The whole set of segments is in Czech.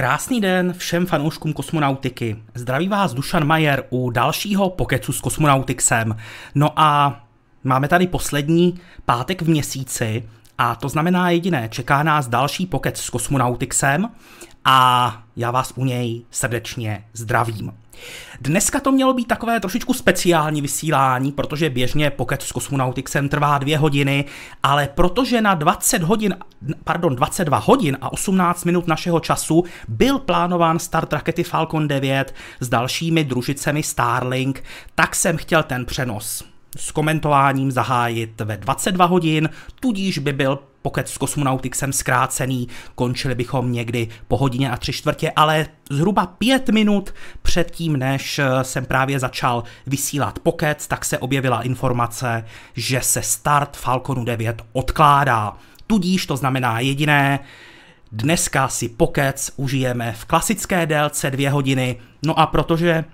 Krásný den všem fanouškům kosmonautiky. Zdraví vás Dušan Majer u dalšího pokecu s kosmonautixem. No a máme tady poslední pátek v měsíci a to znamená jediné, čeká nás další pokec s kosmonautixem a já vás u něj srdečně zdravím. Dneska to mělo být takové trošičku speciální vysílání, protože běžně Pocket s Cosmonautixem trvá dvě hodiny, ale protože na 20 hodin, pardon, 22 hodin a 18 minut našeho času byl plánován start rakety Falcon 9 s dalšími družicemi Starlink, tak jsem chtěl ten přenos s komentováním zahájit ve 22 hodin, tudíž by byl pokud s kosmonautixem zkrácený, končili bychom někdy po hodině a tři čtvrtě, ale zhruba pět minut předtím, než eh, jsem právě začal vysílat Pocket, tak se objevila informace, že se start Falconu 9 odkládá. Tudíž to znamená jediné, dneska si Pocket užijeme v klasické délce dvě hodiny, no a protože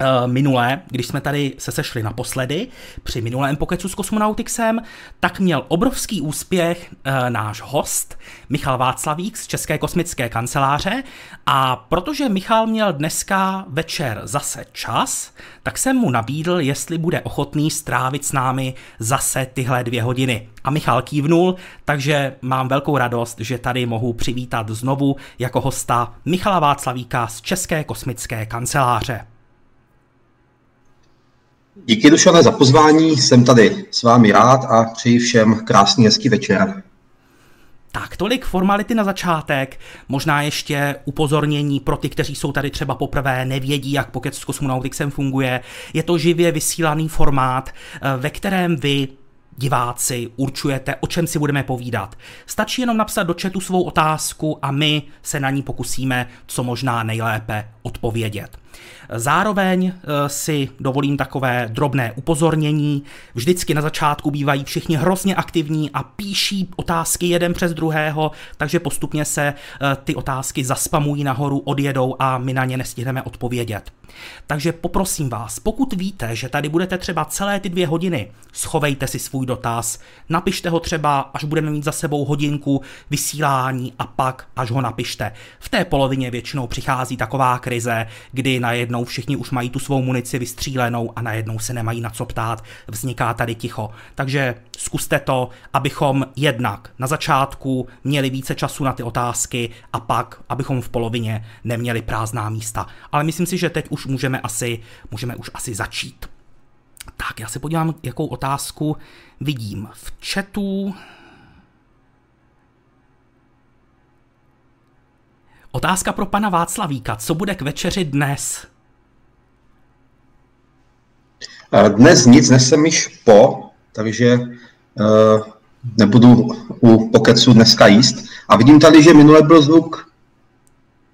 Eh, minulé, když jsme tady se sešli naposledy, při minulém pokecu s kosmonautixem, tak měl obrovský úspěch e, náš host, Michal Václavík z České kosmické kanceláře a protože Michal měl dneska večer zase čas, tak jsem mu nabídl, jestli bude ochotný strávit s námi zase tyhle dvě hodiny. A Michal kývnul, takže mám velkou radost, že tady mohu přivítat znovu jako hosta Michala Václavíka z České kosmické kanceláře. Díky Dušane za pozvání, jsem tady s vámi rád a přeji všem krásný hezký večer. Tak, tolik formality na začátek, možná ještě upozornění pro ty, kteří jsou tady třeba poprvé, nevědí, jak Pocket s Cosmonautixem funguje. Je to živě vysílaný formát, eh, ve kterém vy diváci určujete, o čem si budeme povídat. Stačí jenom napsat do chatu svou otázku a my se na ní pokusíme co možná nejlépe odpovědět. Zároveň eh, si dovolím takové drobné upozornění. Vždycky na začátku bývají všichni hrozně aktivní a píší otázky jeden přes druhého, takže postupně se eh, ty otázky zaspamují nahoru, odjedou a my na ně nestihneme odpovědět. Takže poprosím vás, pokud víte, že tady budete třeba celé ty dvě hodiny, schovejte si svůj dotaz, napište ho třeba, až budeme mít za sebou hodinku vysílání a pak, až ho napište. V té polovině většinou přichází taková krize, kdy najednou všichni už mají tu svou munici vystřílenou a najednou se nemají na co ptát, vzniká tady ticho. Takže zkuste to, abychom jednak na začátku měli více času na ty otázky a pak, abychom v polovině neměli prázdná místa. Ale myslím si, že teď už můžeme asi, můžeme už asi začít. Tak, já se podívám, jakou otázku vidím v chatu. Otázka pro pana Václavíka. Co bude k večeři dnes? Eh, dnes nic, dnes jsem již po, takže uh, nebudu u pokecu dneska jíst. A vidím tady, že minule byl zvuk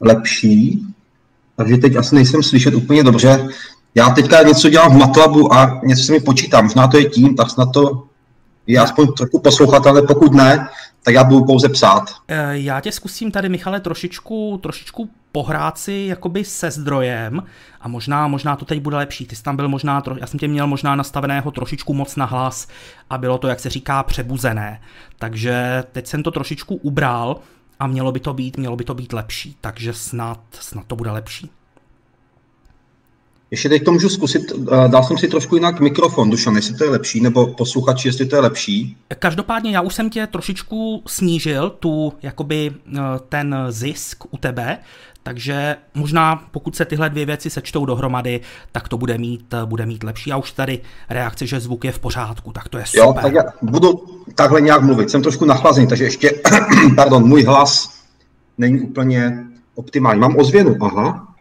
lepší, takže teď asi nejsem slyšet úplně dobře. Já teďka něco dělám v Matlabu a něco se mi počítám. Možná to je tím, tak snad to je aspoň trochu poslouchat, ale pokud ne, tak já budu pouze psát. Eh, já tě zkusím tady, Michale, trošičku, trošičku pohrát si jakoby se zdrojem a možná, možná to teď bude lepší. Ty jsi tam byl možná, já jsem tě měl možná nastaveného trošičku moc na hlas a bylo to, jak se říká, přebuzené. Takže teď jsem to trošičku ubral a mělo by to být, mělo by to být lepší, takže snad, snad to bude lepší. Ještě teď to můžu zkusit, dal jsem si trošku jinak mikrofon, Dušan, jestli to je lepší, nebo posluchači, jestli to je lepší. Každopádně já už jsem tě trošičku snížil, tu, jakoby eh, ten zisk u tebe, takže možná pokud se tyhle dvě věci sečtou dohromady, tak to bude mít, eh, bude mít lepší. A už tady reakce, že zvuk je v pořádku, tak to je super. Jo, tak já budu takhle nějak mluvit. Jsem trošku nachlazený, takže ještě, pardon, můj hlas není úplně optimální. Mám ozvěnu, aha.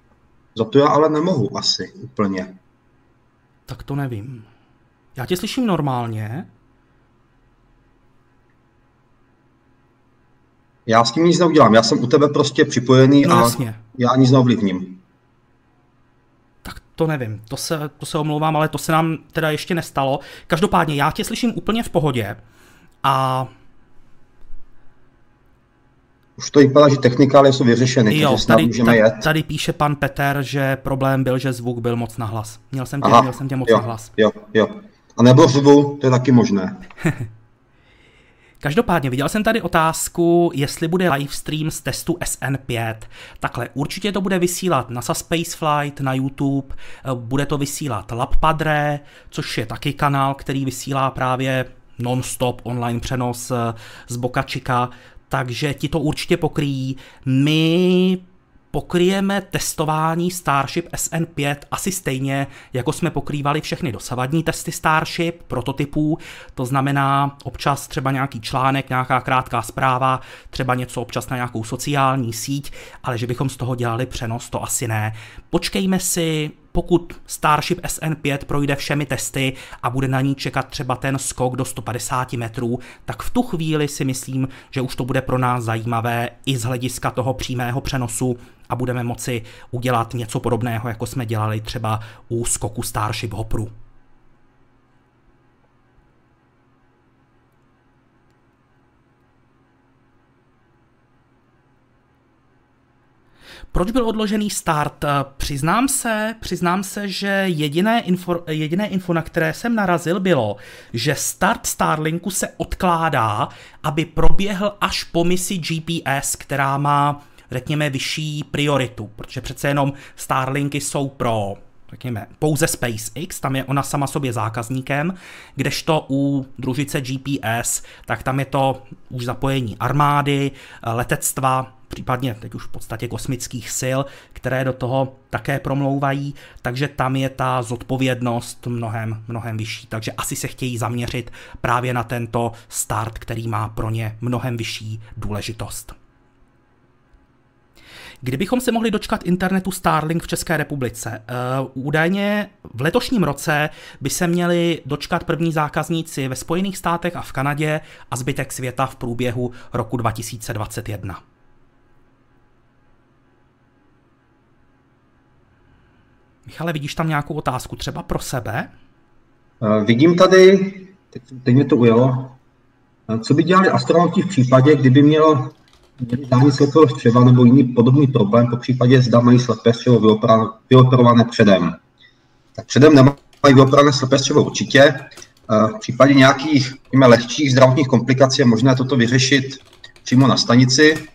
Za to já ale nemohu asi úplně. Tak to nevím. Já tě slyším normálně. Já s tím nic neudělám. Já jsem u tebe prostě připojený no, a jasně. já nic neovlivním. Tak to nevím, to se, to se omlouvám, ale to se nám teda ještě nestalo. Každopádně já tě slyším úplně v pohodě a už to vypadá, že technikály jsou vyřešeny, jo, takže snad tady, můžeme jet. Tady píše pan Peter, že problém byl, že zvuk byl moc nahlas. Měl jsem tě, Aha, měl jsem tě moc jo, nahlas. Jo, jo. A nebo řvu, to je taky možné. Každopádně viděl jsem tady otázku, jestli bude livestream z testu SN5. Takhle, určitě to bude vysílat NASA Spaceflight na YouTube, bude to vysílat LabPadre, což je taky kanál, který vysílá právě non-stop online přenos z Boca Chica, takže ti to určitě pokryjí. My pokryjeme testování Starship SN5 asi stejně, jako jsme pokrývali všechny dosavadní testy Starship, prototypů, to znamená občas třeba nějaký článek, nějaká krátká zpráva, třeba něco občas na nějakou sociální síť, ale že bychom z toho dělali přenos, to asi ne. Počkejme si, pokud Starship SN5 projde všemi testy a bude na ní čekat třeba ten skok do 150 metrů, tak v tu chvíli si myslím, že už to bude pro nás zajímavé i z hlediska toho přímého přenosu a budeme moci udělat něco podobného, jako jsme dělali třeba u skoku Starship Hopru. Proč byl odložený start? Přiznám se, přiznám se, že jediné info, jediné info, na které jsem narazil, bylo, že start Starlinku se odkládá, aby proběhl až po misi GPS, která má řekněme, vyšší prioritu, protože přece jenom Starlinky jsou pro řekněme, pouze SpaceX, tam je ona sama sobě zákazníkem, kdežto u družice GPS, tak tam je to už zapojení armády, letectva, případně teď už v podstatě kosmických sil, které do toho také promlouvají, takže tam je ta zodpovědnost mnohem, mnohem vyšší. Takže asi se chtějí zaměřit právě na tento start, který má pro ně mnohem vyšší důležitost. Kdybychom se mohli dočkat internetu Starlink v České republice, uh, údajně v letošním roce by se měli dočkat první zákazníci ve Spojených státech a v Kanadě a zbytek světa v průběhu roku 2021. Michale, vidíš tam nějakou otázku třeba pro sebe? Uh, vidím tady, teď, teď mě to ujelo, co by dělali astronauti v případě, kdyby měl dání slepého střeva nebo jiný podobný problém, po případě zda mají slepé střevo vyoperované předem. Tak předem nemají vyoperované slepé střevo určitě. Eh, v případě nějakých jme, lehčích zdravotních komplikací je možné toto vyřešit přímo na stanici,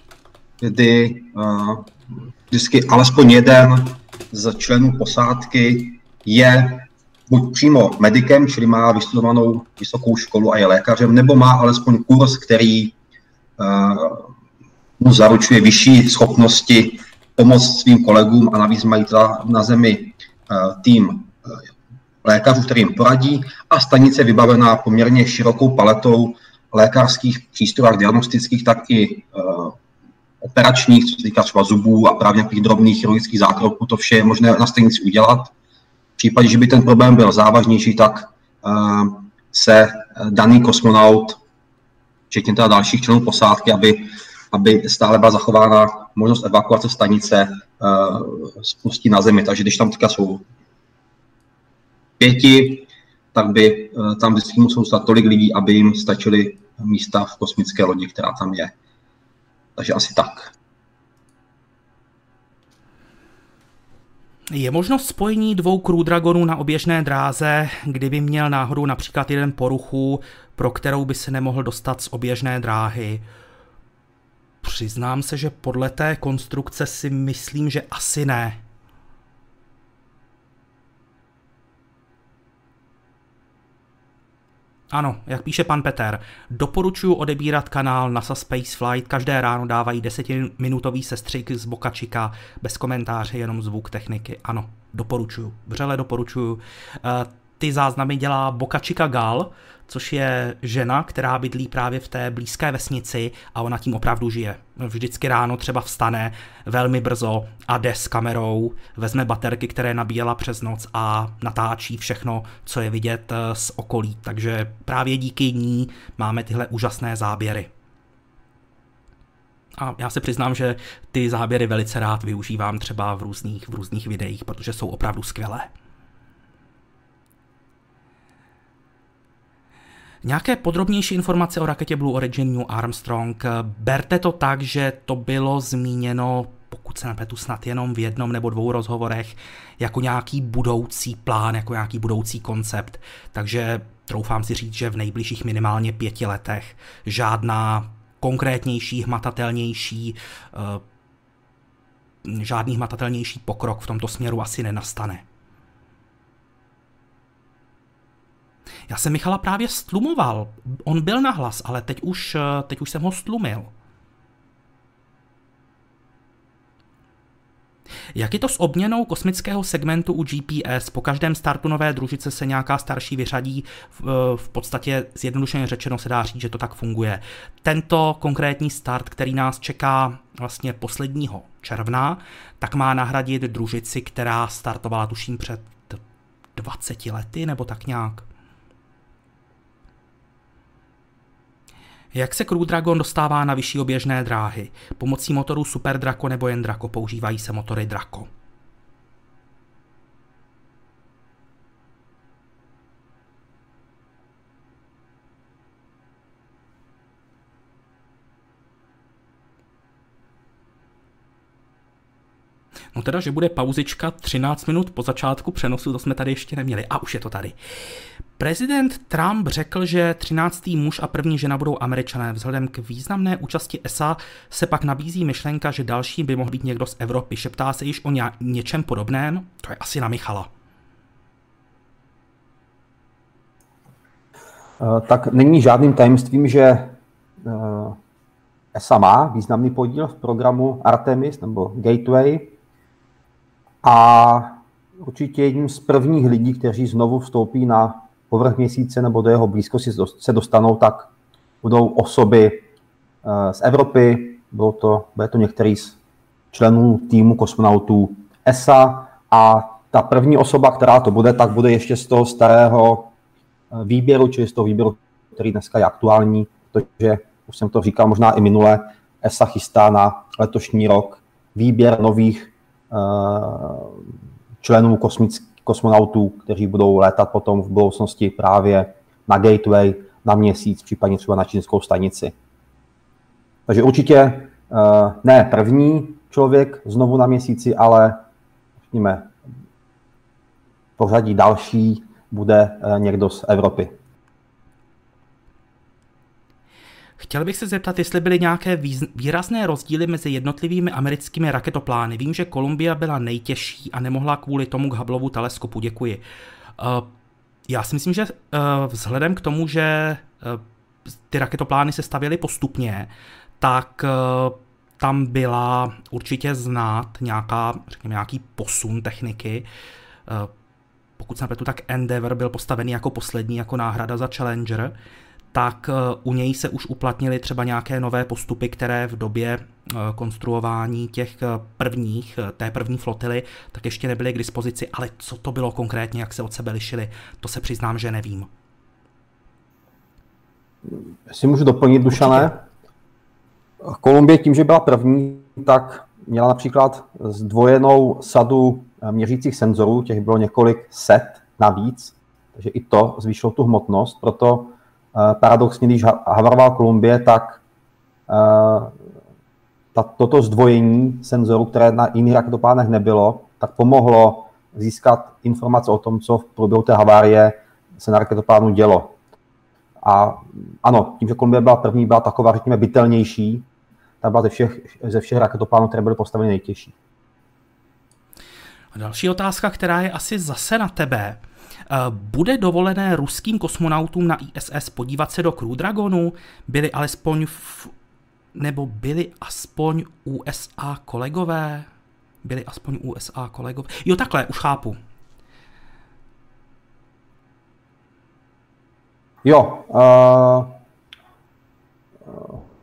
kdy uh, vždycky alespoň jeden z členů posádky je buď přímo medikem, čili má vystudovanou vysokou školu a je lékařem, nebo má alespoň kurz, který uh, mu zaručuje vyšší schopnosti pomoct svým kolegům a navíc mají na zemi eh, tým eh, lékařů, který jim poradí a stanice vybavená poměrně širokou paletou lékařských přístrojů, diagnostických, tak i operačních, co se týká třeba zubů a právě nějakých drobných chirurgických zákroků, to vše je možné na stanici udělat. V případě, že by ten problém byl závažnější, tak uh, se daný kosmonaut, včetně teda dalších členů posádky, aby aby stále byla zachována možnost evakuace stanice uh, spustí na zemi. Takže když tam teďka jsou pěti, tak by tam vždycky muselo stát tolik lidí, aby jim stačily místa v kosmické lodi, která tam je. Takže asi tak. Je možnost spojení dvou Crew Dragonů na oběžné dráze, kdyby měl náhodou například jeden poruchu, pro kterou by se nemohl dostat z oběžné dráhy. Přiznám se, že podle té konstrukce si myslím, že asi ne. Ano, jak píše pan Peter, doporučuji odebírat kanál NASA Spaceflight, každé ráno dávají desetiminutový sestřik z Boka Chica, bez komentáře, jenom zvuk techniky. Ano, doporučuju, vřele doporučuju. Eh, ty záznamy dělá Boka Chica Gal, což je žena, která bydlí právě v té blízké vesnici a ona tím opravdu žije. Vždycky ráno třeba vstane velmi brzo a jde s kamerou, vezme baterky, které nabíjela přes noc a natáčí všechno, co je vidět eh, z okolí. Takže právě díky ní máme tyhle úžasné záběry. A já se přiznám, že ty záběry velice rád využívám třeba v různých, v různých videích, protože jsou opravdu skvělé. Nějaké podrobnější informace o raketě Blue Origin New Armstrong. Berte to tak, že to bylo zmíněno pokud se nepletu snad jenom v jednom nebo dvou rozhovorech, jako nějaký budoucí plán, jako nějaký budoucí koncept. Takže troufám si říct, že v nejbližších minimálně pěti letech žádná konkrétnější, hmatatelnější, uh, žádný hmatatelnější pokrok v tomto směru asi nenastane. Já jsem Michala právě stlumoval. On byl nahlas, ale teď už, eh, teď už jsem ho stlumil. Jak je to s obměnou kosmického segmentu u GPS? Po každém startu nové družice se nějaká starší vyřadí, v, v podstatě zjednodušeně řečeno se dá říct, že to tak funguje. Tento konkrétní start, který nás čeká vlastně posledního června, tak má nahradit družici, která startovala tuším před 20 lety nebo tak nějak. Jak se Crew Dragon dostává na vyšší oběžné dráhy? Pomocí motorů Super Draco nebo jen Draco používají se motory Draco. No teda, že bude pauzička 13 minut po začátku přenosu, to jsme tady ještě neměli. A už je to tady. Prezident Trump řekl, že 13. muž a první žena budou američané. Vzhledem k významné účasti ESA se pak nabízí myšlenka, že další by mohl být někdo z Evropy. Šeptá se již o ně, něčem podobném? To je asi na Michala. Eh, tak není žádným tajemstvím, že eh, ESA má významný podíl v programu Artemis nebo Gateway a určitě jedním z prvních lidí, kteří znovu vstoupí na povrch měsíce nebo do jeho blízkosti se dostanou, tak budou osoby eh, z Evropy, bylo to, bude to některý z členů týmu kosmonautů ESA. A ta první osoba, která to bude, tak bude ještě z toho starého eh, výběru, čili z toho výběru, který dneska je aktuální, protože už jsem to říkal možná i minule, ESA chystá na letošní rok výběr nových členů kosmických kosmonautů, kteří budou létat potom v budoucnosti právě na Gateway, na měsíc, případně třeba na čínskou stanici. Takže určitě eh, ne první člověk znovu na měsíci, ale řekněme, pořadí další bude eh, někdo z Evropy. Chtěl bych se zeptat, jestli byly nějaké výrazné rozdíly mezi jednotlivými americkými raketoplány. Vím, že Columbia byla nejtěžší a nemohla kvůli tomu k Hubbleovu teleskopu. Děkuji. Uh, já si myslím, že uh, vzhledem k tomu, že uh, ty raketoplány se stavěly postupně, tak tam byla určitě znát nějaká, řekněme, nějaký posun techniky. Pokud se nepletu, tak Endeavour byl postavený jako poslední, jako náhrada za Challenger tak eh, u něj se už uplatnily třeba nějaké nové postupy, které v době eh, konstruování těch eh, prvních, té první flotily, tak ještě nebyly k dispozici, ale co to bylo konkrétně, jak se od sebe lišily, to se přiznám, že nevím. Si můžu doplnit, Dušané? Kolumbie tím, že byla první, tak měla například zdvojenou sadu měřících senzorů, těch bylo několik set navíc, takže i to zvýšilo tu hmotnost, proto paradoxně, když havaroval Kolumbie, tak eh, toto zdvojení senzorů, které na jiných raketoplánech nebylo, tak pomohlo získat informace o tom, co v průběhu té havárie se na raketoplánu dělo. A ano, tím, že Kolumbie byla první, byla taková, řekněme, bytelnější, ta byla ze všech, ze všech raketoplánů, které byly postaveny nejtěžší. A další otázka, která je asi zase na tebe. Eh, bude dovolené ruským kosmonautům na ISS podívat se do Crew Dragonu? Byli alespoň v, nebo byli aspoň USA kolegové? Byli aspoň USA kolegové? Jo, takhle, už chápu. Jo, uh,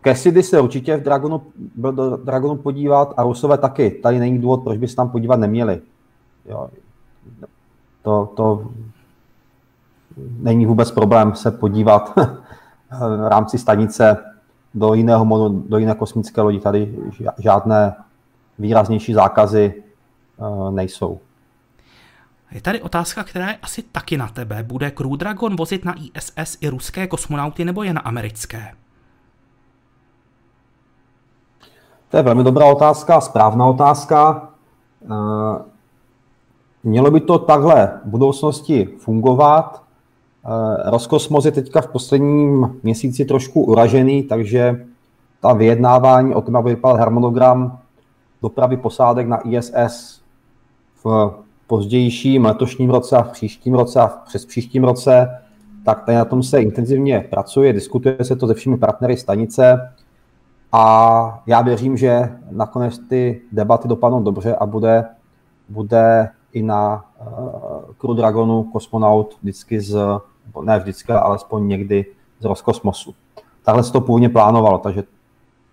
Cassidy se určitě v Dragonu, byl do Dragonu podívat a Rusové taky. Tady není důvod, proč by se tam podívat neměli. Jo. To, to není vůbec problém se podívat v rámci stanice do jiného modu, do jiné kosmické lodi. Tady žádné výraznější zákazy eh, nejsou. Je tady otázka, která je asi taky na tebe. Bude Crew Dragon vozit na ISS i ruské kosmonauty nebo jen americké? To je velmi dobrá otázka, správná otázka. Mělo by to takhle v budoucnosti fungovat. Eh, Roskosmos je teďka v posledním měsíci trošku uražený, takže ta vyjednávání o tom, aby vypadal harmonogram dopravy posádek na ISS v pozdějším letošním roce a v příštím roce a přes příštím roce, tak tady na tom se intenzivně pracuje, diskutuje se to se všemi partnery stanice a já věřím, že nakonec ty debaty dopadnou dobře a bude, bude i na uh, Crew Dragonu kosmonaut vždycky z, ne vždycky, ale alespoň někdy z Roskosmosu. Takhle se to původně plánovalo, takže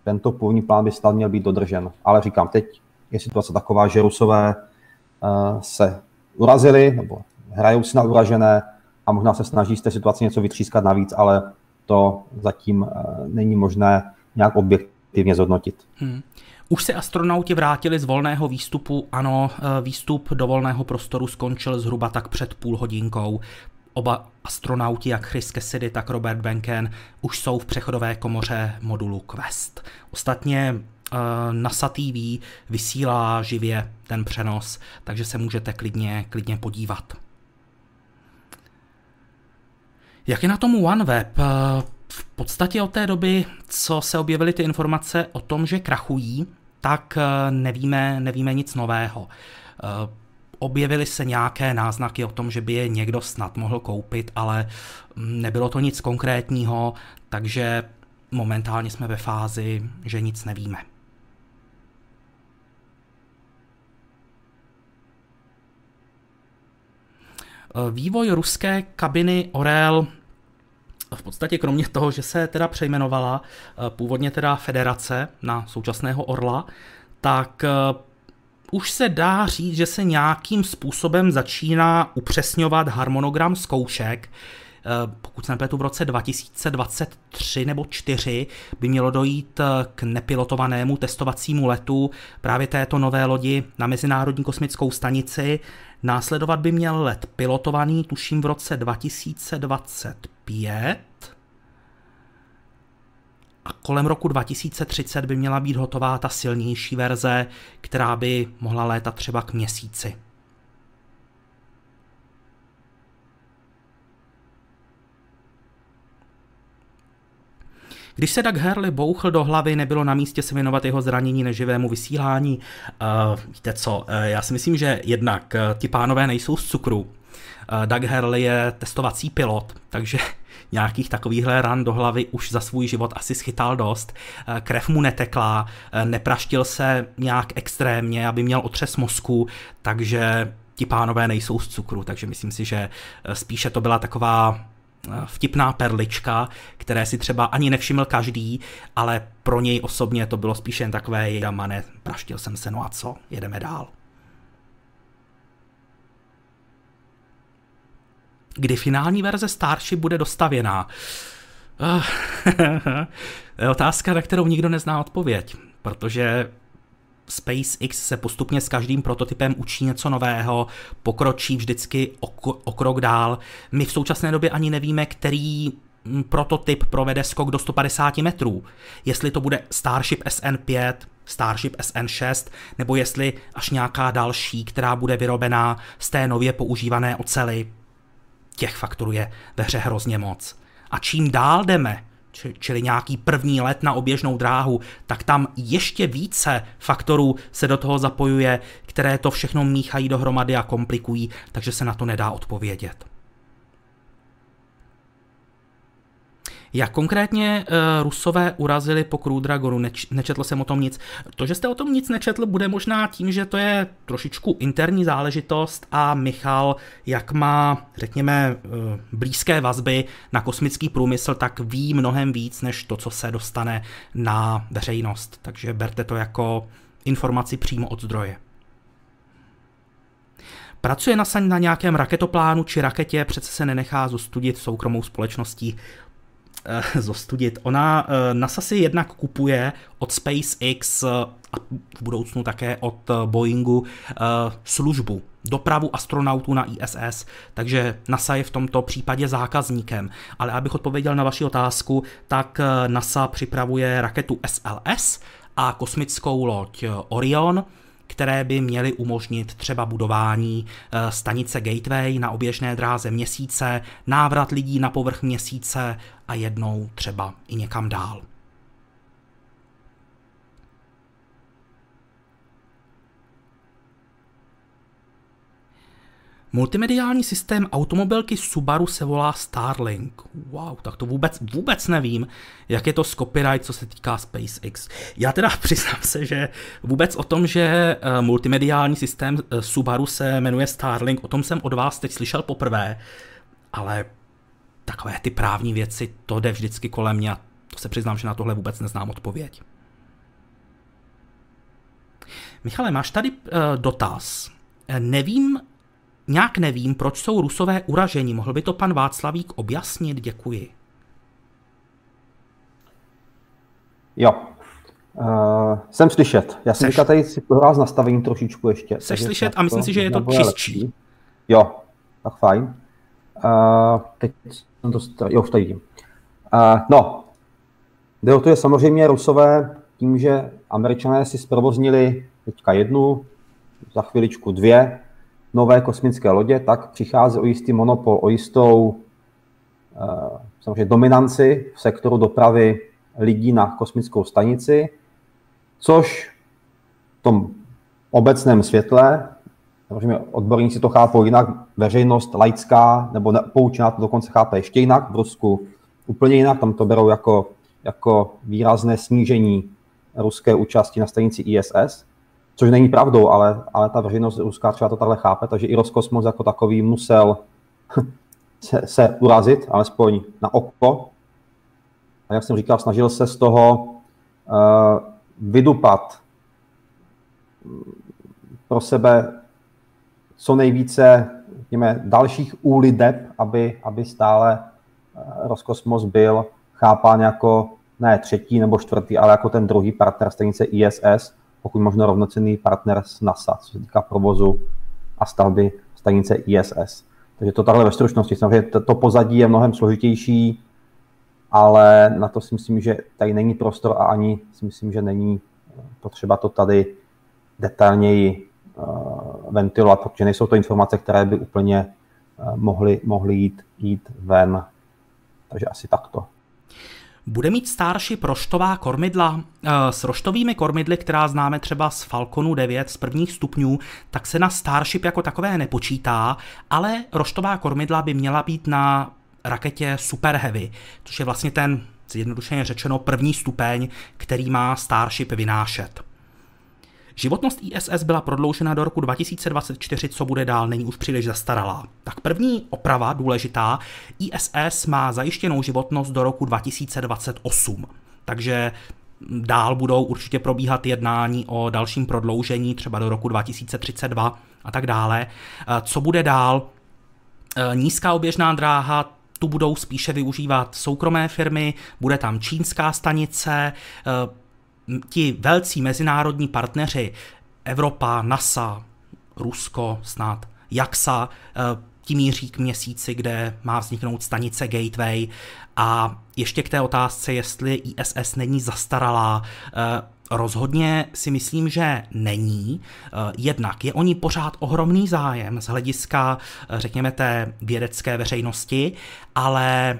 tento původní plán by snad měl být dodržen. Ale říkám, teď je situace taková, že Rusové uh, se urazili, nebo hrajou si na uražené a možná se snaží z té situace něco vytřískat navíc, ale to zatím uh, není možné nějak objektivně zhodnotit. Hmm. Už se astronauti vrátili z volného výstupu, ano, eh, výstup do volného prostoru skončil zhruba tak před půl hodinkou. Oba astronauti, jak Chris Cassidy, tak Robert Benken, už jsou v přechodové komoře modulu Quest. Ostatně uh, NASA TV vysílá živě ten přenos, takže se můžete klidně, klidně podívat. Jak je na tom OneWeb? Uh, v podstatě od té doby, co se objevily ty informace o tom, že krachují, tak uh, nevíme, nevíme nic nového objevily se nějaké náznaky o tom, že by je někdo snad mohl koupit, ale nebylo to nic konkrétního, takže momentálně jsme ve fázi, že nic nevíme. Vývoj ruské kabiny Orel v podstatě kromě toho, že se teda přejmenovala původně teda federace na současného Orla, tak už se dá říct, že se nějakým způsobem začíná upřesňovat harmonogram zkoušek. Eh, pokud se nepletu v roce 2023 nebo 4 by mělo dojít eh, k nepilotovanému testovacímu letu právě této nové lodi na Mezinárodní kosmickou stanici. Následovat by měl let pilotovaný, tuším v roce 2025 a kolem roku 2030 by měla být hotová ta silnější verze, která by mohla létat třeba k měsíci. Když se Doug Hurley bouchl do hlavy, nebylo na místě se věnovat jeho zranění neživému vysílání. Uh, víte co, uh, já si myslím, že jednak uh, ti pánové nejsou z cukru. Uh, Doug Hurley je testovací pilot, takže nějakých takovýchhle ran do hlavy už za svůj život asi schytal dost. Krev mu netekla, nepraštil se nějak extrémně, aby měl otřes mozku, takže ti pánové nejsou z cukru, takže myslím si, že spíše to byla taková vtipná perlička, které si třeba ani nevšiml každý, ale pro něj osobně to bylo spíše jen takové, jamane, praštil jsem se, no a co, jedeme dál. kdy finální verze Starship bude dostavěná. je otázka, na kterou nikdo nezná odpověď, protože SpaceX se postupně s každým prototypem učí něco nového, pokročí vždycky o, o krok dál. My v současné době ani nevíme, který mm, prototyp provede skok do 150 metrů. Jestli to bude Starship SN5, Starship SN6, nebo jestli až nějaká další, která bude vyrobená z té nově používané ocely, těch faktorů je ve hře hrozně moc. A čím dál jdeme, čili nějaký první let na oběžnou dráhu, tak tam ještě více faktorů se do toho zapojuje, které to všechno míchají dohromady a komplikují, takže se na to nedá odpovědět. Jak konkrétně uh, Rusové urazili po Dragonu? Neč, nečetl jsem o tom nic. To, že jste o tom nic nečetl, bude možná tím, že to je trošičku interní záležitost a Michal, jak má, řekněme, uh, blízké vazby na kosmický průmysl, tak ví mnohem víc, než to, co se dostane na veřejnost. Takže berte to jako informaci přímo od zdroje. Pracuje NASA na nějakém raketoplánu či raketě, přece se nenechá zostudit soukromou společností zostudit. Ona, uh, NASA si jednak kupuje od SpaceX uh, a v budoucnu také od Boeingu službu, dopravu astronautů na ISS, takže NASA je v tomto případě zákazníkem. Ale abych odpověděl na vaši otázku, tak NASA připravuje raketu SLS a kosmickou loď Orion, které by měly umožnit třeba budování eh, stanice Gateway na oběžné dráze měsíce, návrat lidí na povrch měsíce a jednou třeba i někam dál. Multimediální systém automobilky Subaru se volá Starlink. Wow, tak to vůbec, vůbec nevím, jak je to s copyright, co se týká SpaceX. Já teda přiznám se, že vůbec o tom, že eh, multimediální systém eh, Subaru se jmenuje Starlink, o tom jsem od vás teď slyšel poprvé, ale takové ty právní věci, to jde vždycky kolem mě a to se přiznám, že na tohle vůbec neznám odpověď. Michale, máš tady uh, dotaz. Nevím, Nějak nevím, proč jsou rusové uraženi. Mohl by to pan Václavík objasnit? Děkuji. Jo. Uh, jsem slyšet. Já jsem říkal tady si prohrál z nastavení trošičku ještě. Jsi slyšet a myslím si, že je to čistší. Lepší. Jo, tak fajn. Uh, teď jsem to, jo, už tady vidím. Uh, no, jde o to, je samozřejmě Rusové tím, že Američané si zprovoznili teďka jednu, za chviličku dvě, nové kosmické lodě, tak přichází o jistý monopol, o jistou eh, samozřejmě dominanci v sektoru dopravy lidí na kosmickou stanici, což v tom obecném světle, samozřejmě odborníci to chápou jinak, veřejnost laická nebo poučená to dokonce chápe ještě jinak, v Rusku úplně jinak, tam to berou jako, jako výrazné snížení ruské účasti na stanici ISS, což není pravdou, ale, ale ta veřejnost ruská třeba to takhle chápe, takže i Roskosmos jako takový musel se, se urazit, alespoň na oko. A jak jsem říkal, snažil se z toho uh, vydupat pro sebe co nejvíce řekněme, dalších úlideb, aby, aby stále uh, Roskosmos byl chápán jako ne třetí nebo čtvrtý, ale jako ten druhý partner stejnice ISS, pokud možno rovnocenný partner s NASA, co se týká provozu a stavby stanice ISS. Takže to takhle ve stručnosti. Samozřejmě to, pozadí je mnohem složitější, ale na to si myslím, že tady není prostor a ani si myslím, že není potřeba to tady detailněji uh, ventilovat, protože nejsou to informace, které by úplně uh, mohly, mohly jít, jít ven. Takže asi takto. Bude mít Starship roštová kormidla? Eh, s roštovými kormidly, která známe třeba z Falconu 9 z prvních stupňů, tak se na Starship jako takové nepočítá, ale roštová kormidla by měla být na raketě Super Heavy, což je vlastně ten, zjednodušeně řečeno, první stupeň, který má Starship vynášet. Životnost ISS byla prodloužena do roku 2024, co bude dál, není už příliš zastaralá. Tak první oprava důležitá, ISS má zajištěnou životnost do roku 2028. Takže dál budou určitě probíhat jednání o dalším prodloužení, třeba do roku 2032 a tak dále. Co bude dál? Nízká oběžná dráha, tu budou spíše využívat soukromé firmy, bude tam čínská stanice, ti velcí mezinárodní partneři, Evropa, NASA, Rusko snad, JAXA, eh, tím míří k měsíci, kde má vzniknout stanice Gateway. A ještě k té otázce, jestli ISS není zastaralá, eh, Rozhodně si myslím, že není. Eh, jednak je o ní pořád ohromný zájem z hlediska, řekněme, té vědecké veřejnosti, ale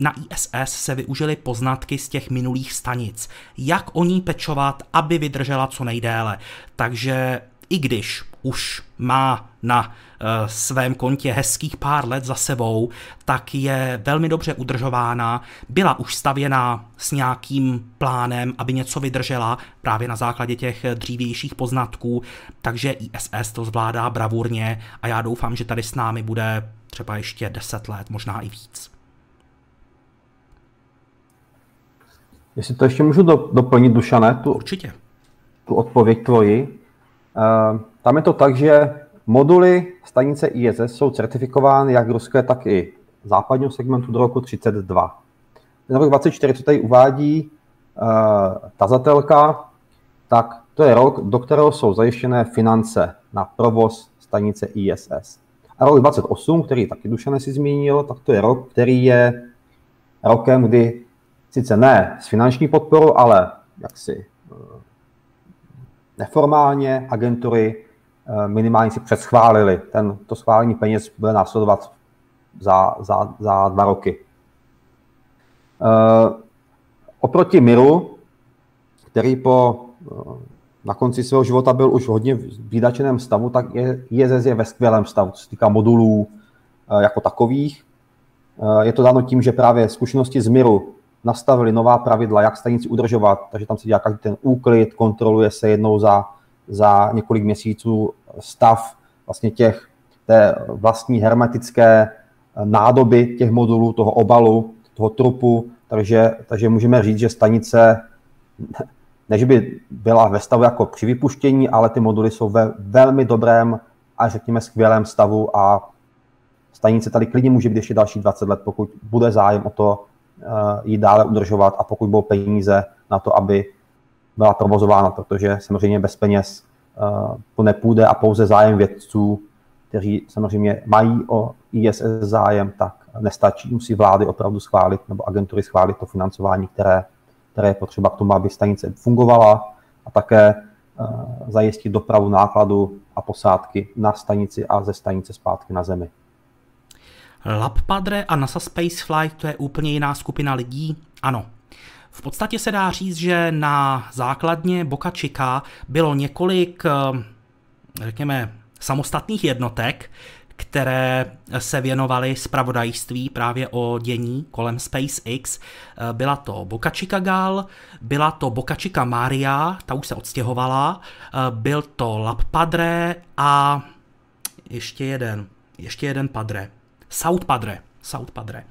na ISS se využily poznatky z těch minulých stanic, jak o ní pečovat, aby vydržela co nejdéle. Takže i když už má na uh, svém kontě hezkých pár let za sebou, tak je velmi dobře udržována, byla už stavěná s nějakým plánem, aby něco vydržela právě na základě těch dřívějších poznatků, takže ISS to zvládá bravurně a já doufám, že tady s námi bude třeba ještě 10 let, možná i víc. Jestli to ještě můžu do, doplnit, Dušané, tu, Určitě. tu odpověď tvoji. Uh, tam je to tak, že moduly stanice ISS jsou certifikovány jak ruské, tak i západního segmentu do roku 32. Ten rok 24, co tady uvádí uh, tazatelka, tak to je rok, do kterého jsou zajištěné finance na provoz stanice ISS. A rok 28, který taky Dušané si zmínil, tak to je rok, který je rokem, kdy sice ne s finanční podporou, ale jaksi neformálně agentury minimálně si předschválili. Ten, to schválení peněz bude následovat za, za, za dva roky. Oproti Miru, který po na konci svého života byl už hodně v výdačeném stavu, tak je, ISS je ve skvělém stavu, co se týká modulů eh, jako takových. Eh, je to dáno tím, že právě zkušenosti z Miru nastavili nová pravidla, jak stanici udržovat, takže tam se dělá každý ten úklid, kontroluje se jednou za, za několik měsíců stav vlastně těch té vlastní hermetické eh, nádoby těch modulů, toho obalu, toho trupu, takže, takže můžeme říct, že stanice než by byla ve stavu jako při vypuštění, ale ty moduly jsou ve velmi dobrém a řekněme skvělém stavu a stanice tady klidně může být ještě další 20 let, pokud bude zájem o to ji dále udržovat a pokud budou peníze na to, aby byla provozována, protože samozřejmě bez peněz uh, to nepůjde a pouze zájem vědců, kteří samozřejmě mají o ISS zájem, tak nestačí, musí vlády opravdu schválit nebo agentury schválit to financování, které které je potřeba k tomu, aby stanice fungovala a také eh, zajistit dopravu nákladu a posádky na stanici a ze stanice zpátky na Zemi. Lab Padre a NASA Spaceflight to je úplně jiná skupina lidí? Ano. V podstatě se dá říct, že na základně Boca Chica bylo několik, eh, řekněme, samostatných jednotek, které se věnovaly zpravodajství právě o dění kolem SpaceX. Byla to Boca Chica Gal, byla to Boca Chica Maria, ta už se odstěhovala, byl to Lab Padre a ještě jeden, ještě jeden Padre. South Padre, South Padre.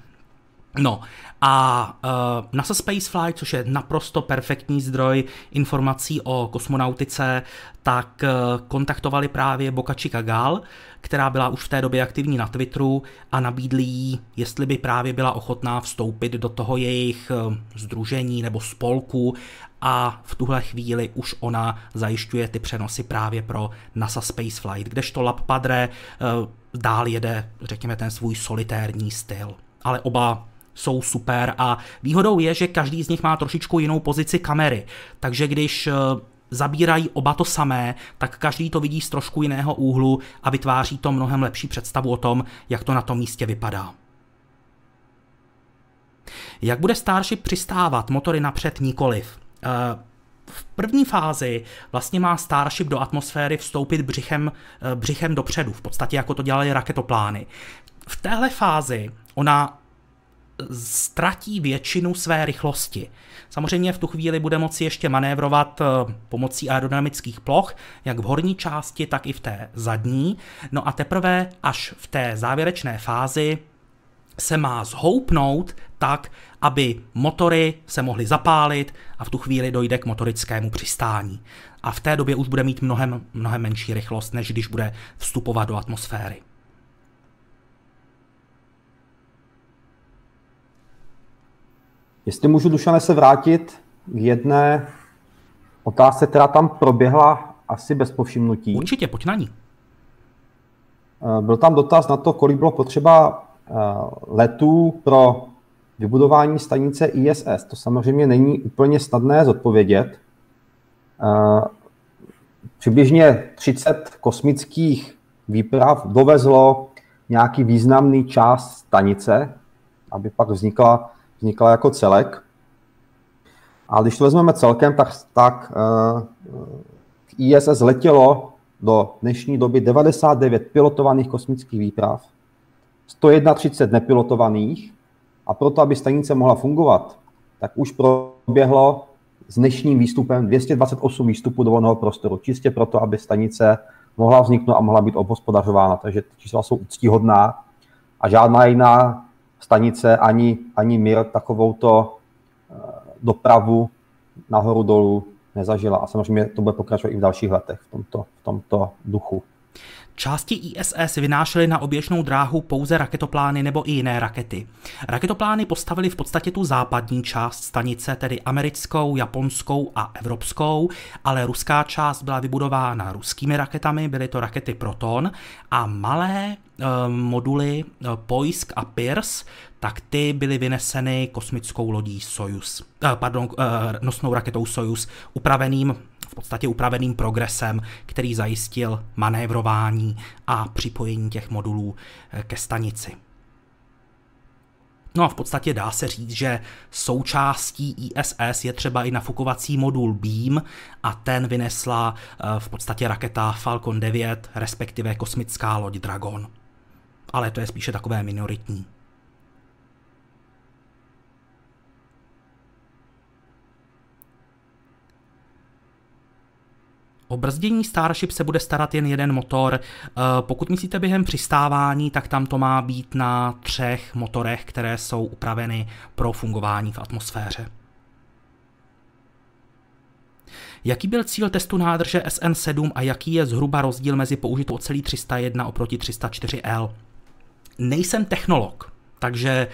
No a uh, NASA Spaceflight, což je naprosto perfektní zdroj informací o kosmonautice, tak uh, kontaktovali právě Boca Chica Gal, která byla už v té době aktivní na Twitteru a nabídli jí, jestli by právě byla ochotná vstoupit do toho jejich uh, združení nebo spolku a v tuhle chvíli už ona zajišťuje ty přenosy právě pro NASA Spaceflight, kdežto Lab Padre uh, dál jede, řekněme, ten svůj solitérní styl. Ale oba jsou super a výhodou je, že každý z nich má trošičku jinou pozici kamery, takže když eh, zabírají oba to samé, tak každý to vidí z trošku jiného úhlu a vytváří to mnohem lepší představu o tom, jak to na tom místě vypadá. Jak bude Starship přistávat? Motory napřed nikoliv. Eh, v první fázi vlastně má Starship do atmosféry vstoupit břichem, eh, břichem dopředu, v podstatě jako to dělali raketoplány. V téhle fázi ona ztratí většinu své rychlosti. Samozřejmě v tu chvíli bude moci ještě manévrovat eh, pomocí aerodynamických ploch, jak v horní části, tak i v té zadní. No a teprve až v té závěrečné fázi se má zhoupnout tak, aby motory se mohly zapálit a v tu chvíli dojde k motorickému přistání. A v té době už bude mít mnohem, mnohem menší rychlost, než když bude vstupovat do atmosféry. Jestli můžu, Dušane, se vrátit k jedné otázce, která tam proběhla asi bez povšimnutí. Určitě, pojď na ní. Eh, byl tam dotaz na to, kolik bylo potřeba eh, letů pro vybudování stanice ISS. To samozřejmě není úplně snadné zodpovědět. Eh, přibližně 30 kosmických výprav dovezlo nějaký významný část stanice, aby pak vznikla vznikla jako celek. A když to vezmeme celkem, tak, tak uh, k ISS letělo do dnešní doby 99 pilotovaných kosmických výprav, 131 nepilotovaných a proto, aby stanice mohla fungovat, tak už proběhlo s dnešním výstupem 228 výstupů do volného prostoru, čistě proto, aby stanice mohla vzniknout a mohla být obhospodařována. Takže čísla jsou úctíhodná a žádná jiná stanice ani, ani Mir takovouto eh, dopravu nahoru dolů nezažila. A samozřejmě to bude pokračovat i v dalších letech v tomto, v tomto duchu. Části ISS vynášely na oběžnou dráhu pouze raketoplány nebo i jiné rakety. Raketoplány postavili v podstatě tu západní část stanice, tedy americkou, japonskou a evropskou, ale ruská část byla vybudována ruskými raketami, byly to rakety Proton a malé e, moduly e, Poisk a Pierce, tak ty byly vyneseny kosmickou lodí Soyuz, e, pardon, nosnou raketou Soyuz, upraveným v podstatě upraveným progresem, který zajistil manévrování a připojení těch modulů eh, ke stanici. No a v podstatě dá se říct, že součástí ISS je třeba i nafukovací modul Beam a ten vynesla eh, v podstatě raketa Falcon 9, respektive kosmická loď Dragon. Ale to je spíše takové minoritní. O brzdění Starship se bude starat jen jeden motor. Eh, pokud myslíte během přistávání, tak tam to má být na třech motorech, které jsou upraveny pro fungování v atmosféře. Jaký byl cíl testu nádrže SN7 a jaký je zhruba rozdíl mezi použitou ocelí 301 oproti 304L? Nejsem technolog, takže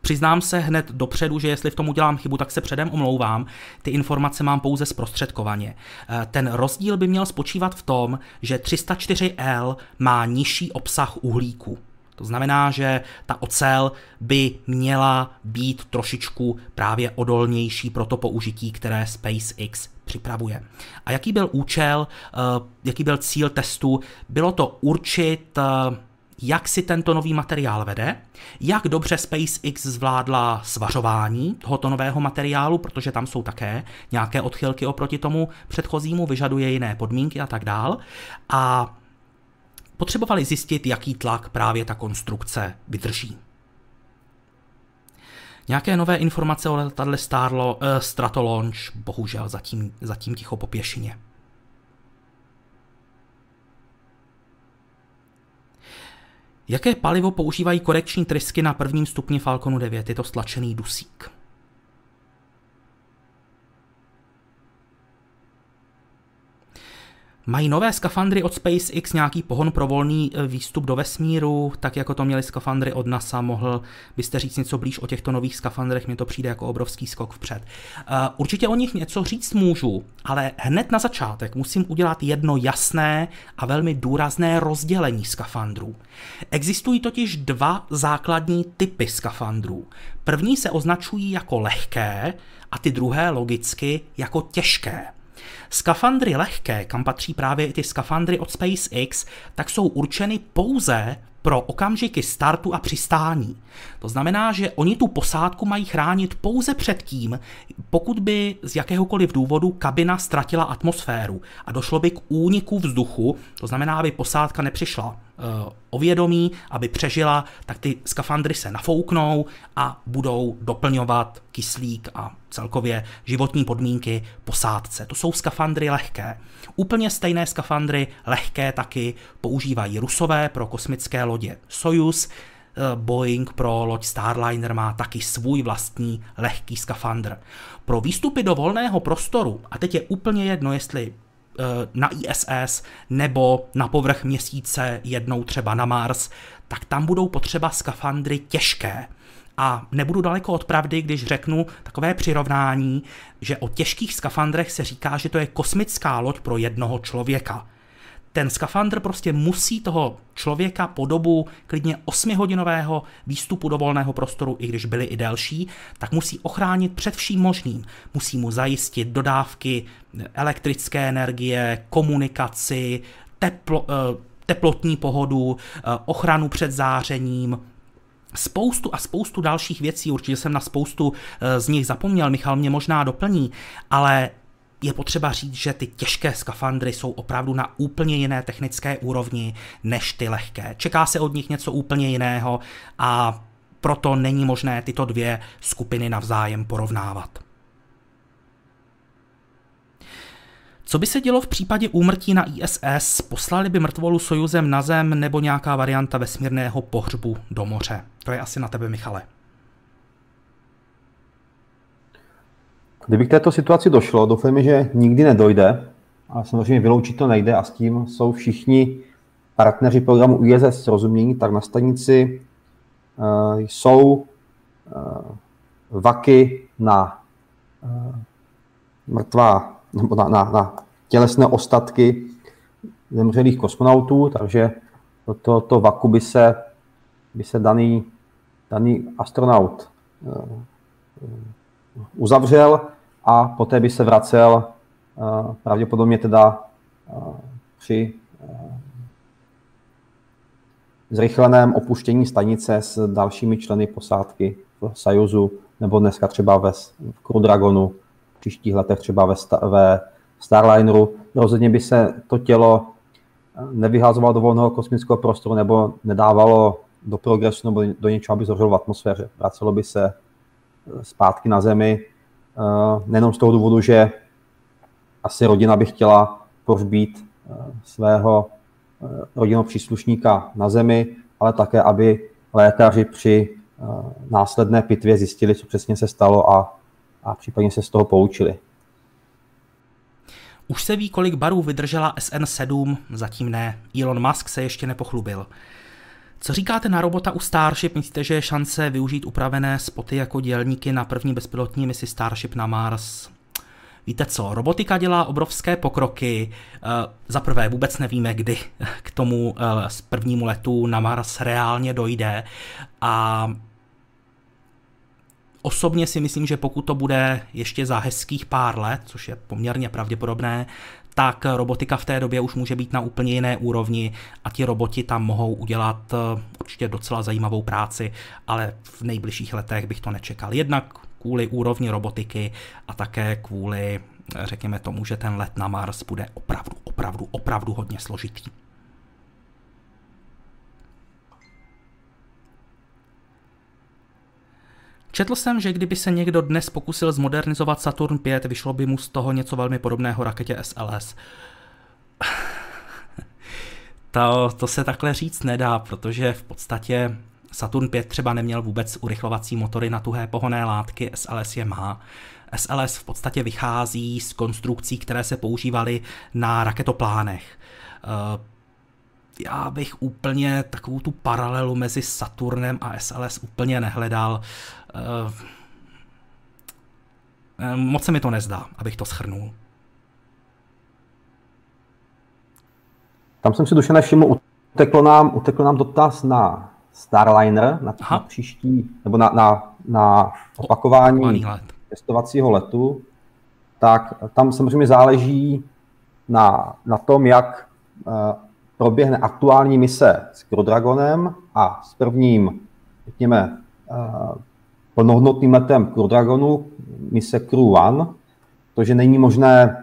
Přiznám se hned dopředu, že jestli v tom udělám chybu, tak se předem omlouvám. Ty informace mám pouze zprostředkovaně. Eh, ten rozdíl by měl spočívat v tom, že 304L má nižší obsah uhlíku. To znamená, že ta ocel by měla být trošičku právě odolnější pro to použití, které SpaceX připravuje. A jaký byl účel, eh, jaký byl cíl testu? Bylo to určit eh, jak si tento nový materiál vede, jak dobře SpaceX zvládla svařování tohoto nového materiálu, protože tam jsou také nějaké odchylky oproti tomu předchozímu, vyžaduje jiné podmínky a tak dál. A potřebovali zjistit, jaký tlak právě ta konstrukce vydrží. Nějaké nové informace o letadle Starlo, uh, Stratolaunch bohužel zatím, zatím ticho po pěšině. Jaké palivo používají korekční trysky na prvním stupni Falconu 9? Je to stlačený dusík. Mají nové skafandry od SpaceX nějaký pohon pro volný e, výstup do vesmíru, tak jako to měli skafandry od NASA, mohl byste říct něco blíž o těchto nových skafandrech, mně to přijde jako obrovský skok vpřed. Uh, určitě o nich něco říct můžu, ale hned na začátek musím udělat jedno jasné a velmi důrazné rozdělení skafandrů. Existují totiž dva základní typy skafandrů. První se označují jako lehké a ty druhé logicky jako těžké. Skafandry lehké, kam patří právě i ty skafandry od SpaceX, tak jsou určeny pouze pro okamžiky startu a přistání. To znamená, že oni tu posádku mají chránit pouze před tím, pokud by z jakéhokoliv důvodu kabina ztratila atmosféru a došlo by k úniku vzduchu, to znamená, aby posádka nepřišla ovědomí, aby přežila, tak ty skafandry se nafouknou a budou doplňovat kyslík a celkově životní podmínky posádce. To jsou skafandry lehké. Úplně stejné skafandry lehké taky používají rusové pro kosmické lodě Soyuz, eh, Boeing pro loď Starliner má taky svůj vlastní lehký skafandr. Pro výstupy do volného prostoru, a teď je úplně jedno, jestli Eh, na ISS nebo na povrch měsíce, jednou třeba na Mars, tak tam budou potřeba skafandry těžké. A nebudu daleko od pravdy, když řeknu takové přirovnání, že o těžkých skafandrech se říká, že to je kosmická loď pro jednoho člověka ten skafandr prostě musí toho člověka po dobu klidně 8-hodinového výstupu do volného prostoru, i když byly i delší, tak musí ochránit před vším možným. Musí mu zajistit dodávky elektrické energie, komunikaci, teplo, eh, teplotní pohodu, eh, ochranu před zářením, spoustu a spoustu dalších věcí, určitě jsem na spoustu eh, z nich zapomněl, Michal mě možná doplní, ale je potřeba říct, že ty těžké skafandry jsou opravdu na úplně jiné technické úrovni než ty lehké. Čeká se od nich něco úplně jiného a proto není možné tyto dvě skupiny navzájem porovnávat. Co by se dělo v případě úmrtí na ISS? Poslali by mrtvolu Sojuzem na Zem nebo nějaká varianta vesmírného pohřbu do moře? To je asi na tebe, Michale. Kdyby k této situaci došlo, doufejme, že nikdy nedojde, a samozřejmě vyloučit to nejde a s tím jsou všichni partneři programu ISS rozumění, tak na stanici jsou vaky na mrtvá, nebo na, na, na tělesné ostatky zemřelých kosmonautů, takže to, to, to vaku by se, by se daný, daný astronaut uzavřel a poté by se vracel pravděpodobně teda při zrychleném opuštění stanice s dalšími členy posádky v Sajuzu nebo dneska třeba ve Crew Dragonu, v příštích letech třeba ve, ve Starlineru. Rozhodně by se to tělo nevyházovalo do volného kosmického prostoru nebo nedávalo do progresu nebo do něčeho, aby zořilo v atmosféře. Vracelo by se zpátky na Zemi, nejenom z toho důvodu, že asi rodina by chtěla pohřbít svého rodinného příslušníka na Zemi, ale také, aby lékaři při následné pitvě zjistili, co přesně se stalo a, a případně se z toho poučili. Už se ví, kolik barů vydržela SN7, zatím ne. Elon Musk se ještě nepochlubil. Co říkáte na robota u Starship? Myslíte, že je šance využít upravené spoty jako dělníky na první bezpilotní misi Starship na Mars? Víte co, robotika dělá obrovské pokroky. Eh, za prvé vůbec nevíme, kdy k tomu z eh, prvnímu letu na Mars reálně dojde. A Osobně si myslím, že pokud to bude ještě za hezkých pár let, což je poměrně pravděpodobné, tak robotika v té době už může být na úplně jiné úrovni a ti roboti tam mohou udělat eh, určitě docela zajímavou práci, ale v nejbližších letech bych to nečekal. Jednak kvůli úrovni robotiky a také kvůli, řekněme tomu, že ten let na Mars bude opravdu, opravdu, opravdu hodně složitý. Četl jsem, že kdyby se někdo dnes pokusil zmodernizovat Saturn 5, vyšlo by mu z toho něco velmi podobného raketě SLS. to, to se takhle říct nedá, protože v podstatě Saturn 5 třeba neměl vůbec urychlovací motory na tuhé pohonné látky, SLS je má. SLS v podstatě vychází z konstrukcí, které se používaly na raketoplánech. Eh, já bych úplně takovou tu paralelu mezi Saturnem a SLS úplně nehledal. Eh, eh, moc se mi to nezdá, abych to schrnul. Tam jsem si duše nevšiml, uteklo nám, uteklo nám dotaz na Starliner, na, na příští, nebo na, na, na opakování testovacího letu, tak tam samozřejmě záleží na, na tom, jak uh, proběhne aktuální mise s Crew Dragonem a s prvním, řekněme, uh, plnohodnotným letem Crew Dragonu, mise Crew One, protože není možné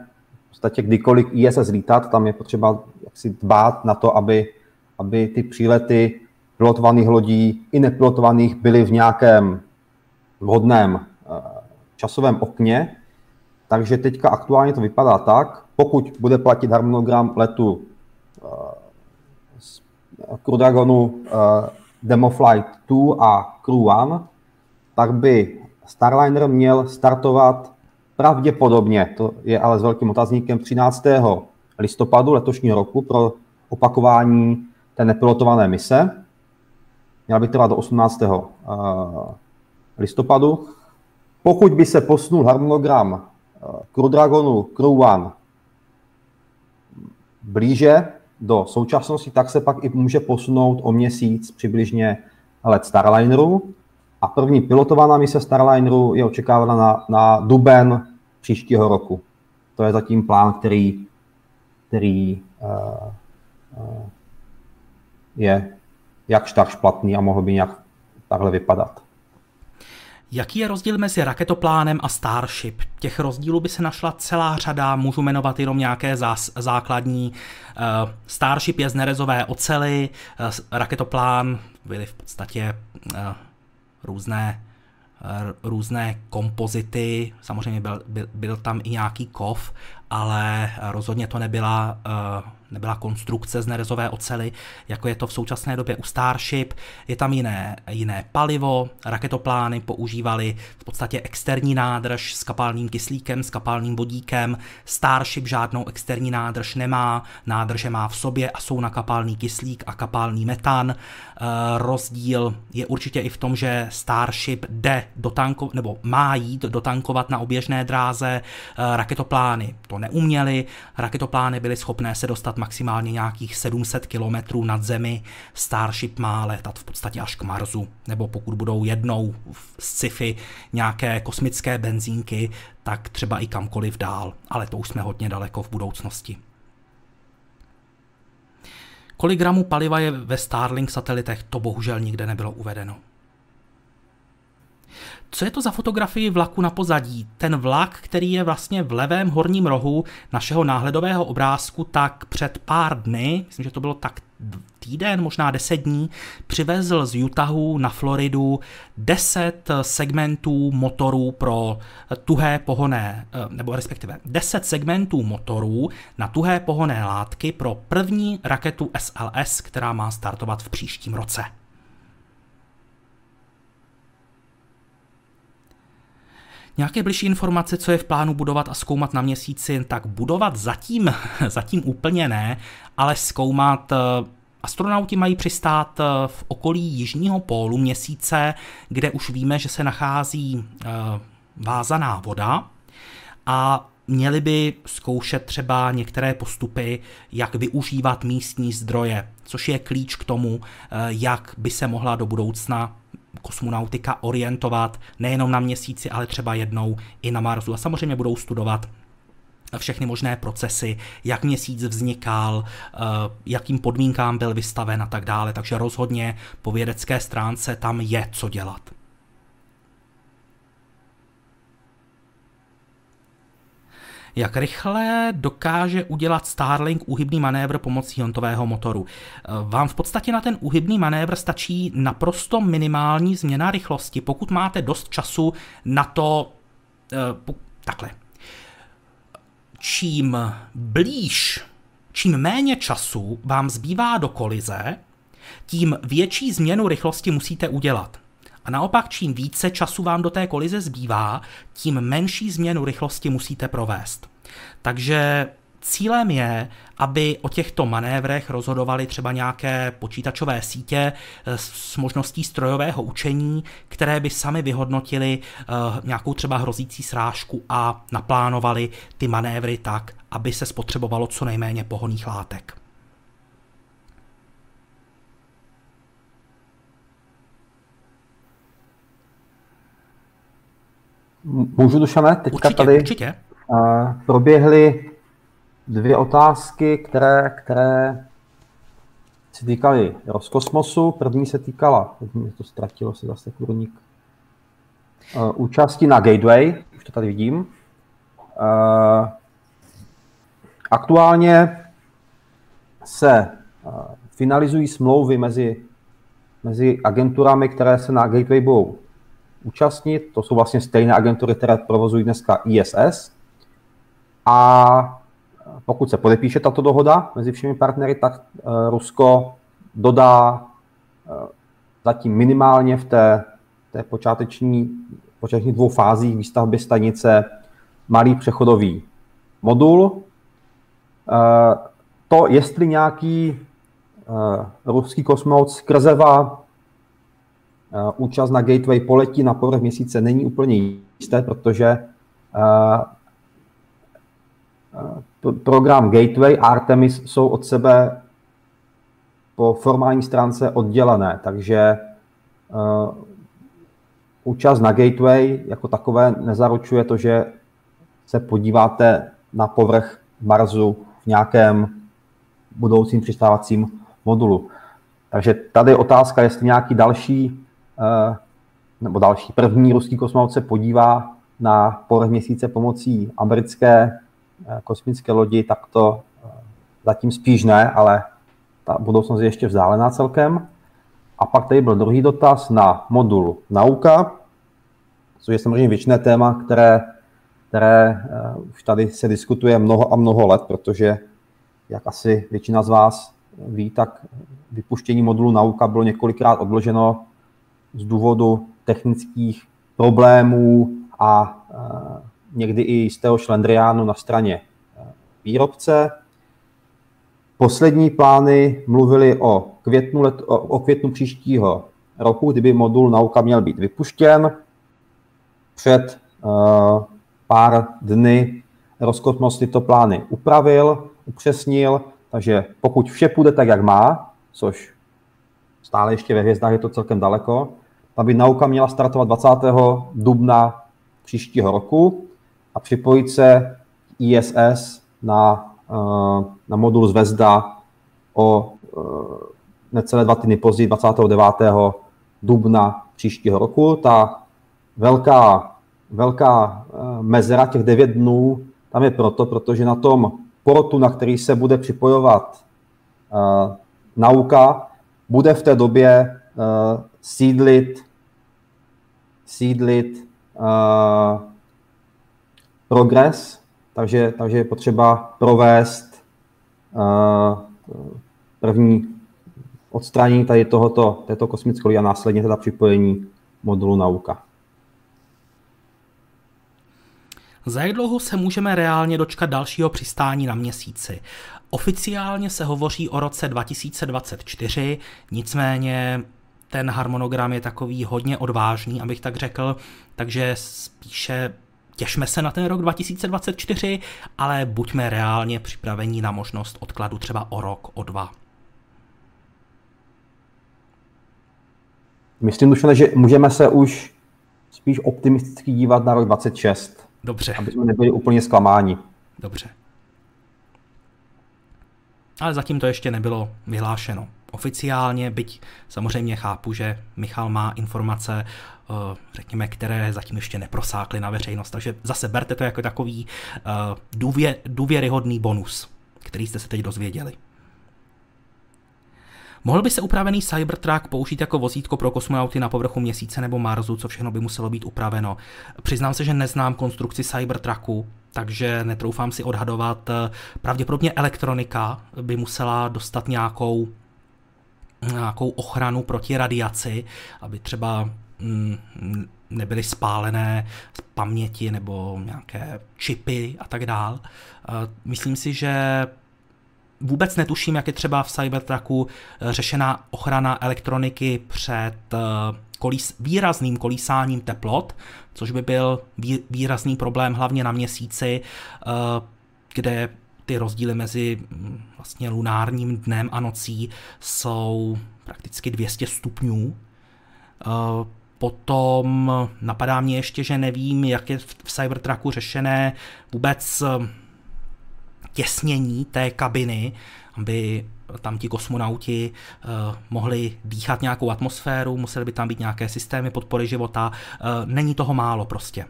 v podstatě kdykoliv ISS lítat, tam je potřeba jaksi dbát na to, aby, aby ty přílety pilotovaných lodí i nepilotovaných byly v nějakém vhodném eh, časovém okně. Takže teďka aktuálně to vypadá tak, pokud bude platit harmonogram letu eh, Crew Dragonu eh, Demo Flight 2 a Crew One, tak by Starliner měl startovat pravděpodobně, to je ale s velkým otazníkem, 13. listopadu letošního roku pro opakování té nepilotované mise. Měla by trvat do 18. Eh, listopadu. Pokud by se posunul harmonogram eh, Crew Dragonu Crew One blíže do současnosti, tak se pak i může posunout o měsíc přibližně let Starlineru a první pilotovaná mise Starlineru je očekávána na, na duben příštího roku. To je zatím plán, který, který uh, uh, je jak tak špatný a mohl by nějak takhle vypadat. Jaký je rozdíl mezi raketoplánem a Starship? Těch rozdílů by se našla celá řada, můžu jmenovat jenom nějaké zás, základní. Uh, Starship je z nerezové ocely, raketoplán byly v podstatě různé různé kompozity, samozřejmě byl, byl, byl tam i nějaký kov, ale rozhodně to nebyla uh, nebyla konstrukce z nerezové ocely, jako je to v současné době u Starship. Je tam jiné, jiné palivo, raketoplány používali v podstatě externí nádrž s kapalným kyslíkem, s kapalným vodíkem. Starship žádnou externí nádrž nemá, nádrže má v sobě a jsou na kapalný kyslík a kapalný metan. E, rozdíl je určitě i v tom, že Starship jde dotanko, nebo má jít dotankovat na oběžné dráze. E, raketoplány to neuměly, raketoplány byly schopné se dostat maximálně nějakých 700 km nad zemi. Starship má letat v podstatě až k Marsu, nebo pokud budou jednou v sci-fi nějaké kosmické benzínky, tak třeba i kamkoliv dál, ale to už jsme hodně daleko v budoucnosti. Kolik gramů paliva je ve Starlink satelitech, to bohužel nikde nebylo uvedeno. Co je to za fotografii vlaku na pozadí? Ten vlak, který je vlastně v levém horním rohu našeho náhledového obrázku, tak před pár dny, myslím, že to bylo tak týden, možná deset dní, přivezl z Utahu na Floridu deset segmentů motorů pro tuhé pohoné, eh, nebo respektive deset segmentů motorů na tuhé pohoné látky pro první raketu SLS, která má startovat v příštím roce. Nějaké bližší informace, co je v plánu budovat a zkoumat na měsíci, tak budovat zatím, zatím úplně ne, ale zkoumat eh, Astronauti mají přistát eh, v okolí jižního pólu měsíce, kde už víme, že se nachází eh, vázaná voda. A měli by zkoušet třeba některé postupy, jak využívat místní zdroje, což je klíč k tomu, jak by se mohla do budoucna kosmonautika orientovat nejenom na měsíci, ale třeba jednou i na Marsu. A samozřejmě budou studovat všechny možné procesy, jak měsíc vznikal, eh, jakým podmínkám byl vystaven a tak dále. Takže rozhodně po vědecké stránce tam je co dělat. Jak rychle dokáže udělat Starlink úhybný manévr pomocí hontového motoru? Eh, vám v podstatě na ten úhybný manévr stačí naprosto minimální změna rychlosti, pokud máte dost času na to eh, takhle. Čím blíž, čím méně času vám zbývá do kolize, tím větší změnu rychlosti musíte udělat. A naopak, čím více času vám do té kolize zbývá, tím menší změnu rychlosti musíte provést. Takže Cílem je, aby o těchto manévrech rozhodovaly třeba nějaké počítačové sítě eh, s možností strojového učení, které by sami vyhodnotili eh, nějakou třeba hrozící srážku a naplánovali ty manévry tak, aby se spotřebovalo co nejméně pohoných látek. Můžu, Dušane, teďka určitě, tady určitě. Uh, proběhly dvě otázky, které, které se týkaly Roskosmosu. První se týkala, teď mě to ztratilo se zase kurník, uh, účasti na Gateway, už to tady vidím. Uh, aktuálně se finalizují smlouvy mezi, mezi agenturami, které se na Gateway budou účastnit. To jsou vlastně stejné agentury, které provozují dneska ISS. A pokud se podepíše tato dohoda mezi všemi partnery, tak uh, Rusko dodá uh, zatím minimálně v té, té počáteční, počátečních dvou fázích výstavby stanice malý přechodový modul. Uh, to, jestli nějaký ruský kosmonaut skrzeva Eh, účast na Gateway poletí na povrch měsíce není úplně jisté, protože eh, eh, program Gateway a Artemis jsou od sebe po formální stránce oddělené, takže účast na Gateway jako takové nezaručuje to, že se podíváte na povrch Marsu v nějakém budoucím přistávacím modulu. Takže tady je otázka, jestli nějaký další Eh, nebo další první ruský kosmonaut se podívá na povrch měsíce pomocí americké eh, kosmické lodi, tak to eh, zatím spíš ne, ale ta budoucnost je ještě vzdálená celkem. A pak tady byl druhý dotaz na modul nauka, což je samozřejmě věčné téma, které které už tady se diskutuje mnoho a mnoho let, protože, jak asi většina z vás ví, tak vypuštění modulu nauka bylo několikrát odloženo z důvodu technických problémů a někdy i jistého šlendriánu na straně výrobce. Poslední plány mluvily o květnu, let, o květnu příštího roku, kdyby modul nauka měl být vypuštěn. Před uh, pár dny Roskosmos tyto plány upravil, upřesnil, takže pokud vše půjde tak, jak má, což stále ještě ve hvězdách je to celkem daleko, tak by nauka měla startovat 20. dubna příštího roku a připojit se ISS na, eh, na modul Zvezda o eh, necelé dva týdny později, 29. dubna příštího roku. Ta velká, velká eh, mezera těch 9 dnů tam je proto, protože na tom porotu, na který se bude připojovat nauka, bude v té době sídlit, sídlit progres, takže, takže je potřeba provést uh, první odstranění tady tohoto, této kosmické a následně teda připojení modulu nauka. Za jak dlouho se můžeme reálně dočkat dalšího přistání na měsíci? Oficiálně se hovoří o roce 2024, nicméně ten harmonogram je takový hodně odvážný, abych tak řekl, takže spíše těšme se na ten rok 2024, ale buďme reálně připraveni na možnost odkladu třeba o rok, o dva. Myslím, Dušane, že můžeme se už spíš optimisticky dívat na rok 26. Dobře. Aby jsme nebyli úplně zklamáni. Dobře. Ale zatím to ještě nebylo vyhlášeno oficiálně, byť samozřejmě chápu, že Michal má informace, eh, řekněme, které zatím ještě neprosákly na veřejnost, takže zase berte to jako takový eh, důvě, důvěryhodný bonus, který jste se teď dozvěděli. Mohl by se upravený Cybertruck použít jako vozítko pro kosmonauty na povrchu měsíce nebo Marsu, co všechno by muselo být upraveno? Přiznám se, že neznám konstrukci Cybertrucku, takže netroufám si odhadovat. Pravděpodobně elektronika by musela dostat nějakou nějakou ochranu proti radiaci, aby třeba mm, nebyly spálené z paměti nebo nějaké čipy a tak dál. Myslím si, že vůbec netuším, jak je třeba v Cybertrucku eh, řešená ochrana elektroniky před eh, kolís, výrazným kolísáním teplot, což by byl výrazný problém hlavně na měsíci, eh, kde ty rozdíly mezi mm, vlastně lunárním dnem a nocí jsou prakticky 200 stupňů. Eh, potom napadá mě ještě, že nevím, jak je v Cybertrucku řešené vůbec eh, těsnění té kabiny, aby tam ti kosmonauti uh, mohli dýchat nějakou atmosféru, museli by tam být nějaké systémy podpory života. Uh, není toho málo prostě.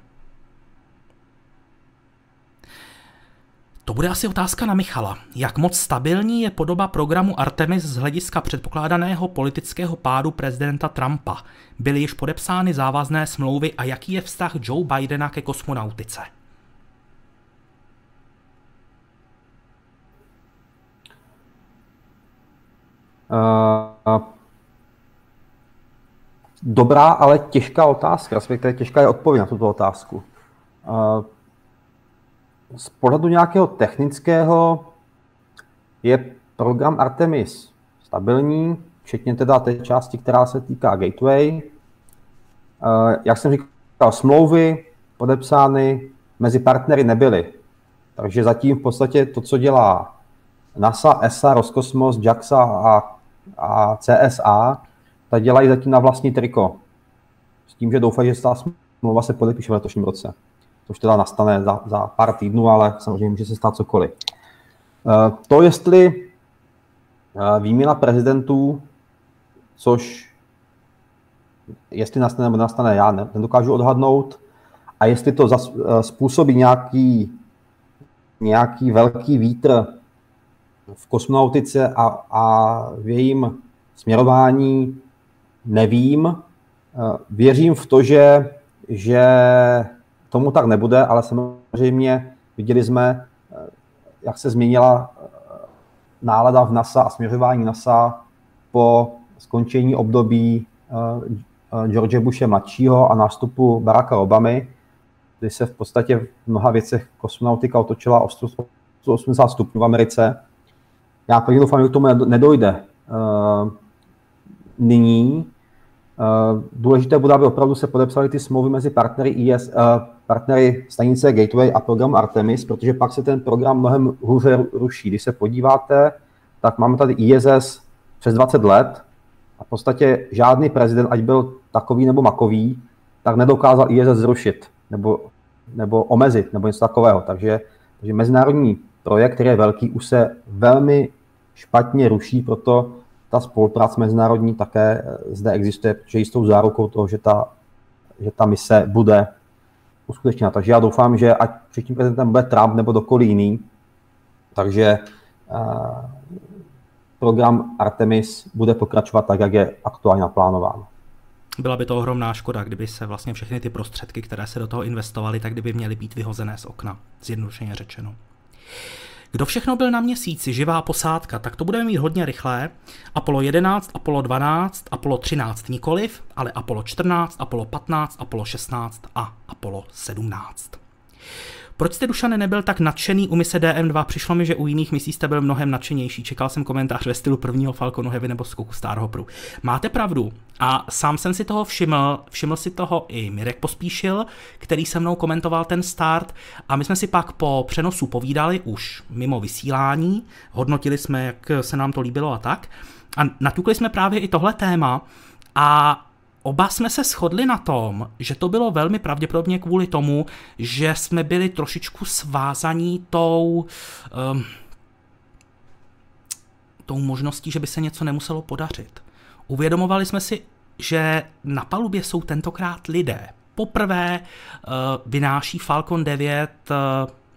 To bude asi otázka na Michala. Jak moc stabilní je podoba programu Artemis z hlediska předpokládaného politického pádu prezidenta Trumpa? Byly již podepsány závazné smlouvy a jaký je vztah Joe Bidena ke kosmonautice? Dobrá, ale těžká otázka, respektive těžká je odpověď na tuto otázku. Uh, z pohledu nějakého technického je program Artemis stabilní, včetně teda té části, která se týká gateway. Eh, jak jsem říkal, smlouvy podepsány mezi partnery nebyly. Takže zatím v podstatě to, co dělá NASA, ESA, Roskosmos, JAXA a, a CSA, tak dělají zatím na vlastní triko. S tím, že doufají, že ta smlouva se podepíše v letošním roce což teda nastane za, za pár týdnů, ale samozřejmě může se stát cokoliv. Eh, to, jestli eh, výměna prezidentů, což jestli nastane nebo nastane, já nedokážu odhadnout, a jestli to zas, eh, způsobí nějaký, nějaký velký vítr v kosmonautice a, a v jejím směrování, nevím. Věřím v to, že, že tomu tak nebude, ale samozřejmě viděli jsme, jak se změnila nálada v NASA a směřování NASA po skončení období George Bushe mladšího a nástupu Baracka Obamy, kdy se v podstatě v mnoha věcech kosmonautika otočila o 180 stupňů v Americe. Já pevně doufám, že k tomu nedojde uh, nyní. Uh, důležité bude, aby opravdu se podepsaly ty smlouvy mezi partnery IS, uh, partnery stanice Gateway a program Artemis, protože pak se ten program mnohem hůře ruší. Když se podíváte, tak máme tady ISS přes 20 let a v podstatě žádný prezident, ať byl takový nebo makový, tak nedokázal ISS zrušit nebo, nebo omezit nebo něco takového. Takže, takže mezinárodní projekt, který je velký, už se velmi špatně ruší, proto ta spolupráce mezinárodní také eh, zde existuje, protože jistou zárukou toho, že ta, že ta mise bude uskutečněna. Takže já doufám, že ať příštím prezidentem bude Trump nebo dokoliv jiný, takže uh, program Artemis bude pokračovat tak, jak je aktuálně naplánováno. Byla by to ohromná škoda, kdyby se vlastně všechny ty prostředky, které se do toho investovaly, tak kdyby měly být vyhozené z okna, zjednodušeně řečeno. Kdo všechno byl na měsíci, živá posádka, tak to budeme mít hodně rychlé. Apollo 11, Apollo 12, Apollo 13 nikoliv, ale Apollo 14, Apollo 15, Apollo 16 a Apollo 17. Proč jste, Dušane, nebyl tak nadšený u mise DM2? Přišlo mi, že u jiných misí jste byl mnohem nadšenější. Čekal jsem komentář ve stylu prvního Falconu Heavy nebo skoku Starhopperu. Máte pravdu. A sám jsem si toho všiml, všiml si toho i Mirek Pospíšil, který se mnou komentoval ten start a my jsme si pak po přenosu povídali už mimo vysílání, hodnotili jsme, jak se nám to líbilo a tak. A natukli jsme právě i tohle téma a Oba jsme se shodli na tom, že to bylo velmi pravděpodobně kvůli tomu, že jsme byli trošičku svázaní tou, um, tou možností, že by se něco nemuselo podařit. Uvědomovali jsme si, že na palubě jsou tentokrát lidé. Poprvé uh, vynáší Falcon 9 uh,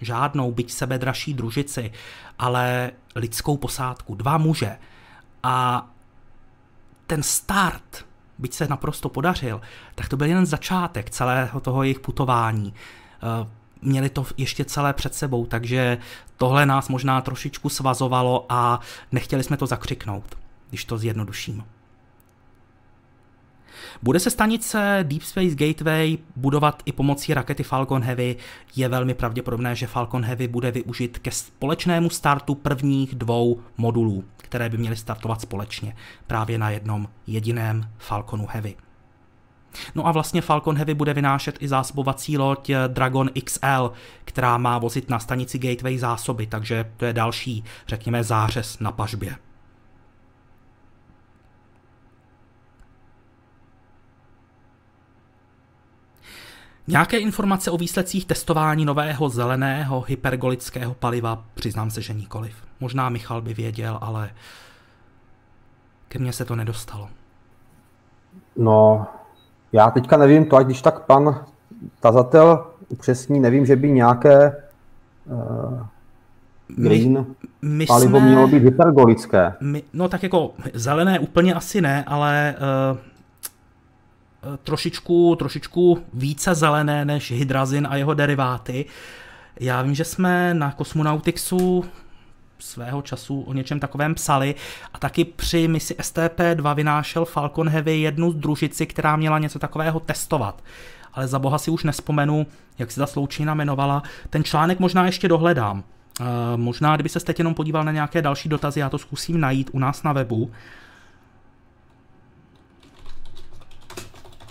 žádnou, byť sebedražší družici, ale lidskou posádku, dva muže. A ten start byť se naprosto podařil, tak to byl jen začátek celého toho jejich putování. Eh, měli to ještě celé před sebou, takže tohle nás možná trošičku svazovalo a nechtěli jsme to zakřiknout, když to zjednoduším. Bude se stanice Deep Space Gateway budovat i pomocí rakety Falcon Heavy. Je velmi pravděpodobné, že Falcon Heavy bude využit ke společnému startu prvních dvou modulů, které by měly startovat společně právě na jednom jediném Falconu Heavy. No a vlastně Falcon Heavy bude vynášet i zásobovací loď Dragon XL, která má vozit na stanici Gateway zásoby, takže to je další, řekněme, zářez na pažbě. Nějaké informace o výsledcích testování nového zeleného hypergolického paliva přiznám se, že nikoliv. Možná Michal by věděl, ale ke mně se to nedostalo. No, já teďka nevím to, ať když tak pan tazatel upřesní, nevím, že by nějaké uh, green my, my palivo jsme, mělo být hypergolické. My, no tak jako zelené úplně asi ne, ale uh, trošičku, trošičku více zelené než hydrazin a jeho deriváty. Já vím, že jsme na Cosmonautixu svého času o něčem takovém psali a taky při misi STP-2 vynášel Falcon Heavy jednu z družici, která měla něco takového testovat. Ale za boha si už nespomenu, jak se ta sloučina jmenovala. Ten článek možná ještě dohledám. Uh, možná, kdyby se teď jenom podíval na nějaké další dotazy, já to zkusím najít u nás na webu.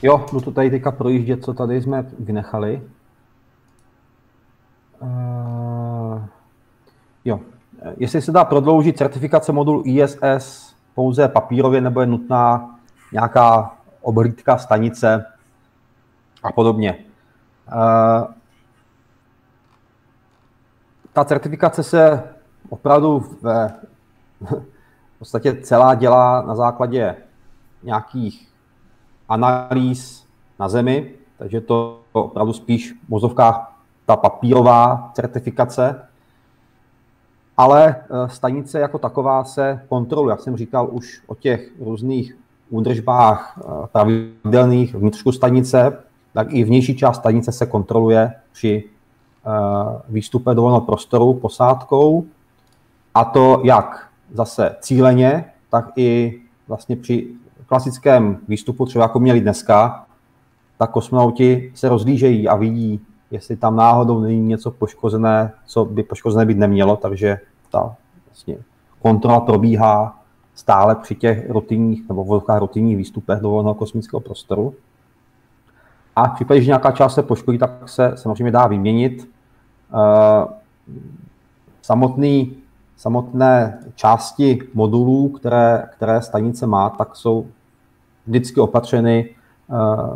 Jo, jdu to tady teďka projíždět, co tady jsme vynechali. Uh, jo, jestli se dá prodloužit certifikace modulu ISS pouze papírově, nebo je nutná nějaká oblídka stanice a podobně. Uh, ta certifikace se opravdu ve, v podstatě celá dělá na základě nějakých analýz na Zemi, takže to opravdu spíš v mozovkách ta papírová certifikace, ale eh, stanice jako taková se kontroluje, jak jsem říkal už o těch různých údržbách eh, pravidelných vnitřku stanice, tak i vnější část stanice se kontroluje při výstupe do volného prostoru posádkou. A to jak zase cíleně, tak i vlastně při klasickém výstupu, třeba jako měli dneska, tak kosmonauti se rozlížejí a vidí, jestli tam náhodou není něco poškozené, co by poškozené být nemělo, takže ta vlastně kontrola probíhá stále při těch rutinních nebo velká rutinních výstupech do volného kosmického prostoru. A v případě, že nějaká část se poškodí, tak se samozřejmě dá vyměnit. Eh, samotný, samotné části modulů, které, které stanice má, tak jsou vždycky opatřeny uh,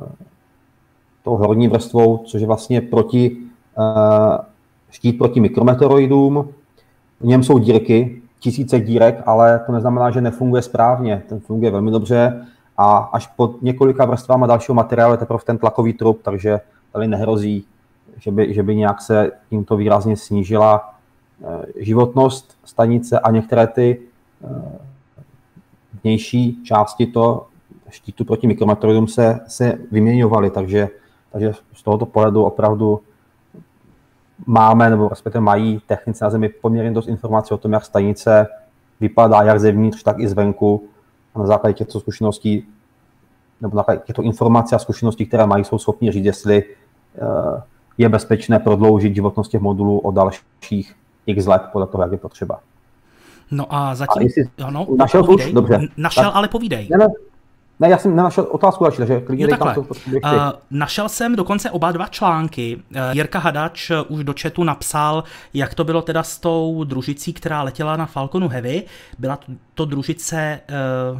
tou horní vrstvou, což je vlastně proti, uh, štít proti mikrometeoroidům. V něm jsou dírky, tisíce dírek, ale to neznamená, že nefunguje správně. Ten funguje velmi dobře a až pod několika vrstvama dalšího materiálu je teprve ten tlakový trup, takže tady nehrozí, že by, že by nějak se tímto výrazně snížila životnost stanice a některé ty vnější části to štítu proti mikrometeoroidům se, se vyměňovaly, takže, takže z tohoto pohledu opravdu máme, nebo respektive mají technici na Zemi poměrně dost informací o tom, jak stanice vypadá jak zevnitř, tak i zvenku. A na základě těchto zkušeností, nebo na základě těchto informací a zkušeností, které mají, jsou schopni říct, jestli eh, je bezpečné prodloužit životnost těch modulů o dalších x let podle toho, jak je potřeba. No a zatím... A jestli, ano, našel už? Dobře. Našel, tak, ale povídej. Ne, ne, ne, já jsem nenašel otázku další, takže klidně jo. To, to, uh, Našel jsem dokonce oba dva články. Uh, Jirka Hadač už do chatu napsal, jak to bylo teda s tou družicí, která letěla na Falconu Heavy. Byla to, družice uh,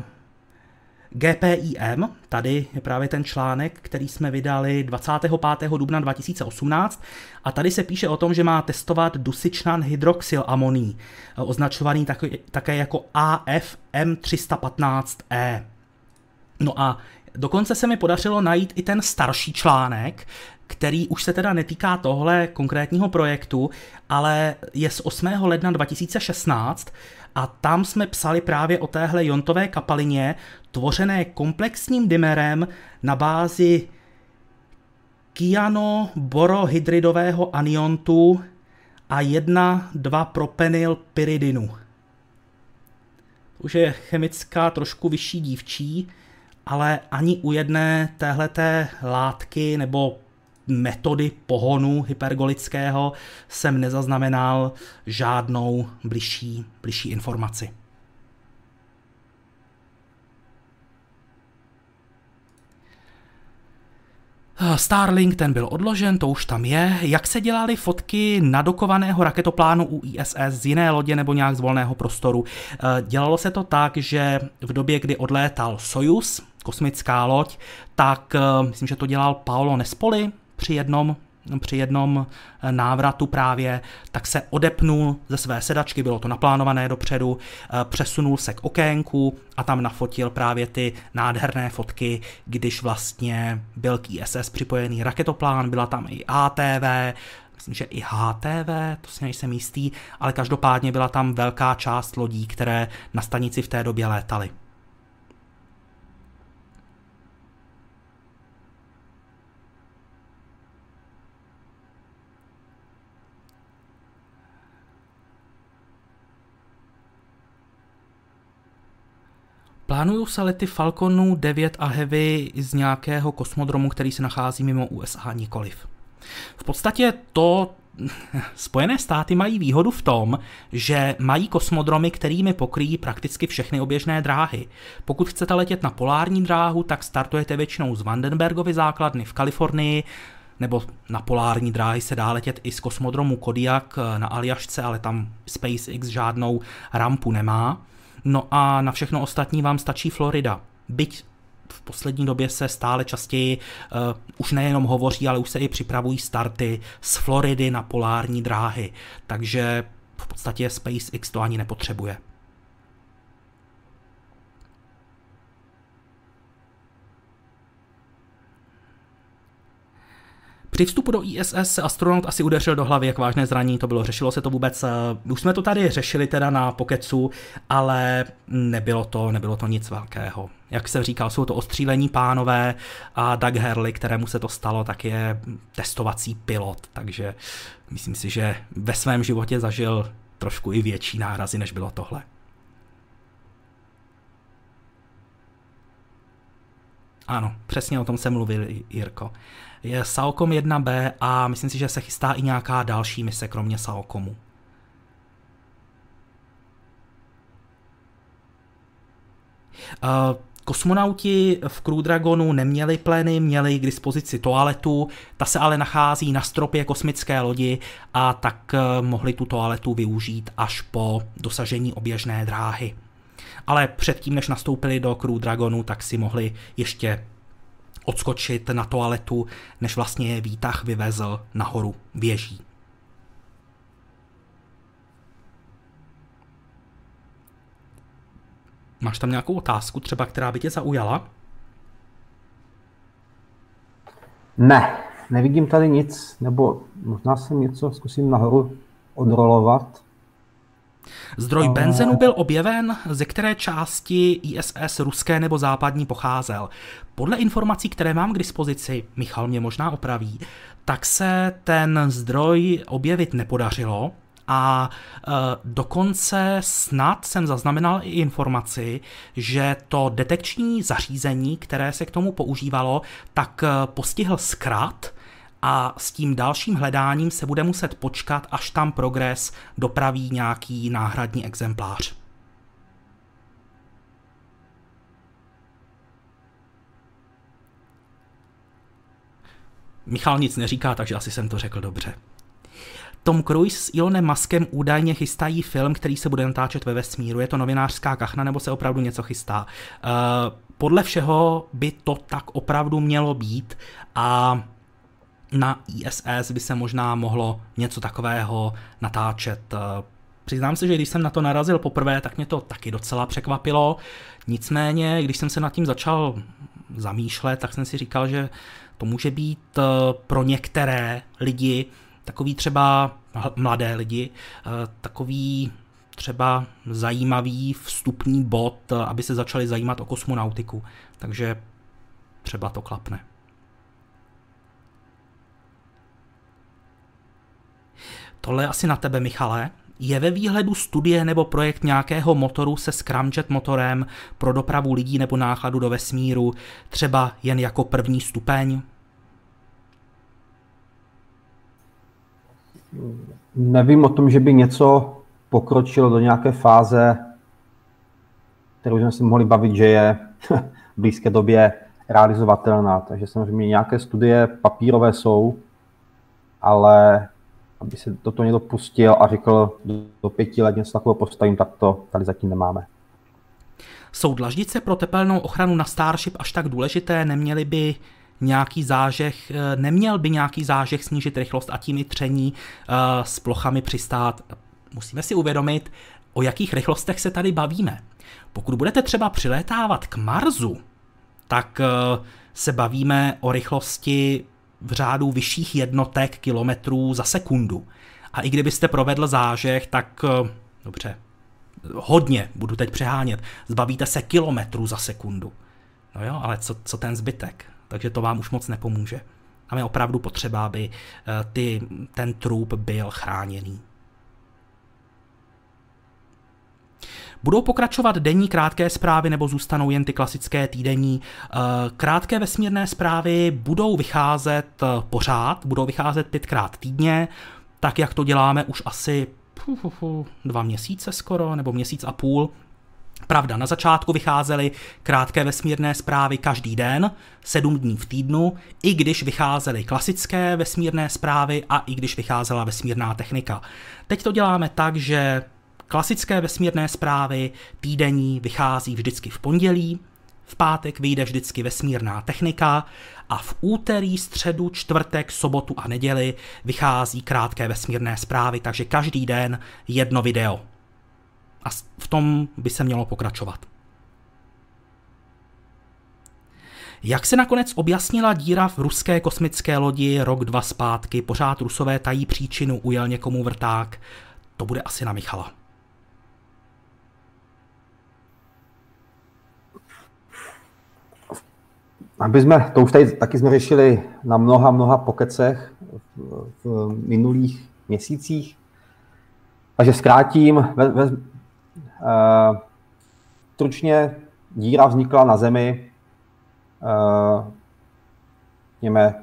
GPIM, tady je právě ten článek, který jsme vydali 25. dubna 2018 a tady se píše o tom, že má testovat dusičnan hydroxylamoný, označovaný také jako AFM315E. No a dokonce se mi podařilo najít i ten starší článek, který už se teda netýká tohle konkrétního projektu, ale je z 8. ledna 2016 a tam jsme psali právě o téhle jontové kapalině, tvořené komplexním dimerem na bázi kyano-borohydridového aniontu a 1,2 propenyl pyridinu. Už je chemická trošku vyšší dívčí, ale ani u jedné téhleté látky nebo metody pohonu hypergolického jsem nezaznamenal žádnou bližší, bližší informaci. Starlink ten byl odložen, to už tam je. Jak se dělaly fotky nadokovaného raketoplánu u ISS z jiné lodě nebo nějak z volného prostoru? Eh, dělalo se to tak, že v době, kdy odlétal Soyuz, kosmická loď, tak eh, myslím, že to dělal Paolo Nespoli při jednom při jednom eh, návratu právě, tak se odepnul ze své sedačky, bylo to naplánované dopředu, eh, přesunul se k okénku a tam nafotil právě ty nádherné fotky, když vlastně byl k ISS připojený raketoplán, byla tam i ATV, myslím, že i HTV, to si nejsem jistý, ale každopádně byla tam velká část lodí, které na stanici v té době létaly. Plánují se lety Falconu 9 a Heavy z nějakého kosmodromu, který se nachází mimo USA nikoliv. V podstatě to Spojené státy mají výhodu v tom, že mají kosmodromy, kterými pokryjí prakticky všechny oběžné dráhy. Pokud chcete letět na polární dráhu, tak startujete většinou z Vandenbergovy základny v Kalifornii, nebo na polární dráhy se dá letět i z kosmodromu Kodiak na Aljašce, ale tam SpaceX žádnou rampu nemá. No a na všechno ostatní vám stačí Florida. Byť v poslední době se stále častěji uh, už nejenom hovoří, ale už se i připravují starty z Floridy na polární dráhy. Takže v podstatě SpaceX to ani nepotřebuje. Při vstupu do ISS se astronaut asi udeřil do hlavy, jak vážné zranění to bylo. Řešilo se to vůbec, už jsme to tady řešili teda na Pokecu, ale nebylo to, nebylo to nic velkého. Jak jsem říkal, jsou to ostřílení pánové a Doug Hurley, kterému se to stalo, tak je testovací pilot, takže myslím si, že ve svém životě zažil trošku i větší nárazy, než bylo tohle. Ano, přesně o tom se mluvil Jirko. Je Saocom 1B a myslím si, že se chystá i nějaká další mise, kromě Saocomu. Uh, Kosmonauti v Crew Dragonu neměli pleny, měli k dispozici toaletu, ta se ale nachází na stropě kosmické lodi a tak eh, mohli tu toaletu využít až po dosažení oběžné dráhy. Ale předtím, než nastoupili do Crew Dragonu, tak si mohli ještě odskočit na toaletu, než vlastně je výtah vyvezl nahoru věží. Máš tam nějakou otázku třeba, která by tě zaujala? Ne, nevidím tady nic, nebo možná jsem něco zkusím nahoru odrolovat. Zdroj Ale... benzenu byl objeven, ze které části ISS ruské nebo západní pocházel. Podle informací, které mám k dispozici, Michal mě možná opraví, tak se ten zdroj objevit nepodařilo, a e, dokonce snad jsem zaznamenal i informaci, že to detekční zařízení, které se k tomu používalo, tak e, postihl zkrat a s tím dalším hledáním se bude muset počkat, až tam progres dopraví nějaký náhradní exemplář. Michal nic neříká, takže asi jsem to řekl dobře. Tom Cruise s Elonem Muskem údajně chystají film, který se bude natáčet ve vesmíru. Je to novinářská kachna nebo se opravdu něco chystá? Uh, podle všeho by to tak opravdu mělo být a na ISS by se možná mohlo něco takového natáčet. Eh, přiznám se, že když jsem na to narazil poprvé, tak mě to taky docela překvapilo. Nicméně, když jsem se nad tím začal zamýšlet, tak jsem si říkal, že to může být eh, pro některé lidi takový třeba mladé lidi, eh, takový třeba zajímavý vstupní bod, aby se začali zajímat o kosmonautiku. Takže třeba to klapne. Tohle je asi na tebe, Michale. Je ve výhledu studie nebo projekt nějakého motoru se scramjet motorem pro dopravu lidí nebo nákladu do vesmíru, třeba jen jako první stupeň? Nevím o tom, že by něco pokročilo do nějaké fáze, kterou jsme si mohli bavit, že je v blízké době realizovatelná. Takže samozřejmě nějaké studie papírové jsou, ale aby se toto někdo pustil a řekl, do pěti let něco takového postavím, tak to tady zatím nemáme. Jsou dlaždice pro tepelnou ochranu na Starship až tak důležité? Neměly by nějaký zážeh, eh, neměl by nějaký zážeh snížit rychlost a tím i tření uh, s plochami přistát. Musíme si uvědomit, o jakých rychlostech se tady bavíme. Pokud budete třeba přilétávat k Marsu, tak uh, se bavíme o rychlosti v řádu vyšších jednotek kilometrů za sekundu. A i kdybyste provedl zážeh, tak uh, dobře, hodně, budu teď přehánět, zbavíte se kilometrů za sekundu. No jo, ale co, co ten zbytek? takže to vám už moc nepomůže. Tam je opravdu potřeba, aby eh, ty, ten trup byl chráněný. Budou pokračovat denní krátké zprávy nebo zůstanou jen ty klasické týdenní? Eh, krátké vesmírné zprávy budou vycházet eh, pořád, budou vycházet pětkrát týdně, tak jak to děláme už asi dva měsíce skoro, nebo měsíc a půl. Pravda, na začátku vycházely krátké vesmírné zprávy každý den, sedm dní v týdnu, i když vycházely klasické vesmírné zprávy a i když vycházela vesmírná technika. Teď to děláme tak, že klasické vesmírné zprávy týdenní vychází vždycky v pondělí, v pátek vyjde vždycky vesmírná technika a v úterý, středu, čtvrtek, sobotu a neděli vychází krátké vesmírné zprávy, takže každý den jedno video. A v tom by se mělo pokračovat. Jak se nakonec objasnila díra v ruské kosmické lodi rok, dva zpátky? Pořád rusové tají příčinu, ujel někomu vrták. To bude asi na Michala. Aby jsme, to už tady taky jsme řešili na mnoha, mnoha pokecech v, v minulých měsících. Takže zkrátím, ve, ve, uh, stručně díra vznikla na Zemi uh, něme,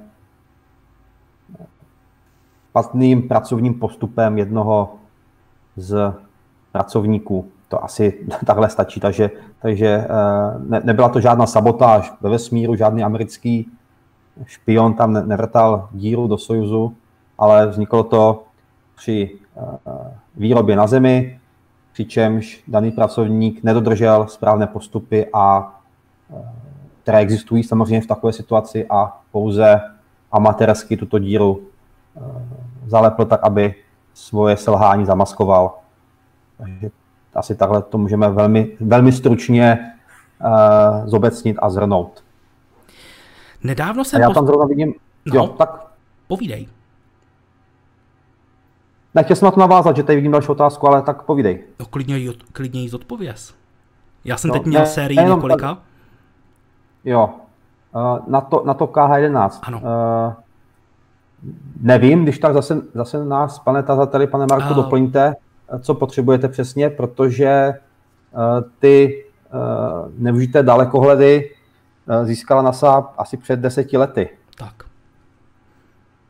špatným pracovním postupem jednoho z pracovníků. To asi takhle stačí. Takže, takže eh, ne, nebyla to žádná sabotáž ve vesmíru, žádný americký špion tam nevrtal díru do Sojuzu, ale vzniklo to při eh, výrobě na Zemi, přičemž daný pracovník nedodržel správné postupy, a, eh, které existují samozřejmě v takové situaci a pouze amatérsky tuto díru zalepl tak, aby svoje selhání zamaskoval. Takže asi takhle to můžeme velmi, velmi stručně uh, zobecnit a zhrnout. Nedávno jsem... A já tam zrovna vidím... No, jo, tak... Povídej. Nechtěl jsem na to navázat, že tady vidím další otázku, ale tak povídej. No, klidně, klidně jí zodpověz. Já jsem no, teď měl ne, sérii ne, několika. Tak, jo. Uh, na, to, na to KH11. Ano. Uh, nevím, když tak zase, zase nás, pane tazateli, pane Marku, uh, doplňte co potřebujete přesně, protože eh, ty eh, nevyužité dalekohledy eh, získala NASA asi před deseti lety. Tak.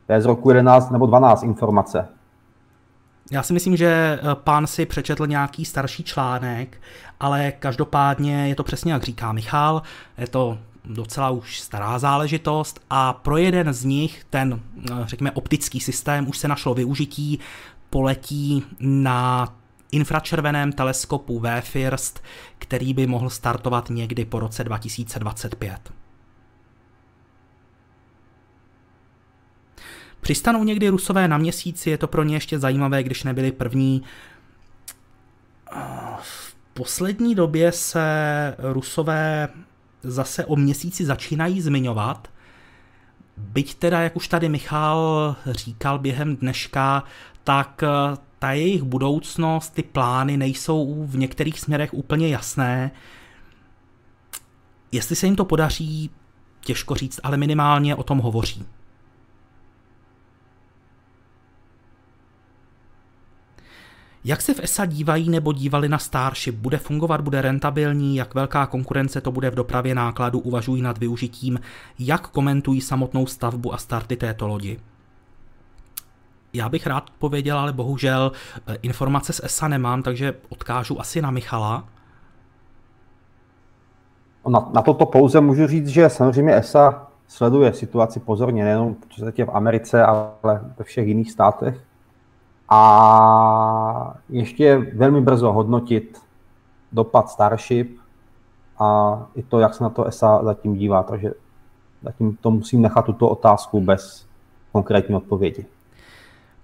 To je z roku 11 nebo 12 informace. Já si myslím, že pán si přečetl nějaký starší článek, ale každopádně je to přesně jak říká Michal, je to docela už stará záležitost a pro jeden z nich, ten, řekněme, optický systém, už se našlo využití poletí na infračerveném teleskopu V-FIRST, který by mohl startovat někdy po roce 2025. Přistanou někdy Rusové na měsíci, je to pro ně ještě zajímavé, když nebyli první. V poslední době se Rusové zase o měsíci začínají zmiňovat, byť teda, jak už tady Michal říkal během dneška, tak eh, ta jejich budoucnost, ty plány nejsou v některých směrech úplně jasné. Jestli se jim to podaří, těžko říct, ale minimálně o tom hovoří. Jak se v ESA dívají nebo dívali na Starship? Bude fungovat, bude rentabilní? Jak velká konkurence to bude v dopravě nákladu? Uvažují nad využitím? Jak komentují samotnou stavbu a starty této lodi? Já bych rád odpověděl, ale bohužel eh, informace z ESA nemám, takže odkážu asi na Michala. Na, na toto pouze můžu říct, že samozřejmě ESA sleduje situaci pozorně, nejenom v Americe, ale ve všech jiných státech. A ještě velmi brzo hodnotit dopad Starship a i to, jak se na to ESA zatím dívá. Takže zatím to musím nechat tuto otázku bez konkrétní odpovědi.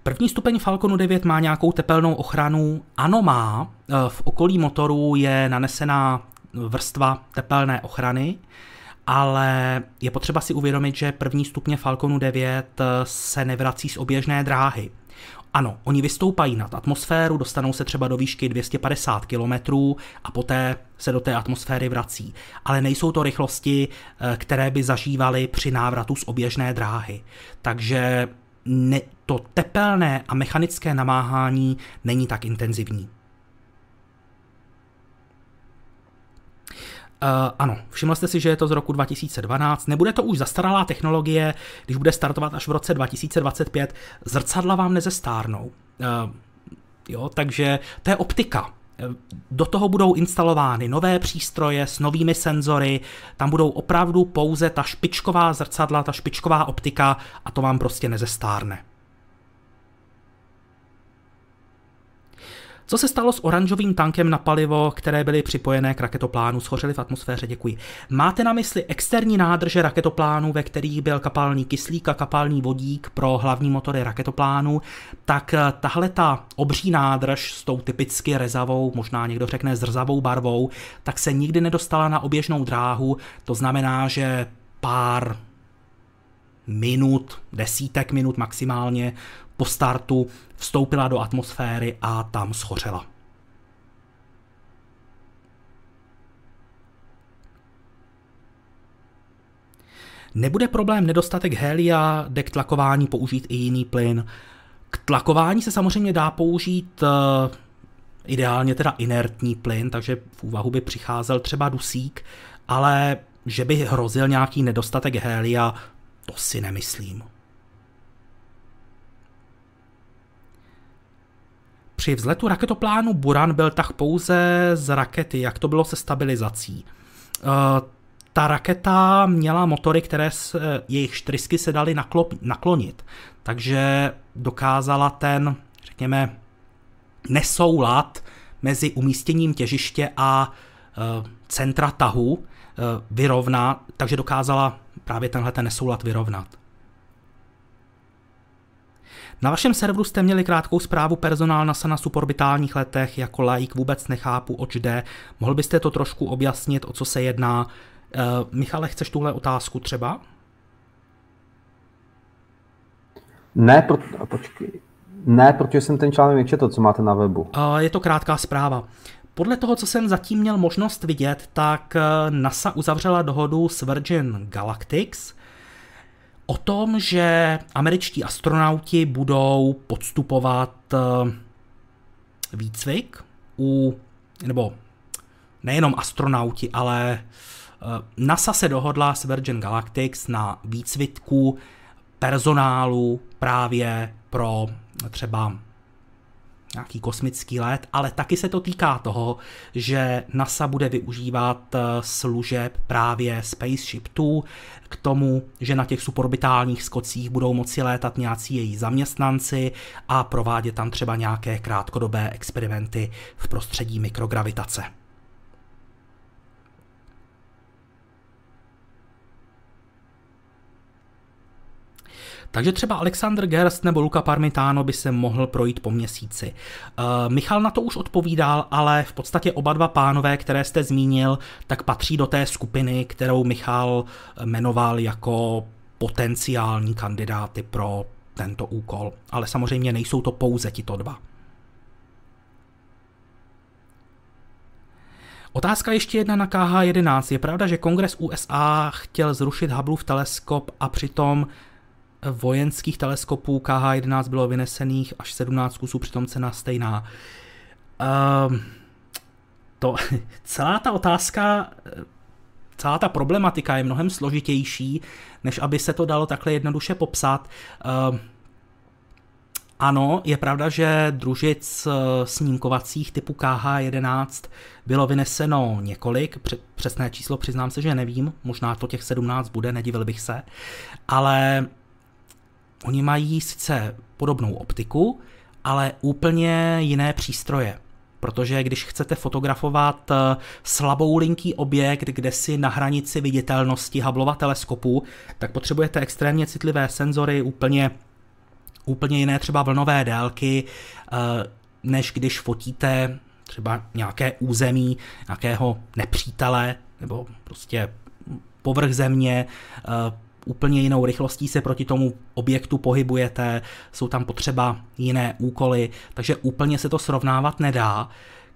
První stupeň Falconu 9 má nějakou tepelnou ochranu. Ano, má. E, v okolí motoru je nanesená vrstva tepelné ochrany, ale je potřeba si uvědomit, že první stupně Falconu 9 se nevrací z oběžné dráhy. Ano, oni vystoupají nad atmosféru, dostanou se třeba do výšky 250 km a poté se do té atmosféry vrací. Ale nejsou to rychlosti, e, které by zažívali při návratu z oběžné dráhy. Takže ne, to tepelné a mechanické namáhání není tak intenzivní. Uh, ano, všiml jste si, že je to z roku 2012. Nebude to už zastaralá technologie, když bude startovat až v roce 2025. Zrcadla vám nezestárnou. Uh, jo, takže to je optika. Do toho budou instalovány nové přístroje s novými senzory, tam budou opravdu pouze ta špičková zrcadla, ta špičková optika a to vám prostě nezestárne. Co se stalo s oranžovým tankem na palivo, které byly připojené k raketoplánu, schořely v atmosféře? Děkuji. Máte na mysli externí nádrže raketoplánu, ve kterých byl kapalný kyslík a kapalný vodík pro hlavní motory raketoplánu, tak eh, tahle ta obří nádrž s tou typicky rezavou, možná někdo řekne zrzavou barvou, tak se nikdy nedostala na oběžnou dráhu, to znamená, že pár minut, desítek minut maximálně po startu vstoupila do atmosféry a tam schořela. Nebude problém nedostatek helia, jde k tlakování použít i jiný plyn. K tlakování se samozřejmě dá použít uh, ideálně teda inertní plyn, takže v úvahu by přicházel třeba dusík, ale že by hrozil nějaký nedostatek helia, to si nemyslím. Při vzletu raketoplánu Buran byl tak pouze z rakety, jak to bylo se stabilizací. Uh, ta raketa měla motory, které se, jejich trysky se daly naklonit, takže dokázala ten, řekněme, nesoulad mezi umístěním těžiště a e, centra tahu e, vyrovnat, takže dokázala právě tenhle ten nesoulad vyrovnat. Na vašem serveru jste měli krátkou zprávu personál NASA na suborbitálních letech, jako laik vůbec nechápu, oč jde. Mohl byste to trošku objasnit, o co se jedná? Uh, Michale, chceš tuhle otázku třeba? Ne, pro, počkej. Ne, protože jsem ten článek nečetl, co máte na webu. Uh, je to krátká zpráva. Podle toho, co jsem zatím měl možnost vidět, tak eh, NASA uzavřela dohodu s Virgin Galactics o tom, že američtí astronauti budou podstupovat výcvik u, nebo nejenom astronauti, ale Eh, NASA se dohodla s Virgin Galactics na výcvitku personálu právě pro třeba nějaký kosmický let, ale taky se to týká toho, že NASA bude využívat eh, služeb právě Spaceship 2 k tomu, že na těch suborbitálních skocích budou moci létat nějací její zaměstnanci a provádět tam třeba nějaké krátkodobé experimenty v prostředí mikrogravitace. Takže třeba Alexander Gerst nebo Luca Parmitano by se mohl projít po měsíci. Uh, Michal na to už odpovídal, ale v podstatě oba dva pánové, které jste zmínil, tak patří do té skupiny, kterou Michal jmenoval jako potenciální kandidáty pro tento úkol. Ale samozřejmě nejsou to pouze tito dva. Otázka ještě jedna na KH-11. Je pravda, že kongres USA chtěl zrušit Hubbleův teleskop a přitom vojenských teleskopů KH-11 bylo vynesených až 17 kusů, přitom cena stejná. Um, to, celá ta otázka, celá ta problematika je mnohem složitější, než aby se to dalo takhle jednoduše popsat. Um, ano, je pravda, že družic eh, snímkovacích typu KH-11 bylo vyneseno několik, přesné číslo přiznám se, že nevím, možná to těch 17 bude, nedivil bych se, ale Oni mají sice podobnou optiku, ale úplně jiné přístroje. Protože když chcete fotografovat eh, slabou linký objekt, kde si na hranici viditelnosti Hubbleova teleskopu, tak potřebujete extrémně citlivé senzory, úplně, úplně jiné třeba vlnové délky, eh, než když fotíte třeba nějaké území, nějakého nepřítele, nebo prostě povrch země, eh, úplně jinou rychlostí se proti tomu objektu pohybujete, jsou tam potřeba jiné úkoly, takže úplně se to srovnávat nedá.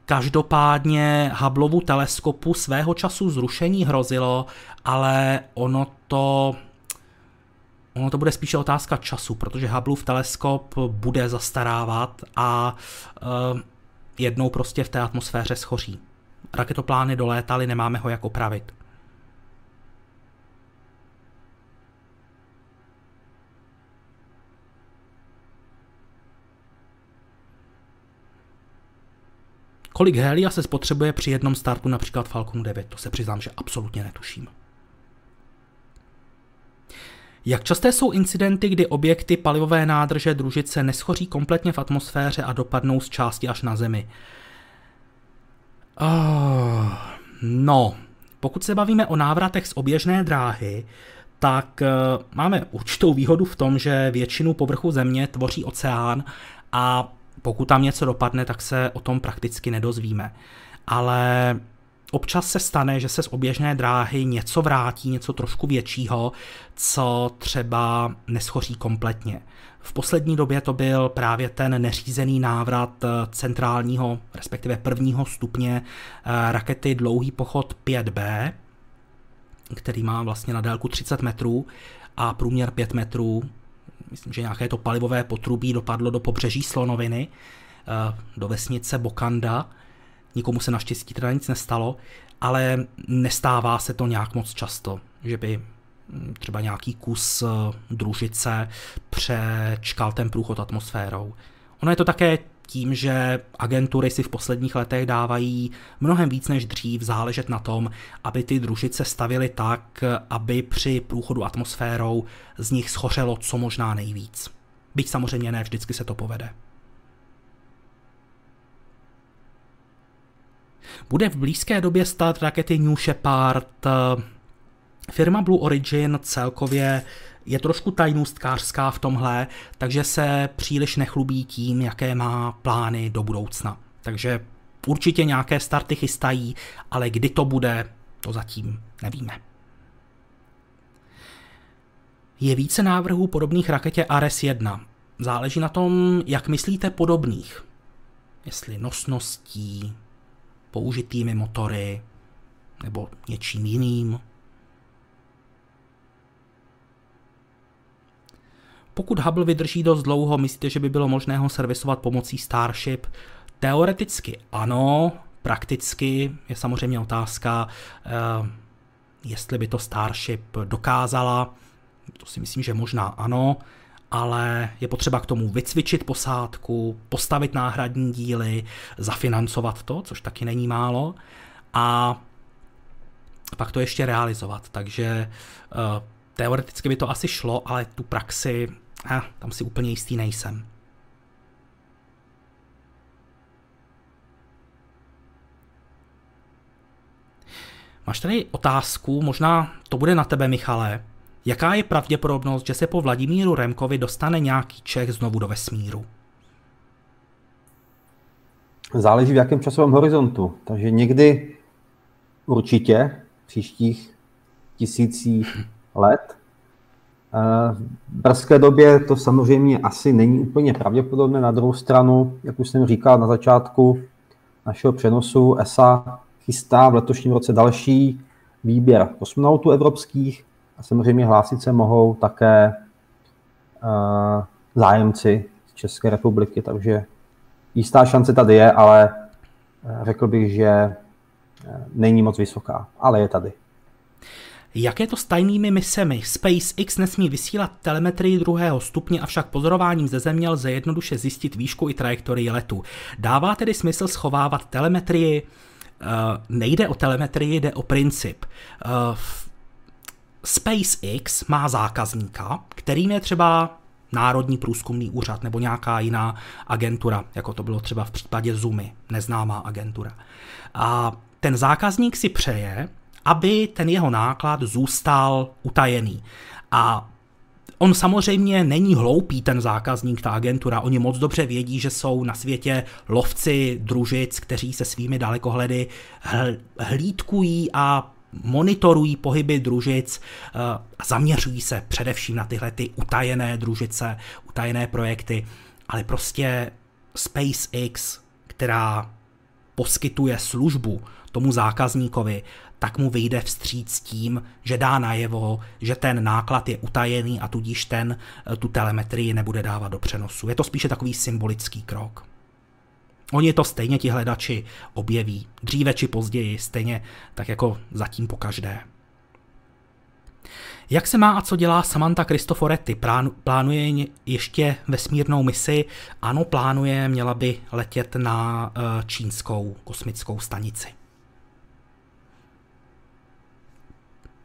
Každopádně Hubbleovu teleskopu svého času zrušení hrozilo, ale ono to Ono to bude spíše otázka času, protože Hubbleův teleskop bude zastarávat a uh, jednou prostě v té atmosféře schoří. Raketoplány dolétaly, nemáme ho jak opravit. Kolik helia se spotřebuje při jednom startu například Falconu 9, to se přiznám, že absolutně netuším. Jak časté jsou incidenty, kdy objekty palivové nádrže družice neschoří kompletně v atmosféře a dopadnou z části až na Zemi? Oh, no, pokud se bavíme o návratech z oběžné dráhy, tak uh, máme určitou výhodu v tom, že většinu povrchu Země tvoří oceán a pokud tam něco dopadne, tak se o tom prakticky nedozvíme. Ale občas se stane, že se z oběžné dráhy něco vrátí, něco trošku většího, co třeba neschoří kompletně. V poslední době to byl právě ten neřízený návrat centrálního, respektive prvního stupně eh, rakety Dlouhý pochod 5B, který má vlastně na délku 30 metrů a průměr 5 metrů. Myslím, že nějaké to palivové potrubí dopadlo do pobřeží Slonoviny, eh, do vesnice Bokanda. Nikomu se naštěstí teda nic nestalo, ale nestává se to nějak moc často, že by hm, třeba nějaký kus eh, družice přečkal ten průchod atmosférou. Ono je to také tím, že agentury si v posledních letech dávají mnohem víc než dřív záležet na tom, aby ty družice stavily tak, aby při průchodu atmosférou z nich schořelo co možná nejvíc. Byť samozřejmě ne vždycky se to povede. Bude v blízké době stát rakety New Shepard. Firma Blue Origin celkově je trošku tajnůstkářská v tomhle, takže se příliš nechlubí tím, jaké má plány do budoucna. Takže určitě nějaké starty chystají, ale kdy to bude, to zatím nevíme. Je více návrhů podobných raketě Ares-1. Záleží na tom, jak myslíte podobných. Jestli nosností, použitými motory nebo něčím jiným. Pokud Hubble vydrží dost dlouho, myslíte, že by bylo možné ho servisovat pomocí Starship? Teoreticky ano, prakticky je samozřejmě otázka, uh, jestli by to Starship dokázala. To si myslím, že možná ano, ale je potřeba k tomu vycvičit posádku, postavit náhradní díly, zafinancovat to, což taky není málo, a pak to ještě realizovat. Takže uh, teoreticky by to asi šlo, ale tu praxi a tam si úplně jistý nejsem. Máš tady otázku, možná to bude na tebe, Michale. Jaká je pravděpodobnost, že se po Vladimíru Remkovi dostane nějaký Čech znovu do vesmíru? Záleží v jakém časovém horizontu. Takže někdy určitě příštích tisících let v brzké době to samozřejmě asi není úplně pravděpodobné. Na druhou stranu, jak už jsem říkal na začátku našeho přenosu, ESA chystá v letošním roce další výběr kosmonautů evropských a samozřejmě hlásit se mohou také uh, zájemci z České republiky, takže jistá šance tady je, ale uh, řekl bych, že není moc vysoká, ale je tady. Jak je to s tajnými misemi? SpaceX nesmí vysílat telemetrii druhého stupně, avšak pozorováním ze Země lze jednoduše zjistit výšku i trajektorii letu. Dává tedy smysl schovávat telemetrii? Uh, nejde o telemetrii, jde o princip. Uh, SpaceX má zákazníka, kterým je třeba Národní průzkumný úřad nebo nějaká jiná agentura, jako to bylo třeba v případě Zoomy, neznámá agentura. A ten zákazník si přeje, aby ten jeho náklad zůstal utajený. A On samozřejmě není hloupý, ten zákazník, ta agentura. Oni moc dobře vědí, že jsou na světě lovci družic, kteří se svými dalekohledy hlídkují a monitorují pohyby družic eh, a zaměřují se především na tyhle ty utajené družice, utajené projekty, ale prostě SpaceX, která poskytuje službu tomu zákazníkovi, tak mu vyjde vstříc tím, že dá najevo, že ten náklad je utajený a tudíž ten eh, tu telemetrii nebude dávat do přenosu. Je to spíše takový symbolický krok. Oni to stejně ti hledači objeví, dříve či později, stejně tak jako zatím po každé. Jak se má a co dělá Samantha Cristoforetti? Plánuje ještě vesmírnou misi? Ano, plánuje, měla by letět na eh, čínskou kosmickou stanici.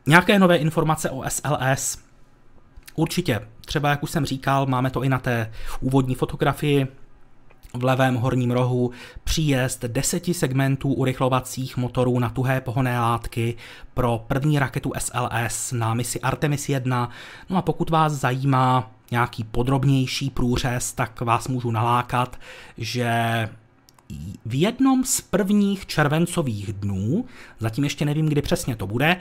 Nějaké nové informace o SLS? Určitě. Třeba, jak už jsem říkal, máme to i na té úvodní fotografii, v levém horním rohu příjezd deseti segmentů urychlovacích motorů na tuhé pohonné látky pro první raketu SLS na misi Artemis 1. No a pokud vás zajímá nějaký podrobnější průřez, tak vás můžu nalákat, že v jednom z prvních červencových dnů, zatím ještě nevím, kdy přesně to bude,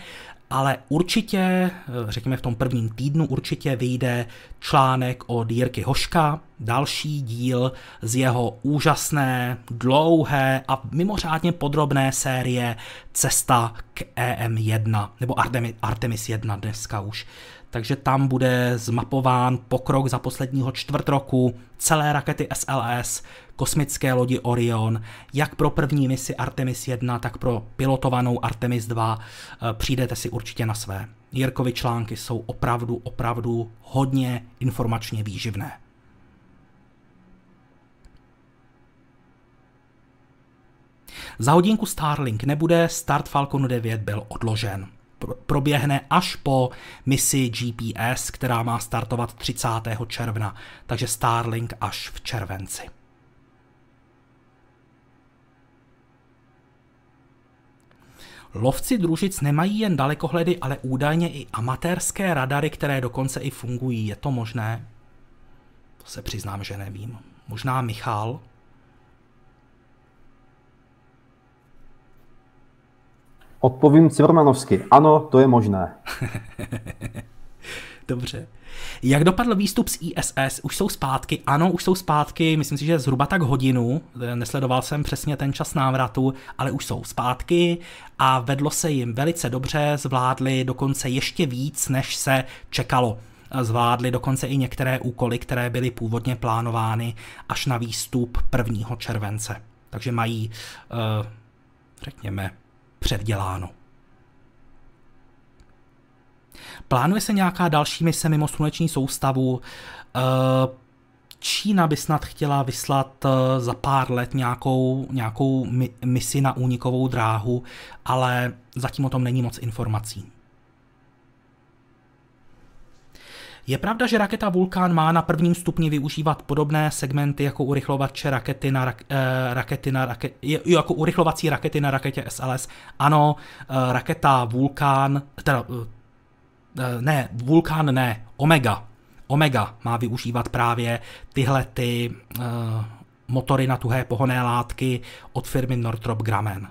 ale určitě, eh, řekněme v tom prvním týdnu, určitě vyjde článek od Jirky Hoška, další díl z jeho úžasné, dlouhé a mimořádně podrobné série Cesta k EM1, nebo Artemis 1 dneska už. Takže tam bude zmapován pokrok za posledního čtvrt roku celé rakety SLS, kosmické lodi Orion, jak pro první misi Artemis 1, tak pro pilotovanou Artemis 2. Eh, přijdete si určitě na své. Jirkovi články jsou opravdu, opravdu hodně informačně výživné. Za hodinku Starlink nebude, start Falconu 9 byl odložen proběhne až po misi GPS, která má startovat 30. června, takže Starlink až v červenci. Lovci družic nemají jen dalekohledy, ale údajně i amatérské radary, které dokonce i fungují. Je to možné? To se přiznám, že nevím. Možná Michal? Odpovím Cimrmanovsky. Ano, to je možné. Dobře. Jak dopadl výstup z ISS? Už jsou zpátky? Ano, už jsou zpátky, myslím si, že zhruba tak hodinu. Nesledoval jsem přesně ten čas návratu, ale už jsou zpátky a vedlo se jim velice dobře, zvládli dokonce ještě víc, než se čekalo. Zvládli dokonce i některé úkoly, které byly původně plánovány až na výstup 1. července. Takže mají, uh, řekněme, předděláno. Plánuje se nějaká další mise mimo sluneční soustavu. Eh, Čína by snad chtěla vyslat eh, za pár let nějakou, nějakou misi na únikovou dráhu, ale zatím o tom není moc informací. Je pravda, že raketa Vulkan má na prvním stupni využívat podobné segmenty jako urychlovače rakety na, rak, eh, rakety na raket, jako urychlovací rakety na raketě SLS. Ano, eh, raketa Vulkan, teda, eh, ne, Vulkan ne, Omega. Omega má využívat právě tyhle ty eh, motory na tuhé pohonné látky od firmy Northrop Grumman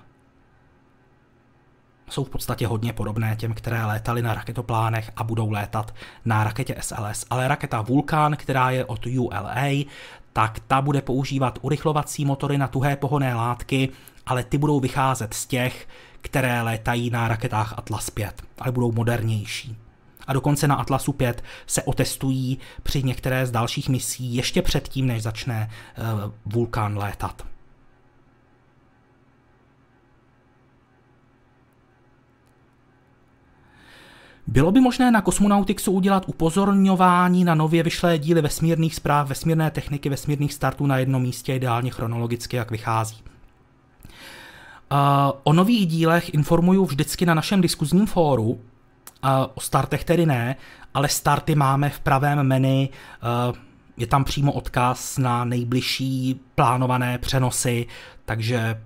jsou v podstatě hodně podobné těm, které létaly na raketoplánech a budou létat na raketě SLS. Ale raketa Vulkan, která je od ULA, tak ta bude používat urychlovací motory na tuhé pohonné látky, ale ty budou vycházet z těch, které létají na raketách Atlas 5, ale budou modernější. A dokonce na Atlasu 5 se otestují při některé z dalších misí ještě předtím, než začne uh, Vulkan létat. Bylo by možné na Kosmonautixu udělat upozorňování na nově vyšlé díly vesmírných zpráv, vesmírné techniky, vesmírných startů na jednom místě, ideálně chronologicky, jak vychází. Uh, o nových dílech informuju vždycky na našem diskuzním fóru, o startech tedy ne, ale starty máme v pravém menu, uh, je tam přímo odkaz na nejbližší plánované přenosy, takže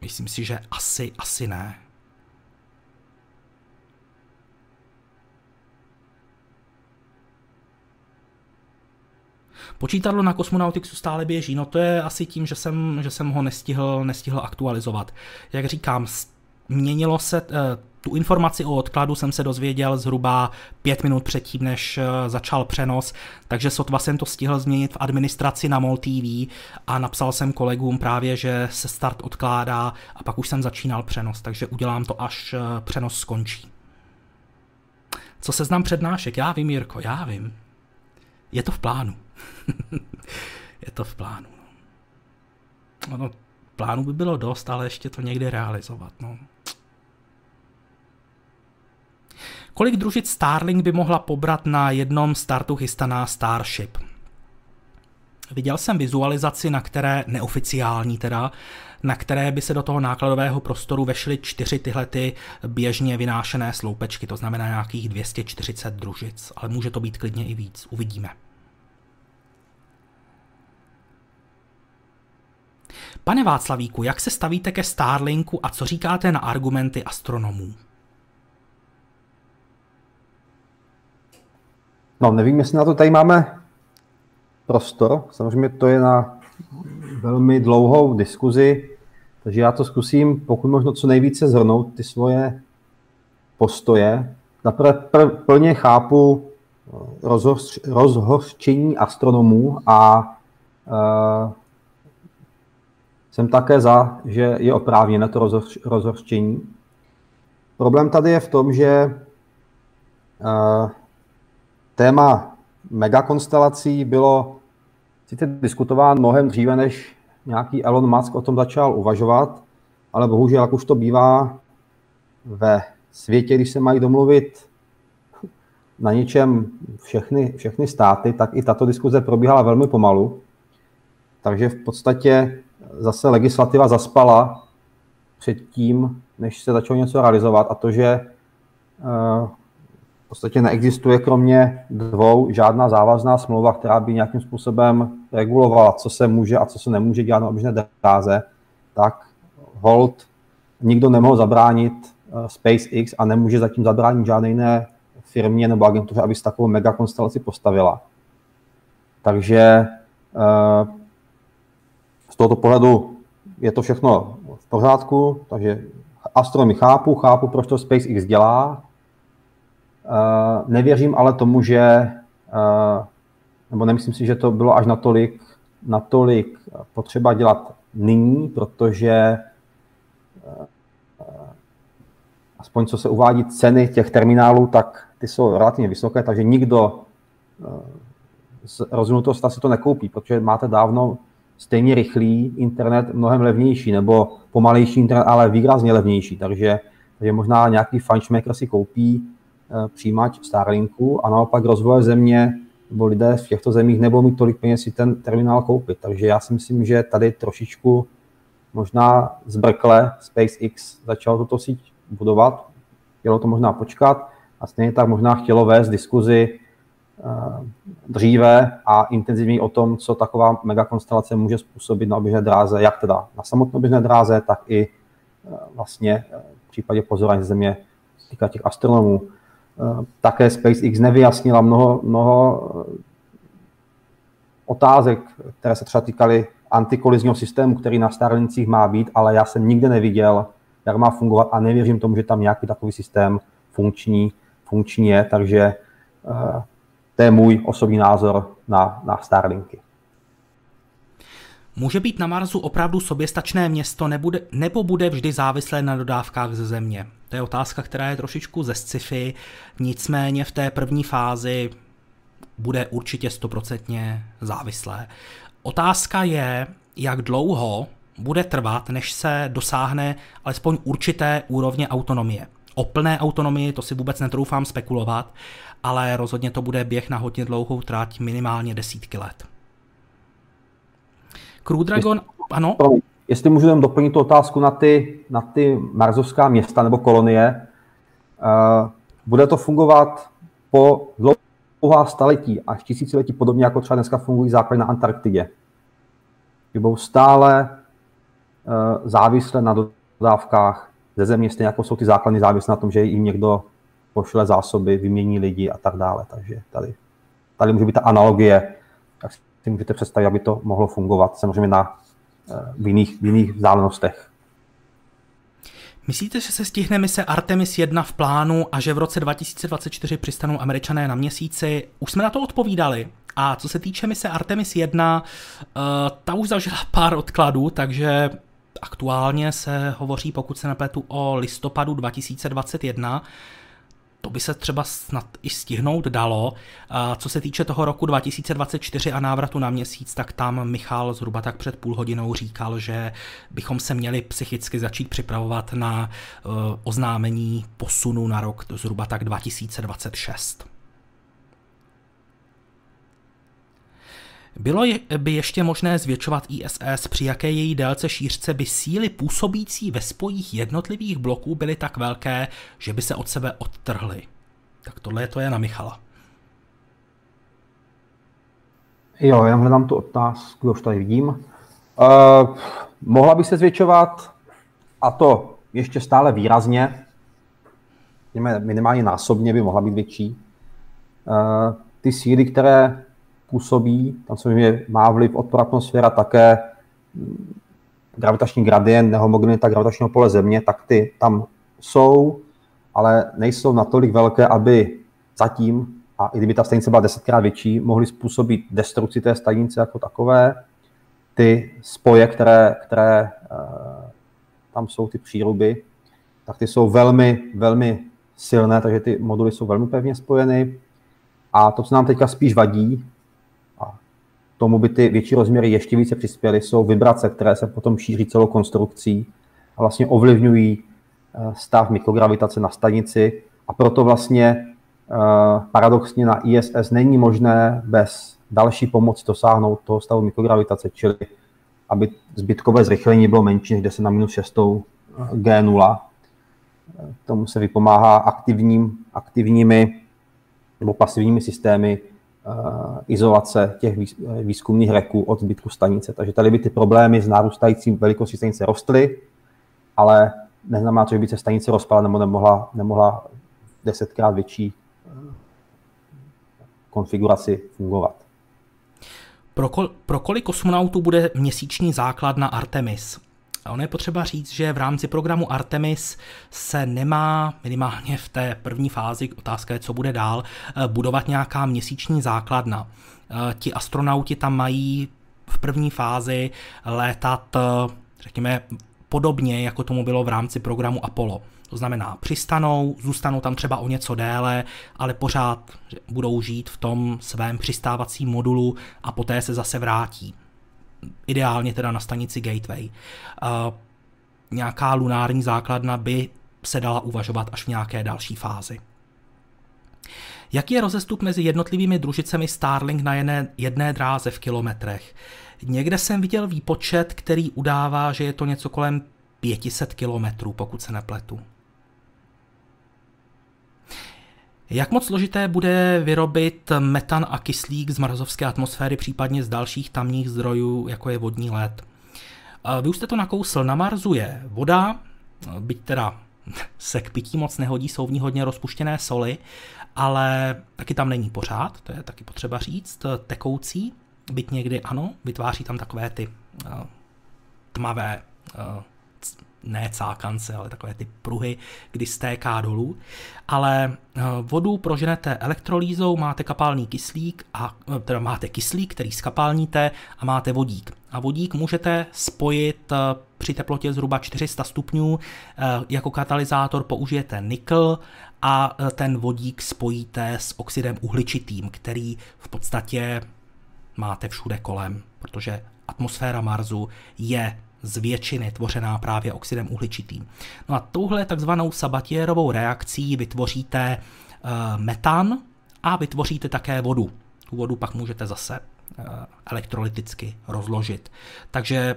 myslím si, že asi, asi ne. Počítadlo na Cosmonautixu stále běží, no to je asi tím, že jsem, že jsem ho nestihl, nestihl aktualizovat. Jak říkám, měnilo se, eh, tu informaci o odkladu jsem se dozvěděl zhruba pět minut předtím, než eh, začal přenos, takže sotva jsem to stihl změnit v administraci na MOL TV a napsal jsem kolegům právě, že se start odkládá a pak už jsem začínal přenos, takže udělám to, až eh, přenos skončí. Co se znám přednášek? Já vím, Jirko, já vím. Je to v plánu. je to v plánu. No. Plánu by bylo dost, ale ještě to někde realizovat. No. Kolik družic Starlink by mohla pobrat na jednom startu chystaná Starship? Viděl jsem vizualizaci, na které, neoficiální teda, na které by se do toho nákladového prostoru vešly čtyři tyhle ty běžně vynášené sloupečky, to znamená nějakých 240 družic, ale může to být klidně i víc, uvidíme. Pane Václavíku, jak se stavíte ke Starlinku a co říkáte na argumenty astronomů? No, nevím, jestli na to tady máme prostor. Samozřejmě to je na velmi dlouhou diskuzi, takže já to zkusím pokud možno co nejvíce zhrnout ty svoje postoje. Zaprvé plně chápu eh, rozhořčení astronomů a uh, jsem také za, že je oprávněné to rozhořčení. Problém tady je v tom, že uh, téma megakonstelelací bylo sice diskutováno mnohem dříve, než nějaký Elon Musk o tom začal uvažovat, ale bohužel, jak už to bývá ve světě, když se mají domluvit na něčem všechny, všechny státy, tak i tato diskuze probíhala velmi pomalu. Takže v podstatě zase legislativa zaspala předtím, než se začalo něco realizovat a to, že eh, podstatě neexistuje kromě dvou žádná závazná smlouva, která by nějakým způsobem regulovala, co se může a co se nemůže dělat na oběžné dráze, tak hold nikdo nemohl zabránit eh, SpaceX a nemůže zatím zabránit žádné jiné firmě nebo agentuře, aby si takovou megakonstelaci postavila. Takže eh, z tohoto pohledu je to všechno v pořádku, takže astronomy chápu, chápu, proč to SpaceX dělá. Uh, nevěřím ale tomu, že, uh, nebo nemyslím si, že to bylo až natolik, natolik potřeba dělat nyní, protože uh, aspoň co se uvádí ceny těch terminálů, tak ty jsou relativně vysoké, takže nikdo z rozvinutého si to nekoupí, protože máte dávno stejně rychlý internet, mnohem levnější, nebo pomalejší internet, ale výrazně levnější. Takže, takže možná nějaký fančmaker si koupí přijímač Starlinku a naopak rozvoje země nebo lidé v těchto zemích nebudou mít tolik peněz si ten terminál koupit. Takže já si myslím, že tady trošičku možná zbrkle SpaceX začal tuto síť budovat, chtělo to možná počkat a stejně tak možná chtělo vést diskuzi Eh, dříve a intenzivněji o tom, co taková megakonstelace může způsobit na oběžné dráze, jak teda na samotné oběžné dráze, tak i eh, vlastně eh, v případě pozorování země týká těch astronomů. Také SpaceX nevyjasnila mnoho, mnoho otázek, které se třeba týkaly antikolizního systému, který na Starlincích má být, ale já jsem nikde neviděl, jak má fungovat a nevěřím tomu, že tam nějaký takový systém funkční, funkční je, takže to je můj osobní názor na, na Starlinky. Může být na Marsu opravdu soběstačné město nebude, nebo bude vždy závislé na dodávkách ze Země? To je otázka, která je trošičku ze sci-fi, nicméně v té první fázi bude určitě stoprocentně závislé. Otázka je, jak dlouho bude trvat, než se dosáhne alespoň určité úrovně autonomie. O plné autonomii to si vůbec netroufám spekulovat, ale rozhodně to bude běh na hodně dlouhou trať, minimálně desítky let. Crew Dragon, jestli, ano? Jestli můžu jen doplnit tu otázku na ty, na ty marzovská města nebo kolonie, uh, bude to fungovat po dlouhá staletí až tisíciletí, podobně jako třeba dneska fungují základy na Antarktidě. Budou stále uh, závislé na dodávkách ze země, stejně jako jsou ty základny závislé na tom, že jim někdo pošle zásoby, vymění lidi a tak dále. Takže tady, tady může být ta analogie, tak si můžete představit, aby to mohlo fungovat samozřejmě na, eh, v, jiných, v jiných vzdálenostech. Myslíte, že se stihne mise Artemis 1 v plánu a že v roce 2024 přistanou američané na měsíci? Už jsme na to odpovídali. A co se týče mise Artemis 1, eh, ta už zažila pár odkladů, takže aktuálně se hovoří, pokud se nepletu, o listopadu 2021 to by se třeba snad i stihnout dalo. A co se týče toho roku 2024 a návratu na měsíc, tak tam Michal zhruba tak před půl hodinou říkal, že bychom se měli psychicky začít připravovat na uh, oznámení posunu na rok zhruba tak 2026. Bylo by ještě možné zvětšovat ISS, při jaké její délce šířce by síly působící ve spojích jednotlivých bloků byly tak velké, že by se od sebe odtrhly. Tak tohle to je na Michala. Jo, já hledám tu otázku, už tady vidím. Uh, mohla by se zvětšovat, a to ještě stále výrazně, minimálně násobně by mohla být větší. Uh, ty síly, které působí, tam samozřejmě má vliv odpor atmosféra také gravitační gradient, nehomogenita gravitačního pole Země, tak ty tam jsou, ale nejsou natolik velké, aby zatím, a i kdyby ta stanice byla desetkrát větší, mohly způsobit destrukci té stanice jako takové. Ty spoje, které, které uh, tam jsou, ty příruby, tak ty jsou velmi, velmi silné, takže ty moduly jsou velmi pevně spojeny. A to, co nám teďka spíš vadí, tomu by ty větší rozměry ještě více přispěly, jsou vibrace, které se potom šíří celou konstrukcí a vlastně ovlivňují eh, stav mikrogravitace na stanici a proto vlastně eh, paradoxně na ISS není možné bez další pomoci dosáhnout toho stavu mikrogravitace, čili aby zbytkové zrychlení bylo menší než 10 na minus 6 G0. Tomu se vypomáhá aktivním, aktivními nebo pasivními systémy izolace těch výzkumných reků od zbytku stanice. Takže tady by ty problémy s nárůstajícím velikostí stanice rostly, ale neznamená to, že by se stanice rozpala nebo nemohla, nemohla desetkrát větší eh, konfiguraci fungovat. Pro, kol, pro kolik kosmonautů bude měsíční základna Artemis? A ono je potřeba říct, že v rámci programu Artemis se nemá minimálně v té první fázi, otázka je, co bude dál, eh, budovat nějaká měsíční základna. Eh, ti astronauti tam mají v první fázi létat, eh, řekněme, podobně, jako tomu bylo v rámci programu Apollo. To znamená, přistanou, zůstanou tam třeba o něco déle, ale pořád budou žít v tom svém přistávacím modulu a poté se zase vrátí ideálně teda na stanici Gateway. Nějaká lunární základna by se dala uvažovat až v nějaké další fázi. Jaký je rozestup mezi jednotlivými družicemi Starlink na jedné, jedné dráze v kilometrech? Někde jsem viděl výpočet, který udává, že je to něco kolem 500 kilometrů, pokud se nepletu. Jak moc složité bude vyrobit metan a kyslík z marzovské atmosféry, případně z dalších tamních zdrojů, jako je vodní led? Vy už jste to nakousl, na Marsu je voda, byť teda se k pití moc nehodí, jsou v ní hodně rozpuštěné soli, ale taky tam není pořád, to je taky potřeba říct, tekoucí, byť někdy ano, vytváří tam takové ty uh, tmavé uh, ne cákance, ale takové ty pruhy, kdy stéká dolů. Ale eh, vodu proženete elektrolýzou, máte kapalný kyslík, a, eh, teda máte kyslík, který skapalníte a máte vodík. A vodík můžete spojit eh, při teplotě zhruba 400 stupňů. Jako katalyzátor použijete nikl a ten vodík spojíte s oxidem uhličitým, který v podstatě máte všude kolem, protože atmosféra Marsu je z většiny tvořená právě oxidem uhličitým. No a touhle takzvanou sabatierovou reakcí vytvoříte uh, metan a vytvoříte také vodu. Tu vodu pak můžete zase uh, elektrolyticky rozložit. Takže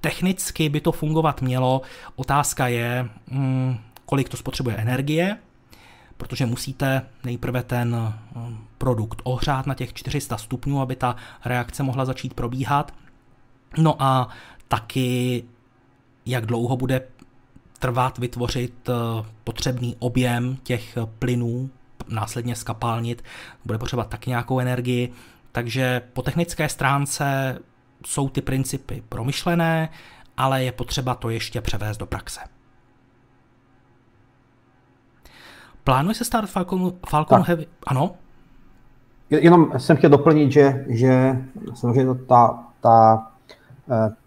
technicky by to fungovat mělo. Otázka je, mm, kolik to spotřebuje energie, protože musíte nejprve ten produkt ohřát na těch 400 stupňů, aby ta reakce mohla začít probíhat. No a taky jak dlouho bude trvat vytvořit eh, potřebný objem těch plynů, následně skapalnit, bude potřebovat taky nějakou energii, takže po technické stránce jsou ty principy promyšlené, ale je potřeba to ještě převést do praxe. Plánuje se start Falcon, Falcon Heavy? Ano? Jenom jsem chtěl doplnit, že, že samozřejmě ta, ta eh,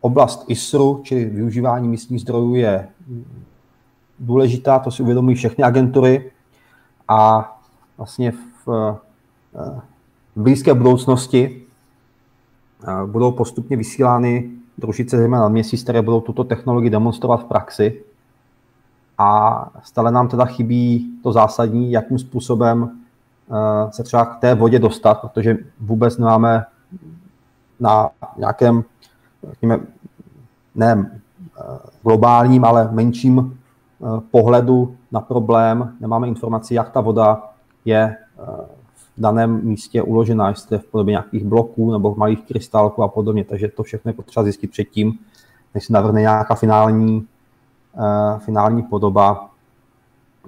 Oblast ISRU, čili využívání místních zdrojů, je důležitá, to si uvědomují všechny agentury a vlastně v, v blízké budoucnosti budou postupně vysílány družice zejména na měsíc, které budou tuto technologii demonstrovat v praxi. A stále nám teda chybí to zásadní, jakým způsobem se třeba k té vodě dostat, protože vůbec nemáme na nějakém řekněme, ne eh, globálním, ale menším eh, pohledu na problém. Nemáme informaci, jak ta voda je eh, v daném místě uložená, jestli je v podobě nějakých bloků nebo malých krystalků a podobně. Takže to všechno je potřeba zjistit předtím, než se navrhne nějaká finální, finální podoba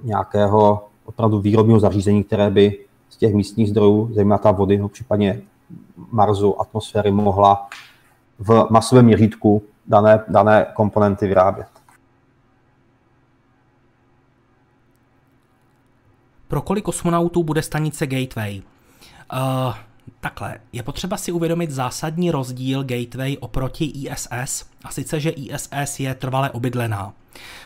nějakého opravdu výrobního zařízení, které by z těch místních zdrojů, zejména ta vody, no případně Marsu, atmosféry, mohla v masovém měřítku dané, dané komponenty vyrábět. Pro kolik kosmonautů bude stanice Gateway? Uh, takhle, je potřeba si uvědomit zásadní rozdíl Gateway oproti ISS, a sice, že ISS je trvale obydlená.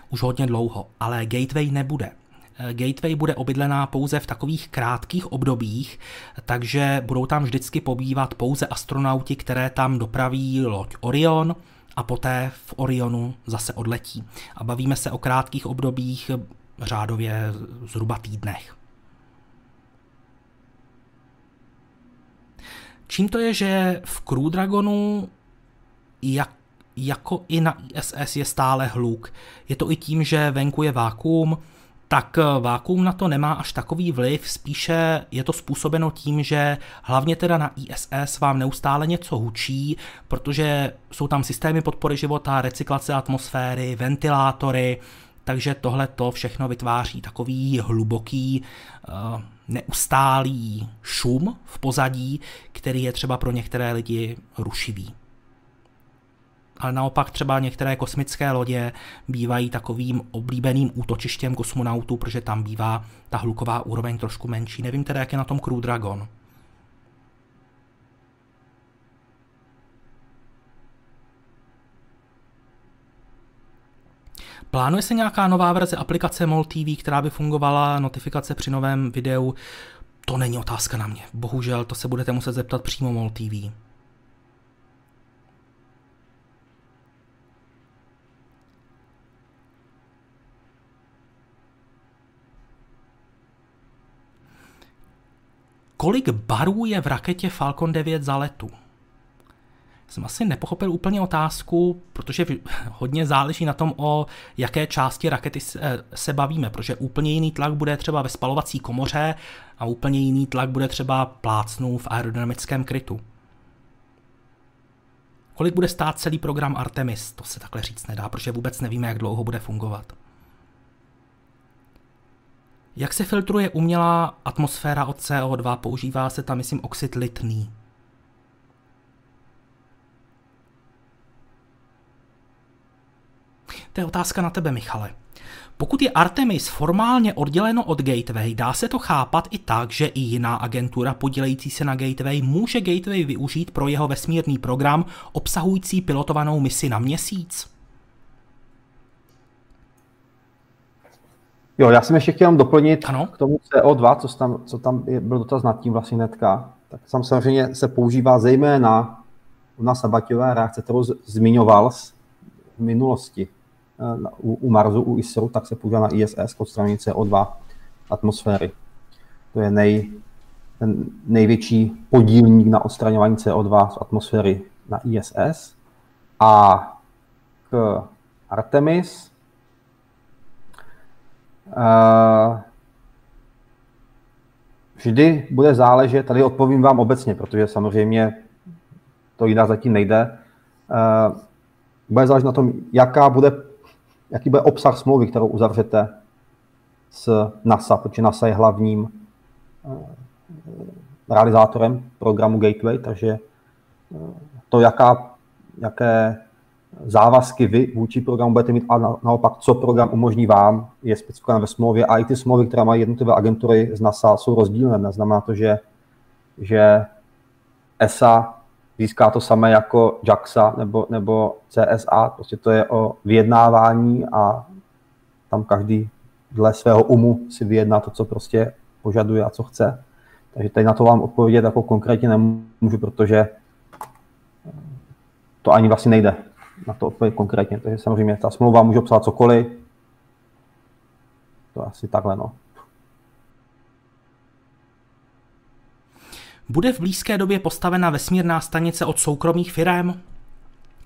Už hodně dlouho, ale Gateway nebude. Eh, Gateway bude obydlená pouze v takových krátkých obdobích, takže budou tam vždycky pobývat pouze astronauti, které tam dopraví loď Orion a poté v Orionu zase odletí. A bavíme se o krátkých obdobích řádově zhruba týdnech. Čím to je, že v Crew Dragonu jak, jako i na ISS je stále hluk? Je to i tím, že venku je vákuum, tak vákuum na to nemá až takový vliv, spíše je to způsobeno tím, že hlavně teda na ISS vám neustále něco hučí, protože jsou tam systémy podpory života, recyklace atmosféry, ventilátory, takže tohle to všechno vytváří takový hluboký, eh, neustálý šum v pozadí, který je třeba pro některé lidi rušivý. Ale naopak třeba některé kosmické lodě bývají takovým oblíbeným útočištěm kosmonautů, protože tam bývá ta hluková úroveň trošku menší. Nevím teda, jak je na tom Crew Dragon. Plánuje se nějaká nová verze aplikace MOL TV, která by fungovala notifikace při novém videu? To není otázka na mě. Bohužel to se budete muset zeptat přímo MOL TV. Kolik barů je v raketě Falcon 9 za letu? jsem asi nepochopil úplně otázku, protože hodně záleží na tom, o jaké části rakety se bavíme, protože úplně jiný tlak bude třeba ve spalovací komoře a úplně jiný tlak bude třeba plácnu v aerodynamickém krytu. Kolik bude stát celý program Artemis, to se takhle říct nedá, protože vůbec nevíme, jak dlouho bude fungovat. Jak se filtruje umělá atmosféra od CO2? Používá se tam, myslím, oxid litný. To je otázka na tebe, Michale. Pokud je Artemis formálně odděleno od Gateway, dá se to chápat i tak, že i jiná agentura podílející se na Gateway může Gateway využít pro jeho vesmírný program obsahující pilotovanou misi na měsíc? Jo, já jsem ještě chtěl doplnit ano? k tomu CO2, co tam, co tam je, byl dotaz nad tím vlastně netka. Tak tam samozřejmě se používá zejména na sabaťové reakce, kterou zmiňoval v minulosti u, u Marsu, u ISRu, tak se používá na ISS k odstranění CO2 atmosféry. To je nej, ten největší podílník na odstraňování CO2 z atmosféry na ISS. A k Artemis vždy bude záležet, tady odpovím vám obecně, protože samozřejmě to jinak zatím nejde, bude záležet na tom, jaká bude jaký bude obsah smlouvy, kterou uzavřete s NASA, protože NASA je hlavním realizátorem programu Gateway, takže to, jaká, jaké závazky vy vůči programu budete mít a naopak, co program umožní vám, je specifikované ve smlouvě. A i ty smlouvy, které mají jednotlivé agentury z NASA, jsou rozdílné. Neznamená to, že, že ESA získá to samé jako JAXA nebo, nebo CSA. Prostě to je o vyjednávání a tam každý dle svého umu si vyjedná to, co prostě požaduje a co chce. Takže tady na to vám odpovědět jako konkrétně nemůžu, protože to ani vlastně nejde na to odpovědět konkrétně. Takže samozřejmě ta smlouva může obsahovat cokoliv. To asi takhle, no. Bude v blízké době postavena vesmírná stanice od soukromých firm?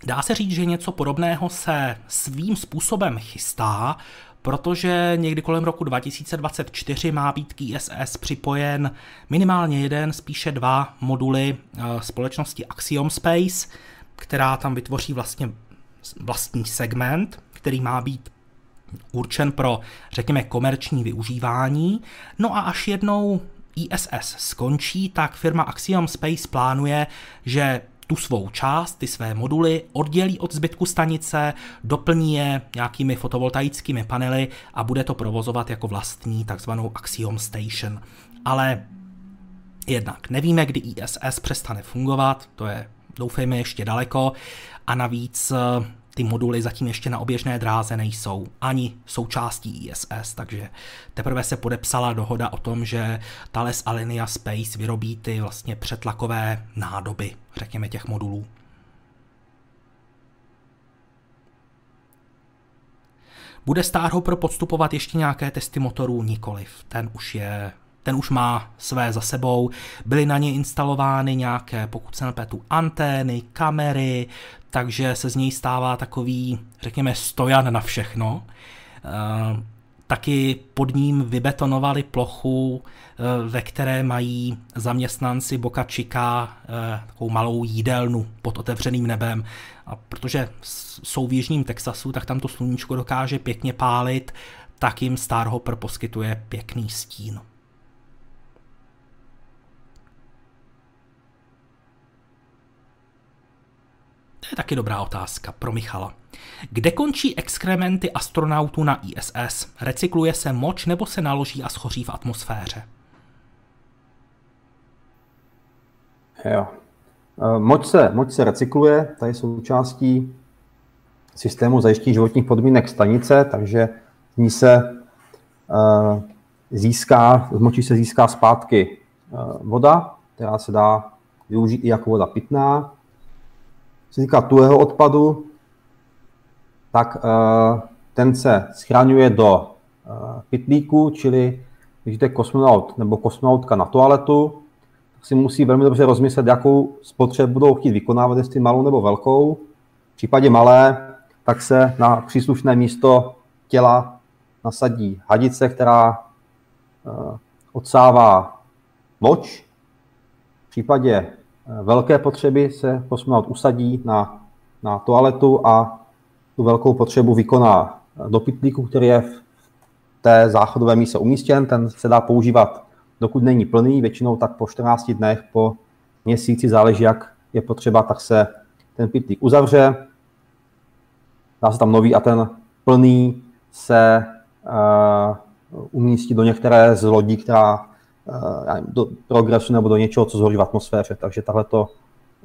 Dá se říct, že něco podobného se svým způsobem chystá, protože někdy kolem roku 2024 má být k ISS připojen minimálně jeden, spíše dva moduly eh, společnosti Axiom Space, která tam vytvoří vlastně vlastní segment, který má být určen pro, řekněme, komerční využívání. No a až jednou ISS skončí, tak firma Axiom Space plánuje, že tu svou část, ty své moduly, oddělí od zbytku stanice, doplní je nějakými fotovoltaickými panely a bude to provozovat jako vlastní takzvanou Axiom Station. Ale jednak nevíme, kdy ISS přestane fungovat, to je doufejme ještě daleko, a navíc eh, ty moduly zatím ještě na oběžné dráze nejsou ani součástí ISS, takže teprve se podepsala dohoda o tom, že Thales Alenia Space vyrobí ty vlastně přetlakové nádoby, řekněme, těch modulů. Bude Starhopper podstupovat ještě nějaké testy motorů? Nikoliv. Ten už je ten už má své za sebou, byly na ně instalovány nějaké, pokud se nepletu, antény, kamery, takže se z něj stává takový, řekněme, stojan na všechno. E, taky pod ním vybetonovali plochu, e, ve které mají zaměstnanci Chica e, takovou malou jídelnu pod otevřeným nebem. A protože jsou v jižním Texasu, tak tam to sluníčko dokáže pěkně pálit, tak jim Starhopper poskytuje pěkný stín. Je taky dobrá otázka pro Michala. Kde končí exkrementy astronautů na ISS? Recykluje se moč nebo se naloží a schoří v atmosféře? Jo. E, moč se, moč se recykluje, ta je součástí systému zajištění životních podmínek stanice, takže z ní se uh, získá, z moči se získá zpátky uh, voda, která se dá využít i jako voda pitná, se týká tuhého odpadu, tak uh, ten se schraňuje do uh, pytlíku, čili když jde kosmonaut nebo kosmonautka na toaletu, tak si musí velmi dobře rozmyslet, jakou spotřebu budou chtít vykonávat, jestli malou nebo velkou. V případě malé, tak se na příslušné místo těla nasadí hadice, která uh, odsává moč. V případě velké potřeby se kosmonaut usadí na, na toaletu a tu velkou potřebu vykoná do pytlíku, který je v té záchodové míse umístěn. Ten se dá používat, dokud není plný, většinou tak po 14 dnech, po měsíci, záleží, jak je potřeba, tak se ten pytlík uzavře, dá se tam nový a ten plný se uh, umístí do některé z lodí, která do progresu nebo do něčeho, co zhoří v atmosféře. Takže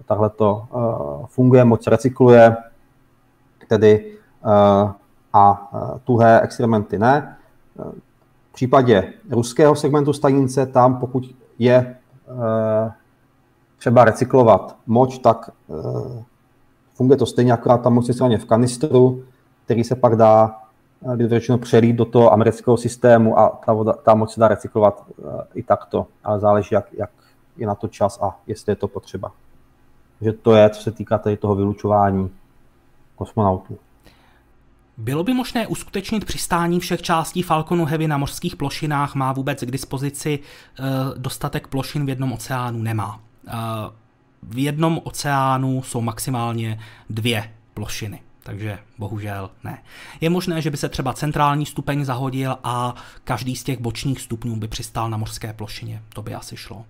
tahle to uh, funguje, moc recykluje, tedy uh, a tuhé experimenty ne. V případě ruského segmentu stanice, tam pokud je třeba recyklovat moč, tak funguje to stejně, akorát tam moc je v kanistru, který se pak dá kdy řečeno přelít do toho amerického systému a ta, voda, ta moc se dá recyklovat uh, i takto, ale záleží, jak, jak je na to čas a jestli je to potřeba. Takže to je, co se týká tady toho vylučování kosmonautů. Bylo by možné uskutečnit přistání všech částí Falconu Heavy na mořských plošinách? Má vůbec k dispozici uh, dostatek plošin v jednom oceánu? Nemá. Uh, v jednom oceánu jsou maximálně dvě plošiny takže bohužel ne. Je možné, že by se třeba centrální stupeň zahodil a každý z těch bočních stupňů by přistál na mořské plošině. To by asi šlo.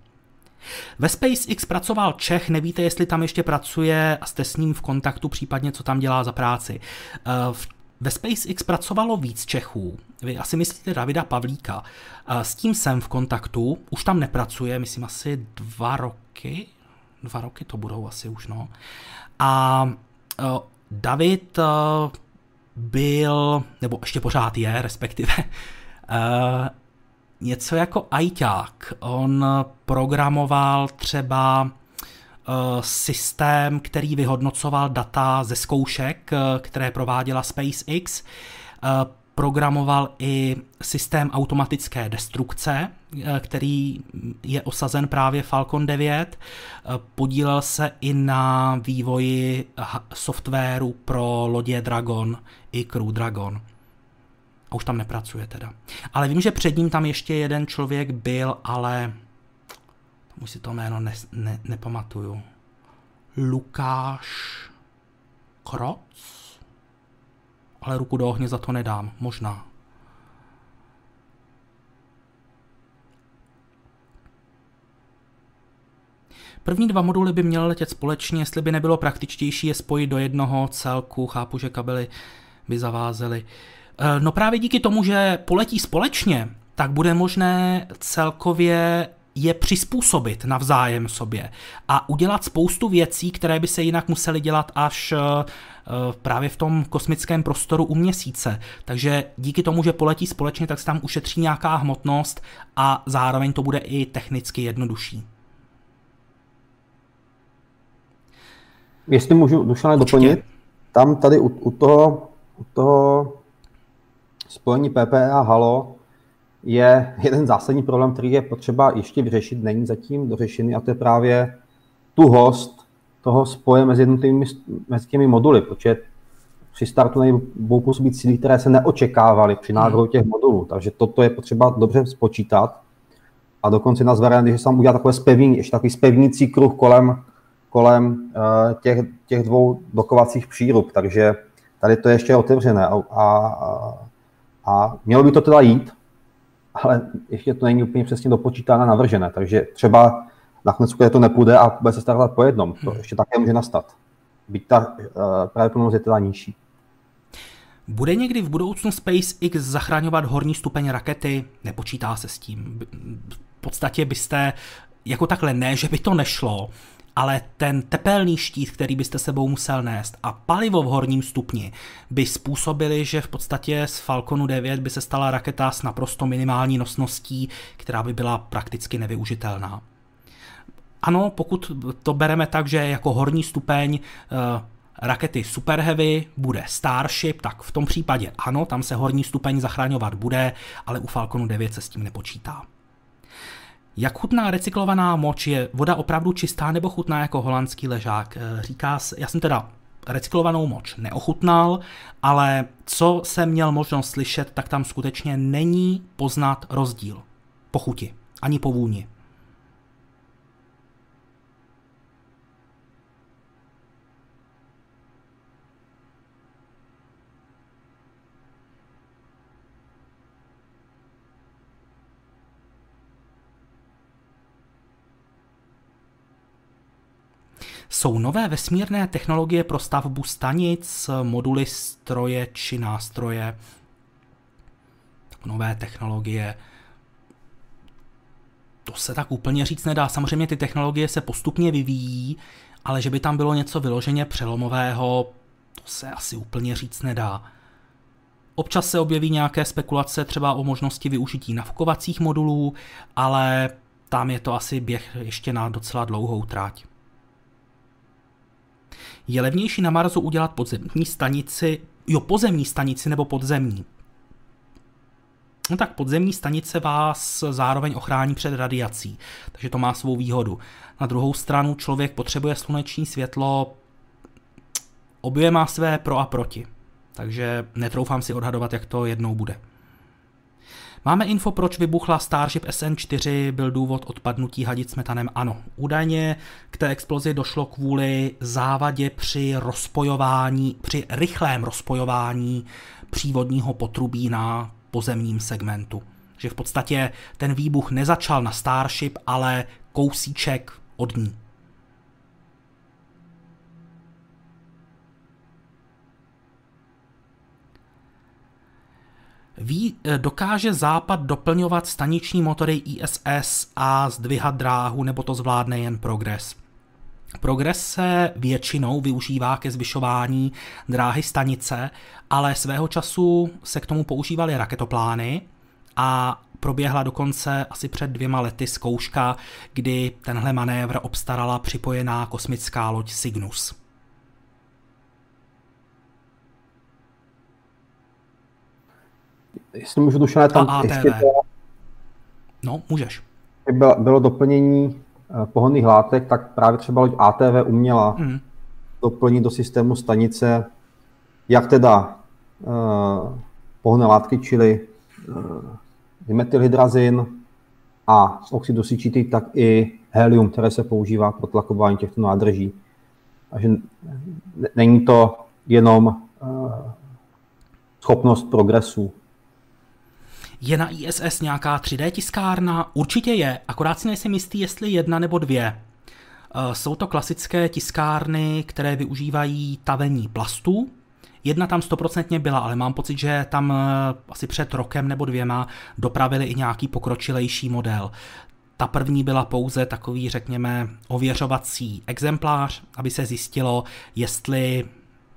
Ve SpaceX pracoval Čech, nevíte, jestli tam ještě pracuje a jste s ním v kontaktu, případně co tam dělá za práci. Eh, ve SpaceX pracovalo víc Čechů. Vy asi myslíte Davida Pavlíka. Eh, s tím jsem v kontaktu, už tam nepracuje, myslím asi dva roky. Dva roky to budou asi už, no. A eh, David uh, byl, nebo ještě pořád je, respektive, uh, něco jako ajťák. On programoval třeba uh, systém, který vyhodnocoval data ze zkoušek, které prováděla SpaceX. Programoval i systém automatické destrukce, Eh, který je osazen právě Falcon 9. Eh, podílel se i na vývoji softwaru pro lodě Dragon i Crew Dragon. A už tam nepracuje teda. Ale vím, že před ním tam ještě jeden člověk byl, ale už si to jméno ne, ne, nepamatuju. Lukáš Kroc? Ale ruku do ohně za to nedám, možná. První dva moduly by měly letět společně, jestli by nebylo praktičtější je spojit do jednoho celku, chápu, že kabely by zavázely. Eh, no právě díky tomu, že poletí společně, tak bude možné celkově je přizpůsobit navzájem sobě a udělat spoustu věcí, které by se jinak musely dělat až eh, eh, právě v tom kosmickém prostoru u měsíce. Takže díky tomu, že poletí společně, tak se tam ušetří nějaká hmotnost a zároveň to bude i technicky jednodušší. Jestli můžu, Dušane, doplnit, tam tady u, u, toho, u toho spojení PPA Halo je jeden zásadní problém, který je potřeba ještě vyřešit, není zatím dořešený a to je právě tu host toho spoje mezi jednotlivými mezi těmi moduly, protože při startu budou působit síly, které se neočekávaly při návrhu těch modulů, takže toto je potřeba dobře spočítat. A dokonce na variant, že se tam udělá takové spevní, ještě takový spevnící kruh kolem, kolem uh, těch, těch dvou dokovacích přírub, takže tady to je ještě otevřené. A, a, a mělo by to teda jít, ale ještě to není úplně přesně dopočítáno a navržené, takže třeba nakonec, když to nepůjde a bude se startat po jednom, to hmm. ještě také může nastat. Byť ta uh, pravděpodobnost je teda nižší. Bude někdy v budoucnu SpaceX zachraňovat horní stupeň rakety? Nepočítá se s tím. V podstatě byste jako takhle ne, že by to nešlo, ale ten tepelný štít, který byste sebou musel nést a palivo v horním stupni by způsobili, že v podstatě z Falconu 9 by se stala raketa s naprosto minimální nosností, která by byla prakticky nevyužitelná. Ano, pokud to bereme tak, že jako horní stupeň uh, rakety Super Heavy bude Starship, tak v tom případě ano, tam se horní stupeň zachraňovat bude, ale u Falconu 9 se s tím nepočítá. Jak chutná recyklovaná moč je voda opravdu čistá nebo chutná jako holandský ležák? Eh, říká se, já jsem teda recyklovanou moč neochutnal, ale co jsem měl možnost slyšet, tak tam skutečně není poznat rozdíl po chuti, ani po vůni. Jsou nové vesmírné technologie pro stavbu stanic, moduly stroje či nástroje. Nové technologie. To se tak úplně říct nedá. Samozřejmě ty technologie se postupně vyvíjí, ale že by tam bylo něco vyloženě přelomového, to se asi úplně říct nedá. Občas se objeví nějaké spekulace třeba o možnosti využití navkovacích modulů, ale tam je to asi běh ještě na docela dlouhou tráť. Je levnější na Marsu udělat podzemní stanici, jo, pozemní stanici nebo podzemní. No tak podzemní stanice vás zároveň ochrání před radiací, takže to má svou výhodu. Na druhou stranu člověk potřebuje sluneční světlo, obě má své pro a proti, takže netroufám si odhadovat, jak to jednou bude. Máme info, proč vybuchla Starship SN4, byl důvod odpadnutí hadic s metanem? Ano, údajně k té explozi došlo kvůli závadě při rozpojování, při rychlém rozpojování přívodního potrubí na pozemním segmentu. Že v podstatě ten výbuch nezačal na Starship, ale kousíček od ní. Ví, eh, dokáže Západ doplňovat staniční motory ISS a zdvihat dráhu, nebo to zvládne jen Progress? Progres se většinou využívá ke zvyšování dráhy stanice, ale svého času se k tomu používaly raketoplány a proběhla dokonce asi před dvěma lety zkouška, kdy tenhle manévr obstarala připojená kosmická loď Cygnus. Jestli můžu Dušané, tam ATV. ještě to, No, můžeš. Bylo, bylo doplnění eh, pohonných látek, tak právě třeba loď ATV uměla mm. doplnit do systému stanice jak teda uh, pohonné látky, čili uh, metylhydrazin a oxid dusičitý, tak i helium, které se používá pro tlakování těchto nádrží. Takže není to jenom uh, schopnost progresu, je na ISS nějaká 3D tiskárna? Určitě je, akorát si nejsem jistý, jestli jedna nebo dvě. Jsou to klasické tiskárny, které využívají tavení plastů. Jedna tam stoprocentně byla, ale mám pocit, že tam asi před rokem nebo dvěma dopravili i nějaký pokročilejší model. Ta první byla pouze takový, řekněme, ověřovací exemplář, aby se zjistilo, jestli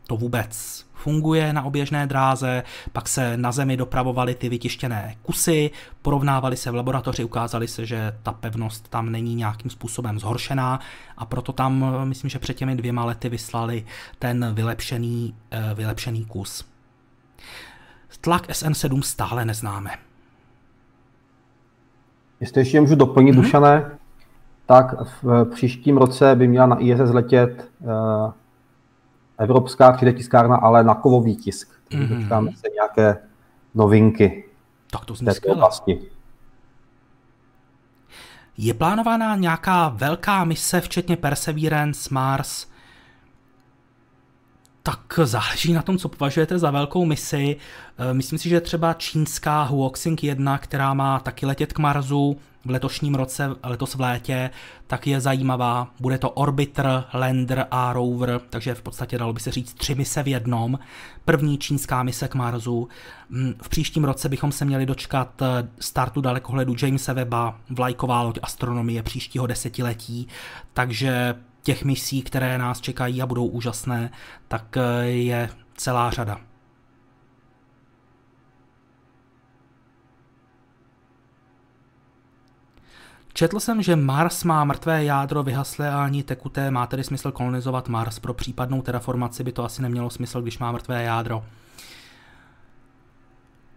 to vůbec funguje na oběžné dráze, pak se na zemi dopravovaly ty vytištěné kusy, porovnávali se v laboratoři, ukázali se, že ta pevnost tam není nějakým způsobem zhoršená a proto tam, myslím, že před těmi dvěma lety vyslali ten vylepšený, eh, vylepšený kus. Tlak SN7 stále neznáme. Jestli ještě můžu doplnit, mm-hmm. Dušané, tak v příštím roce by měla na ISS letět uh, evropská 3D tiskárna, ale na kovový tisk. Mm-hmm. Dočkáme se nějaké novinky tak to zní této oblasti. Je plánovaná nějaká velká mise, včetně Perseverance, Mars, tak záleží na tom, co považujete za velkou misi. Eh, myslím si, že třeba čínská Huoxing 1, která má taky letět k Marsu v letošním roce, letos v létě, tak je zajímavá. Bude to Orbiter, Lander a Rover, takže v podstatě dalo by se říct tři mise v jednom. První čínská mise k Marsu. Mm, v příštím roce bychom se měli dočkat eh, startu dalekohledu Jamesa Webba, vlajková loď astronomie příštího desetiletí, takže těch misí, které nás čekají a budou úžasné, tak eh, je celá řada. Četl jsem, že Mars má mrtvé jádro vyhaslé a ani tekuté, má tedy smysl kolonizovat Mars. Pro případnou terraformaci by to asi nemělo smysl, když má mrtvé jádro.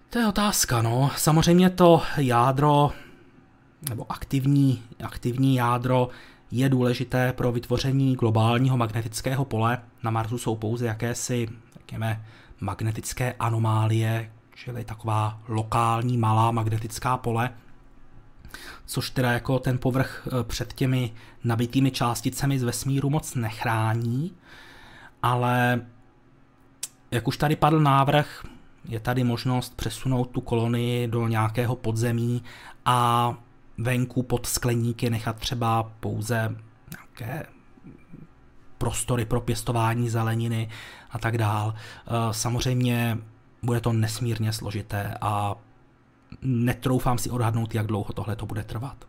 To je otázka, no. Samozřejmě to jádro, nebo aktivní, aktivní jádro je důležité pro vytvoření globálního magnetického pole. Na Marsu jsou pouze jakési, řekněme, magnetické anomálie, čili taková lokální malá magnetická pole, což teda jako ten povrch eh, před těmi nabitými částicemi z vesmíru moc nechrání, ale jak už tady padl návrh, je tady možnost přesunout tu kolonii do nějakého podzemí a venku pod skleníky nechat třeba pouze nějaké prostory pro pěstování zeleniny a tak dál. Eh, samozřejmě bude to nesmírně složité a netroufám si odhadnout, jak dlouho tohle to bude trvat.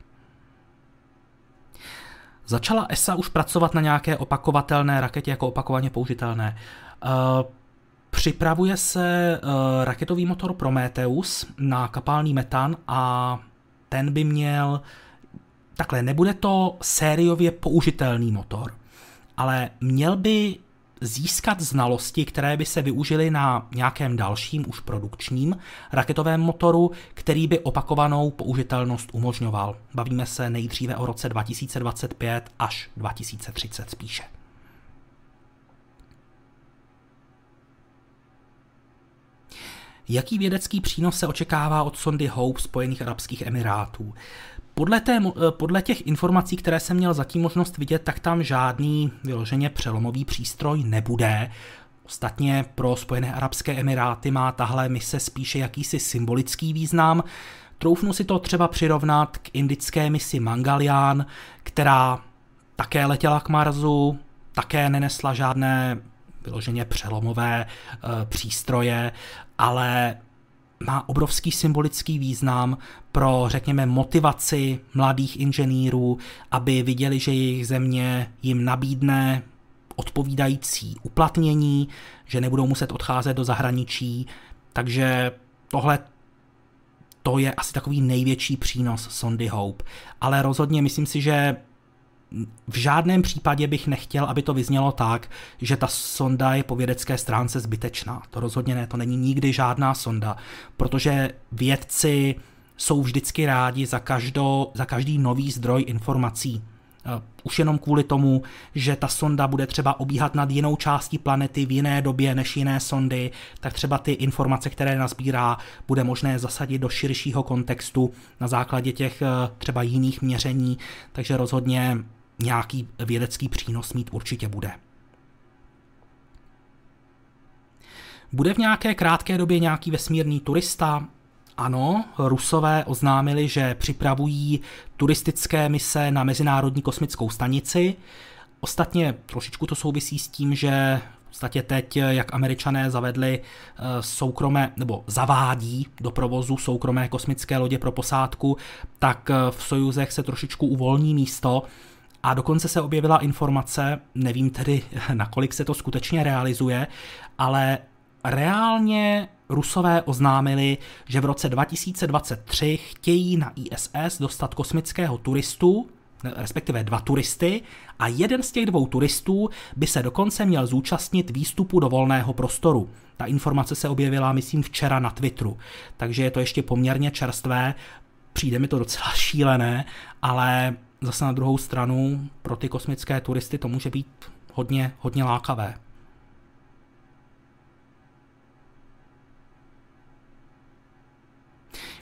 Začala ESA už pracovat na nějaké opakovatelné raketě jako opakovaně použitelné. Eh, připravuje se eh, raketový motor Prometheus na kapalný metan a ten by měl, takhle, nebude to sériově použitelný motor, ale měl by získat znalosti, které by se využily na nějakém dalším, už produkčním raketovém motoru, který by opakovanou použitelnost umožňoval. Bavíme se nejdříve o roce 2025 až 2030 spíše. Jaký vědecký přínos se očekává od sondy Hope Spojených Arabských Emirátů? Podle, té, eh, podle těch informací, které jsem měl zatím možnost vidět, tak tam žádný vyloženě přelomový přístroj nebude. Ostatně pro Spojené Arabské Emiráty má tahle mise spíše jakýsi symbolický význam. Troufnu si to třeba přirovnat k indické misi Mangalian, která také letěla k Marsu, také nenesla žádné vyloženě přelomové e, přístroje, ale má obrovský symbolický význam pro, řekněme, motivaci mladých inženýrů, aby viděli, že jejich země jim nabídne odpovídající uplatnění, že nebudou muset odcházet do zahraničí. Takže tohle to je asi takový největší přínos Sondy Hope. Ale rozhodně myslím si, že v žádném případě bych nechtěl, aby to vyznělo tak, že ta sonda je po vědecké stránce zbytečná. To rozhodně ne, to není nikdy žádná sonda, protože vědci jsou vždycky rádi za, každo, za každý nový zdroj informací. Eh, už jenom kvůli tomu, že ta sonda bude třeba obíhat nad jinou částí planety v jiné době než jiné sondy, tak třeba ty informace, které nazbírá, bude možné zasadit do širšího kontextu na základě těch eh, třeba jiných měření, takže rozhodně nějaký vědecký přínos mít určitě bude. Bude v nějaké krátké době nějaký vesmírný turista? Ano, Rusové oznámili, že připravují turistické mise na Mezinárodní kosmickou stanici. Ostatně trošičku to souvisí s tím, že v podstatě teď, jak američané zavedli eh, soukromé, nebo zavádí do provozu soukromé kosmické lodě pro posádku, tak eh, v Sojuzech se trošičku uvolní místo a dokonce se objevila informace, nevím tedy, nakolik se to skutečně realizuje, ale reálně Rusové oznámili, že v roce 2023 chtějí na ISS dostat kosmického turistu, respektive dva turisty, a jeden z těch dvou turistů by se dokonce měl zúčastnit výstupu do volného prostoru. Ta informace se objevila, myslím, včera na Twitteru, takže je to ještě poměrně čerstvé, přijde mi to docela šílené, ale zase na druhou stranu pro ty kosmické turisty to může být hodně, hodně lákavé.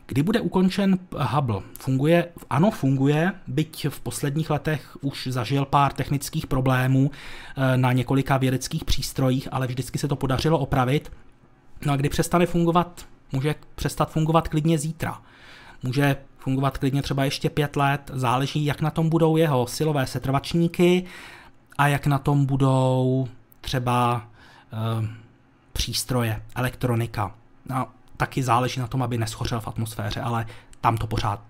Kdy bude ukončen Hubble? Funguje, ano, funguje, byť v posledních letech už zažil pár technických problémů eh, na několika vědeckých přístrojích, ale vždycky se to podařilo opravit. No a kdy přestane fungovat? Může přestat fungovat klidně zítra. Může fungovat klidně třeba ještě pět let, záleží, jak na tom budou jeho silové setrvačníky a jak na tom budou třeba e, přístroje, elektronika. No, taky záleží na tom, aby neschořel v atmosféře, ale tam to pořád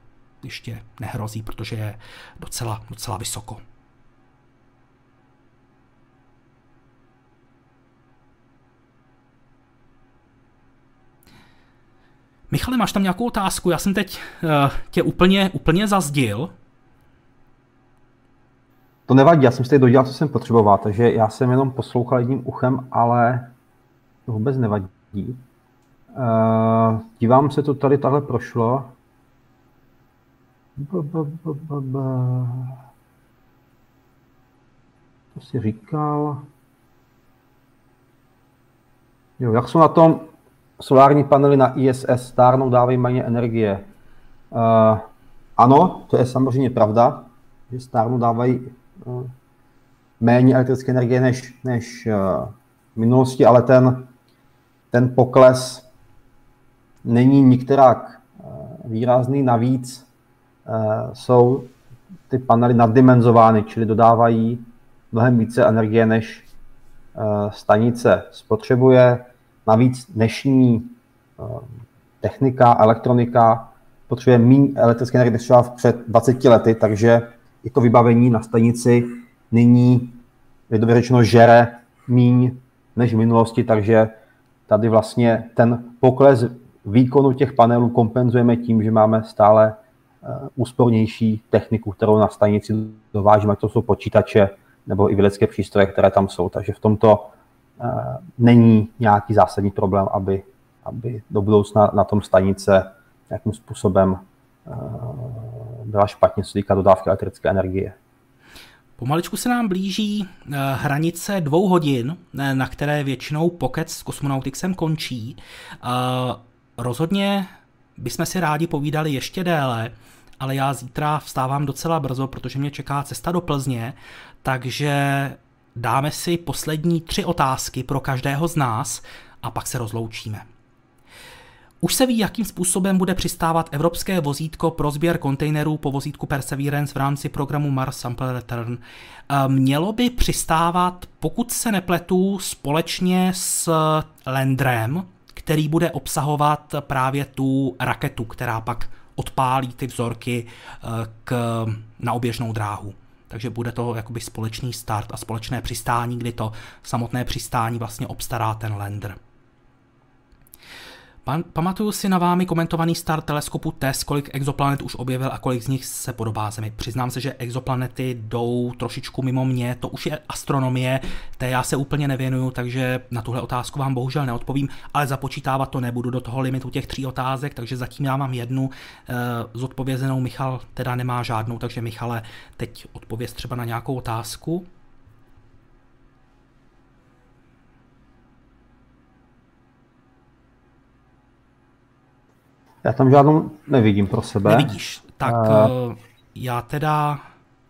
ještě nehrozí, protože je docela, docela vysoko. Michale, máš tam nějakou otázku? Já jsem teď uh, tě úplně, úplně zazdil. To nevadí, já jsem si teď dodělal, co jsem potřeboval, takže já jsem jenom poslouchal jedním uchem, ale to vůbec nevadí. Uh, dívám se, to tady takhle prošlo. Ba, ba, ba, ba, ba. To si říkal. Jo, jak jsou na tom solární panely na ISS stárnou, dávají méně energie. Uh, ano, to je samozřejmě pravda, že stárnou dávají uh, méně elektrické energie než, než uh, v minulosti, ale ten, ten pokles není nikterak uh, výrazný. Navíc uh, jsou ty panely naddimenzovány, čili dodávají mnohem více energie, než stanice spotřebuje. Navíc dnešní eh, technika, elektronika potřebuje méně elektrické energie než třeba před 20 lety, takže i to vybavení na stanici nyní, lidově řečeno, žere míň než v minulosti, takže tady vlastně ten pokles výkonu těch panelů kompenzujeme tím, že máme stále eh, úspornější techniku, kterou na stanici dovážíme, to jsou počítače nebo i vědecké přístroje, které tam jsou. Takže v tomto není nějaký zásadní problém, aby, aby do budoucna na tom stanice nějakým způsobem eh, byla špatně, co týká dodávky elektrické energie. Pomaličku se nám blíží eh, hranice dvou hodin, na které většinou pokec s kosmonautixem končí. Rozhodně bychom si rádi povídali ještě déle, ale já zítra vstávám docela brzo, protože mě čeká cesta do Plzně, takže dáme si poslední tři otázky pro každého z nás a pak se rozloučíme. Už se ví, jakým způsobem bude přistávat evropské vozítko pro sběr kontejnerů po vozítku Perseverance v rámci programu Mars Sample Return. Mělo by přistávat, pokud se nepletu, společně s Landrem, který bude obsahovat právě tu raketu, která pak odpálí ty vzorky eh, k, na oběžnou dráhu takže bude to jakoby společný start a společné přistání, kdy to samotné přistání vlastně obstará ten lander. Pan, pamatuju si na vámi komentovaný start teleskopu TESS, kolik exoplanet už objevil a kolik z nich se podobá Zemi. Přiznám se, že exoplanety jdou trošičku mimo mě, to už je astronomie, té já se úplně nevěnuju, takže na tuhle otázku vám bohužel neodpovím, ale započítávat to nebudu do toho limitu těch tří otázek, takže zatím já mám jednu e, zodpovězenou, Michal teda nemá žádnou, takže Michale, teď odpověz třeba na nějakou otázku. Já tam žádnou nevidím pro sebe. Nevidíš. Tak uh, já teda...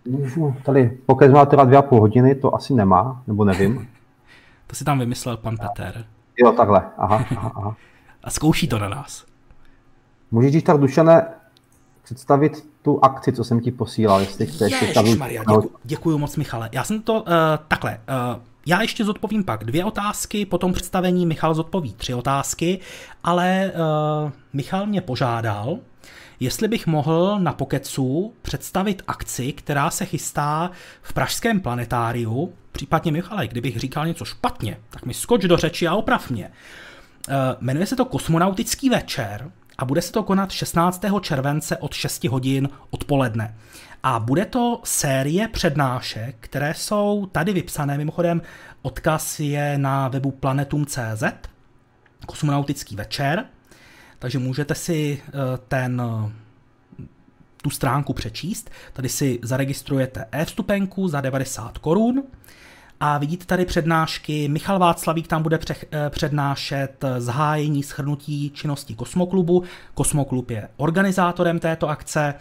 Můžu, tady, pokud má teda dvě a půl hodiny, to asi nemá, nebo nevím. to si tam vymyslel pan Peter. Jo, takhle, aha, aha, aha. a zkouší to na nás. Můžeš tak, Dušane, představit tu akci, co jsem ti posílal, jestli chceš. Maria, děku, děkuji moc, Michale. Já jsem to uh, takhle. Uh, já ještě zodpovím pak dvě otázky, potom představení Michal zodpoví tři otázky, ale uh, Michal mě požádal, jestli bych mohl na Pokecu představit akci, která se chystá v Pražském planetáriu, případně Michale, kdybych říkal něco špatně, tak mi skoč do řeči a oprav mě. Uh, jmenuje se to Kosmonautický večer a bude se to konat 16. července od 6 hodin odpoledne. A bude to série přednášek, které jsou tady vypsané. Mimochodem, odkaz je na webu planetum.cz, kosmonautický večer, takže můžete si eh, ten tu stránku přečíst. Tady si zaregistrujete e-vstupenku za 90 korun a vidíte tady přednášky. Michal Václavík tam bude eh, přednášet zahájení schrnutí činnosti Kosmoklubu. Kosmoklub je organizátorem této akce.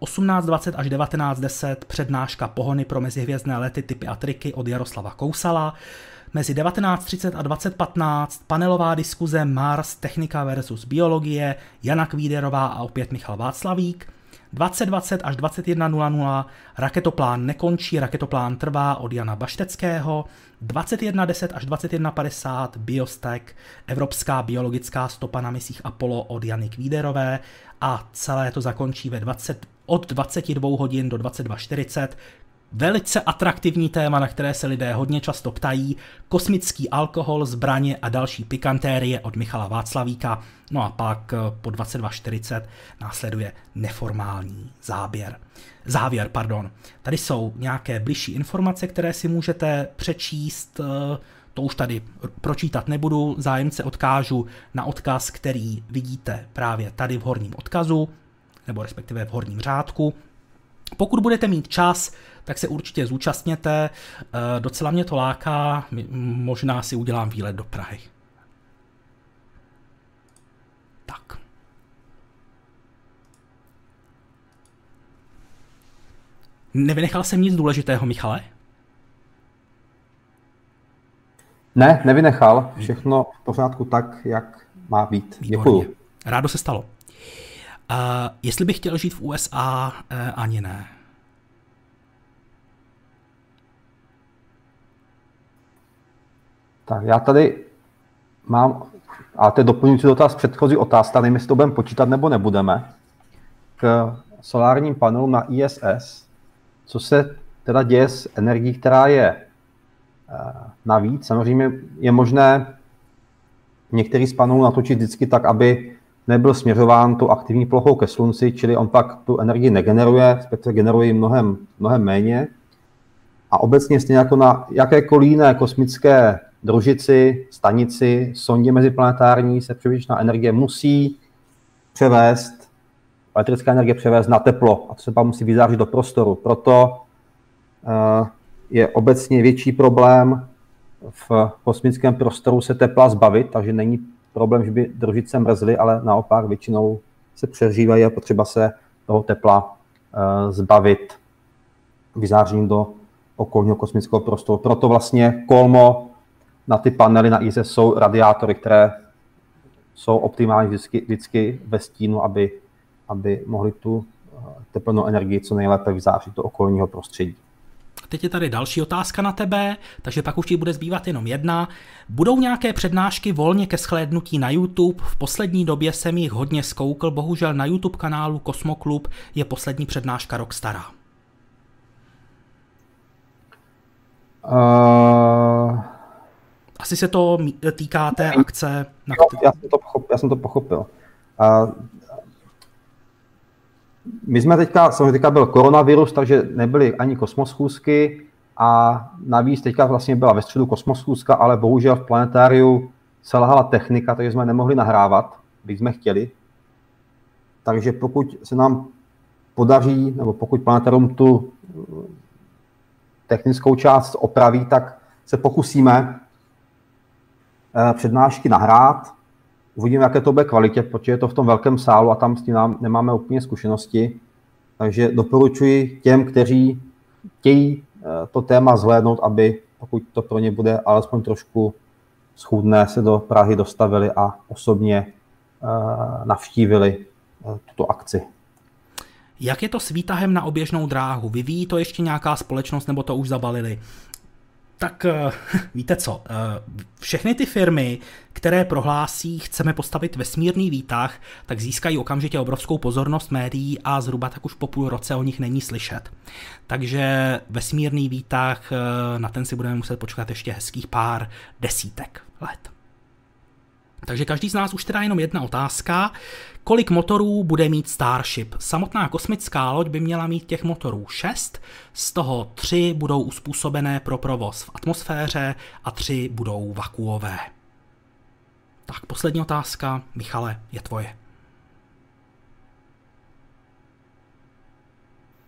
18.20 až 19.10 přednáška pohony pro mezihvězdné lety, typy a triky od Jaroslava Kousala. Mezi 19.30 a 20.15 panelová diskuze Mars, technika versus biologie, Jana Kvíderová a opět Michal Václavík. 2020 až 21.00 raketoplán nekončí, raketoplán trvá od Jana Bašteckého, 21.10 až 21.50 Biostek, Evropská biologická stopa na misích Apollo od Jany Kvíderové. A celé to zakončí ve 20, od 22 hodin do 22.40 Velice atraktivní téma, na které se lidé hodně často ptají, kosmický alkohol, zbraně a další pikantérie od Michala Václavíka. No a pak eh, po 22.40 následuje neformální záběr. Závěr, pardon. Tady jsou nějaké bližší informace, které si můžete přečíst, eh, to už tady pročítat nebudu, zájemce odkážu na odkaz, který vidíte právě tady v horním odkazu, nebo respektive v horním řádku. Pokud budete mít čas, tak se určitě zúčastněte. Eh, docela mě to láká, možná si udělám výlet do Prahy. Tak. Nevynechal jsem nic důležitého, Michale? Ne, nevynechal. Všechno v pořádku tak, jak má být. Děkuji. Rádo se stalo. Uh, jestli bych chtěl žít v USA, uh, eh, ani ne. Tak já tady mám, a to je doplňující dotaz předchozí otázka, nevím, jestli to budeme počítat nebo nebudeme, k solárním panelům na ISS, co se teda děje s energií, která je eh, navíc. Samozřejmě je možné některý z panelů natočit vždycky tak, aby nebyl směřován tu aktivní plochou ke slunci, čili on pak tu energii negeneruje, respektive generuje ji mnohem, mnohem méně. A obecně stejně jako na jakékoliv jiné kosmické družici, stanici, sondě meziplanetární se přebytečná energie musí převést, elektrická energie převést na teplo a třeba musí vyzářit do prostoru. Proto uh, je obecně větší problém v kosmickém prostoru se tepla zbavit, takže není problém, že by družice mrzly, ale naopak většinou se přežívají a potřeba se toho tepla uh, zbavit vyzářením do okolního kosmického prostoru. Proto vlastně kolmo na ty panely na ISS jsou radiátory, které jsou optimální vždycky, vždycky ve stínu, aby, aby mohli tu eh, teplnou energii co nejlépe vyzářit do okolního prostředí. Teď je tady další otázka na tebe, takže pak už ti bude zbývat jenom jedna. Budou nějaké přednášky volně ke shlédnutí na YouTube? V poslední době jsem jich hodně zkoukl, bohužel na YouTube kanálu Kosmoklub je poslední přednáška rok stará. Uh, asi se to týká té akce. Na jo, já, jsem to pochopil, já jsem to pochopil. A my jsme teďka, samozřejmě teďka byl koronavirus, takže nebyly ani kosmoschůzky a navíc teďka vlastně byla ve středu kosmoschůzka, ale bohužel v planetáriu selhala technika, takže jsme nemohli nahrávat, bych jsme chtěli. Takže pokud se nám podaří, nebo pokud planetárium tu technickou část opraví, tak se pokusíme Eh, přednášky nahrát. Uvidíme, jaké to bude kvalitě, protože je to v tom velkém sálu a tam s tím nám nemáme úplně zkušenosti. Takže doporučuji těm, kteří chtějí eh, to téma zhlédnout, aby pokud to pro ně bude alespoň trošku schůdné, se do Prahy dostavili a osobně navštívili tuto akci. Jak je to s výtahem na oběžnou dráhu? Vyvíjí to ještě nějaká společnost nebo to už zabalili? Tak eh, víte co, eh, všechny ty firmy, které prohlásí, chceme postavit vesmírný výtah, tak získají okamžitě obrovskou pozornost médií a zhruba tak už po půl roce o nich není slyšet. Takže vesmírný výtah, eh, na ten si budeme muset počkat ještě hezkých pár desítek let. Takže každý z nás už teda jenom jedna otázka. Kolik motorů bude mít Starship? Samotná kosmická loď by měla mít těch motorů 6, z toho 3 budou uspůsobené pro provoz v atmosféře a 3 budou vakuové. Tak poslední otázka, Michale, je tvoje.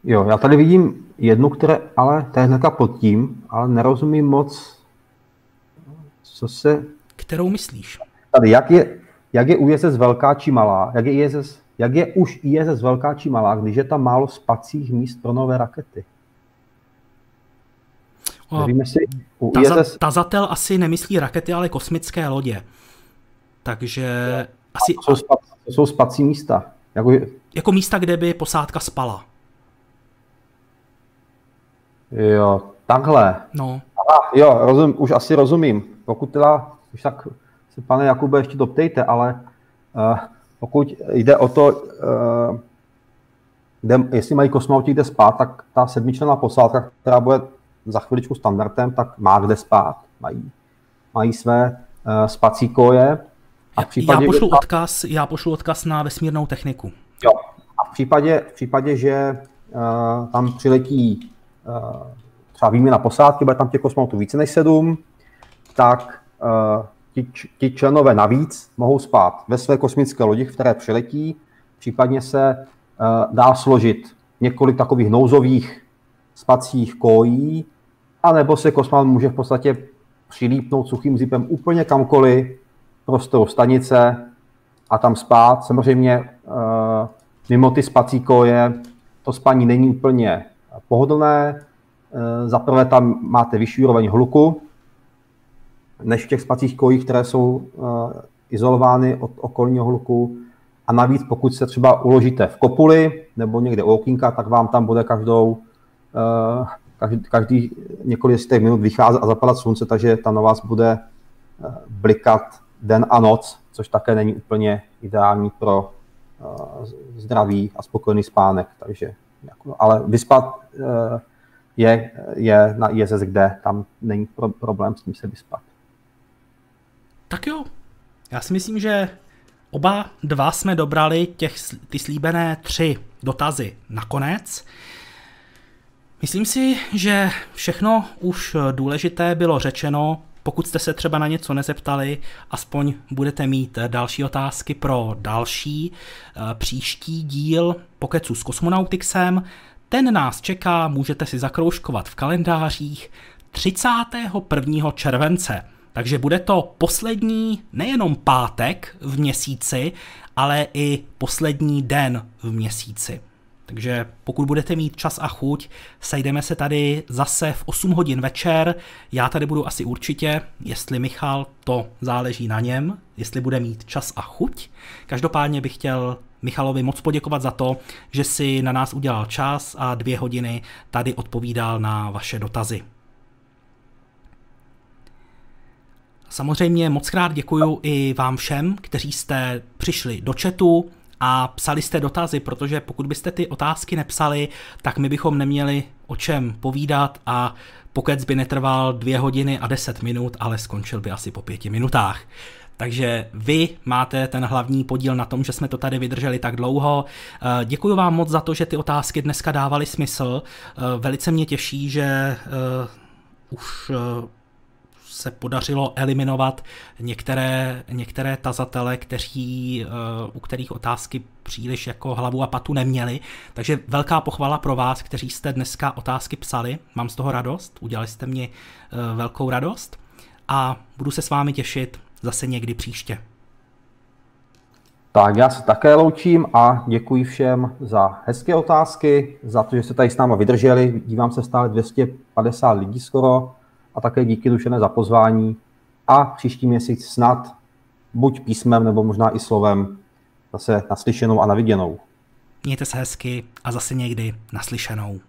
Jo, já tady vidím jednu, které ale to je hnedka pod tím, ale nerozumím moc, co se... Kterou myslíš? Tady, jak je, jak je USS velká či malá, jak je, ISS, jak je už ISS velká či malá, když je tam málo spacích míst pro nové rakety? O, Nevím, jestli u taza, ISS... Tazatel asi nemyslí rakety, ale kosmické lodě. Takže asi... To jsou, spa, to jsou spací místa. Jako... jako místa, kde by posádka spala. Jo, takhle. No. Aha, jo, rozum, už asi rozumím. Pokud teda, už tak se, pane Jakube, ještě doptejte, ale uh, pokud jde o to, uh, kde, jestli mají kosmonauti kde spát, tak ta sedmičlená posádka, která bude za chviličku standardem, tak má kde spát. Mají, mají své uh, spací koje. A v případě, já, pošlu že, odkaz, já pošlu odkaz na vesmírnou techniku. Jo. A v případě, v případě že uh, tam přiletí uh, třeba výměna posádky, bude tam těch kosmonautů více než sedm, tak uh, ti, ti členové navíc mohou spát ve své kosmické lodi, které přiletí, případně se uh, dá složit několik takových nouzových spacích kojí, anebo se kosmonaut může v podstatě přilípnout suchým zipem úplně kamkoliv, prostoru stanice a tam spát. Samozřejmě uh, mimo ty spací koje to spání není úplně pohodlné. Uh, za prvé tam máte vyšší úroveň hluku, než v těch spacích kojích, které jsou uh, izolovány od okolního hluku. A navíc, pokud se třeba uložíte v kopuli nebo někde u okýnka, tak vám tam bude každou, uh, každý, každý několik minut vycházet a zapadat slunce, takže tam na vás bude uh, blikat den a noc, což také není úplně ideální pro zdravý a spokojený spánek. Takže, jako, ale vyspat je, je na ISS, kde tam není pro, problém s tím se vyspat. Tak jo, já si myslím, že oba dva jsme dobrali těch, ty slíbené tři dotazy nakonec. Myslím si, že všechno už důležité bylo řečeno. Pokud jste se třeba na něco nezeptali, aspoň budete mít další otázky pro další eh, příští díl Pokecu s kosmonautixem. Ten nás čeká, můžete si zakroužkovat v kalendářích 31. července. Takže bude to poslední nejenom pátek v měsíci, ale i poslední den v měsíci. Takže pokud budete mít čas a chuť, sejdeme se tady zase v 8 hodin večer. Já tady budu asi určitě, jestli Michal, to záleží na něm, jestli bude mít čas a chuť. Každopádně bych chtěl Michalovi moc poděkovat za to, že si na nás udělal čas a dvě hodiny tady odpovídal na vaše dotazy. Samozřejmě moc krát děkuju i vám všem, kteří jste přišli do chatu a psali jste dotazy, protože pokud byste ty otázky nepsali, tak my bychom neměli o čem povídat a pokec by netrval dvě hodiny a deset minut, ale skončil by asi po pěti minutách. Takže vy máte ten hlavní podíl na tom, že jsme to tady vydrželi tak dlouho. Eh, děkuji vám moc za to, že ty otázky dneska dávaly smysl. Eh, velice mě těší, že eh, už se podařilo eliminovat některé, některé tazatele, kteří, eh, u kterých otázky příliš jako hlavu a patu neměli. Takže velká pochvala pro vás, kteří jste dneska otázky psali. Mám z toho radost, udělali jste mě eh, velkou radost a budu se s vámi těšit zase někdy příště. Tak já se také loučím a děkuji všem za hezké otázky, za to, že jste tady s námi vydrželi. Dívám se stále 250 lidí skoro a také díky Dušené za pozvání a příští měsíc snad buď písmem nebo možná i slovem zase naslyšenou a naviděnou. Mějte se hezky a zase někdy naslyšenou.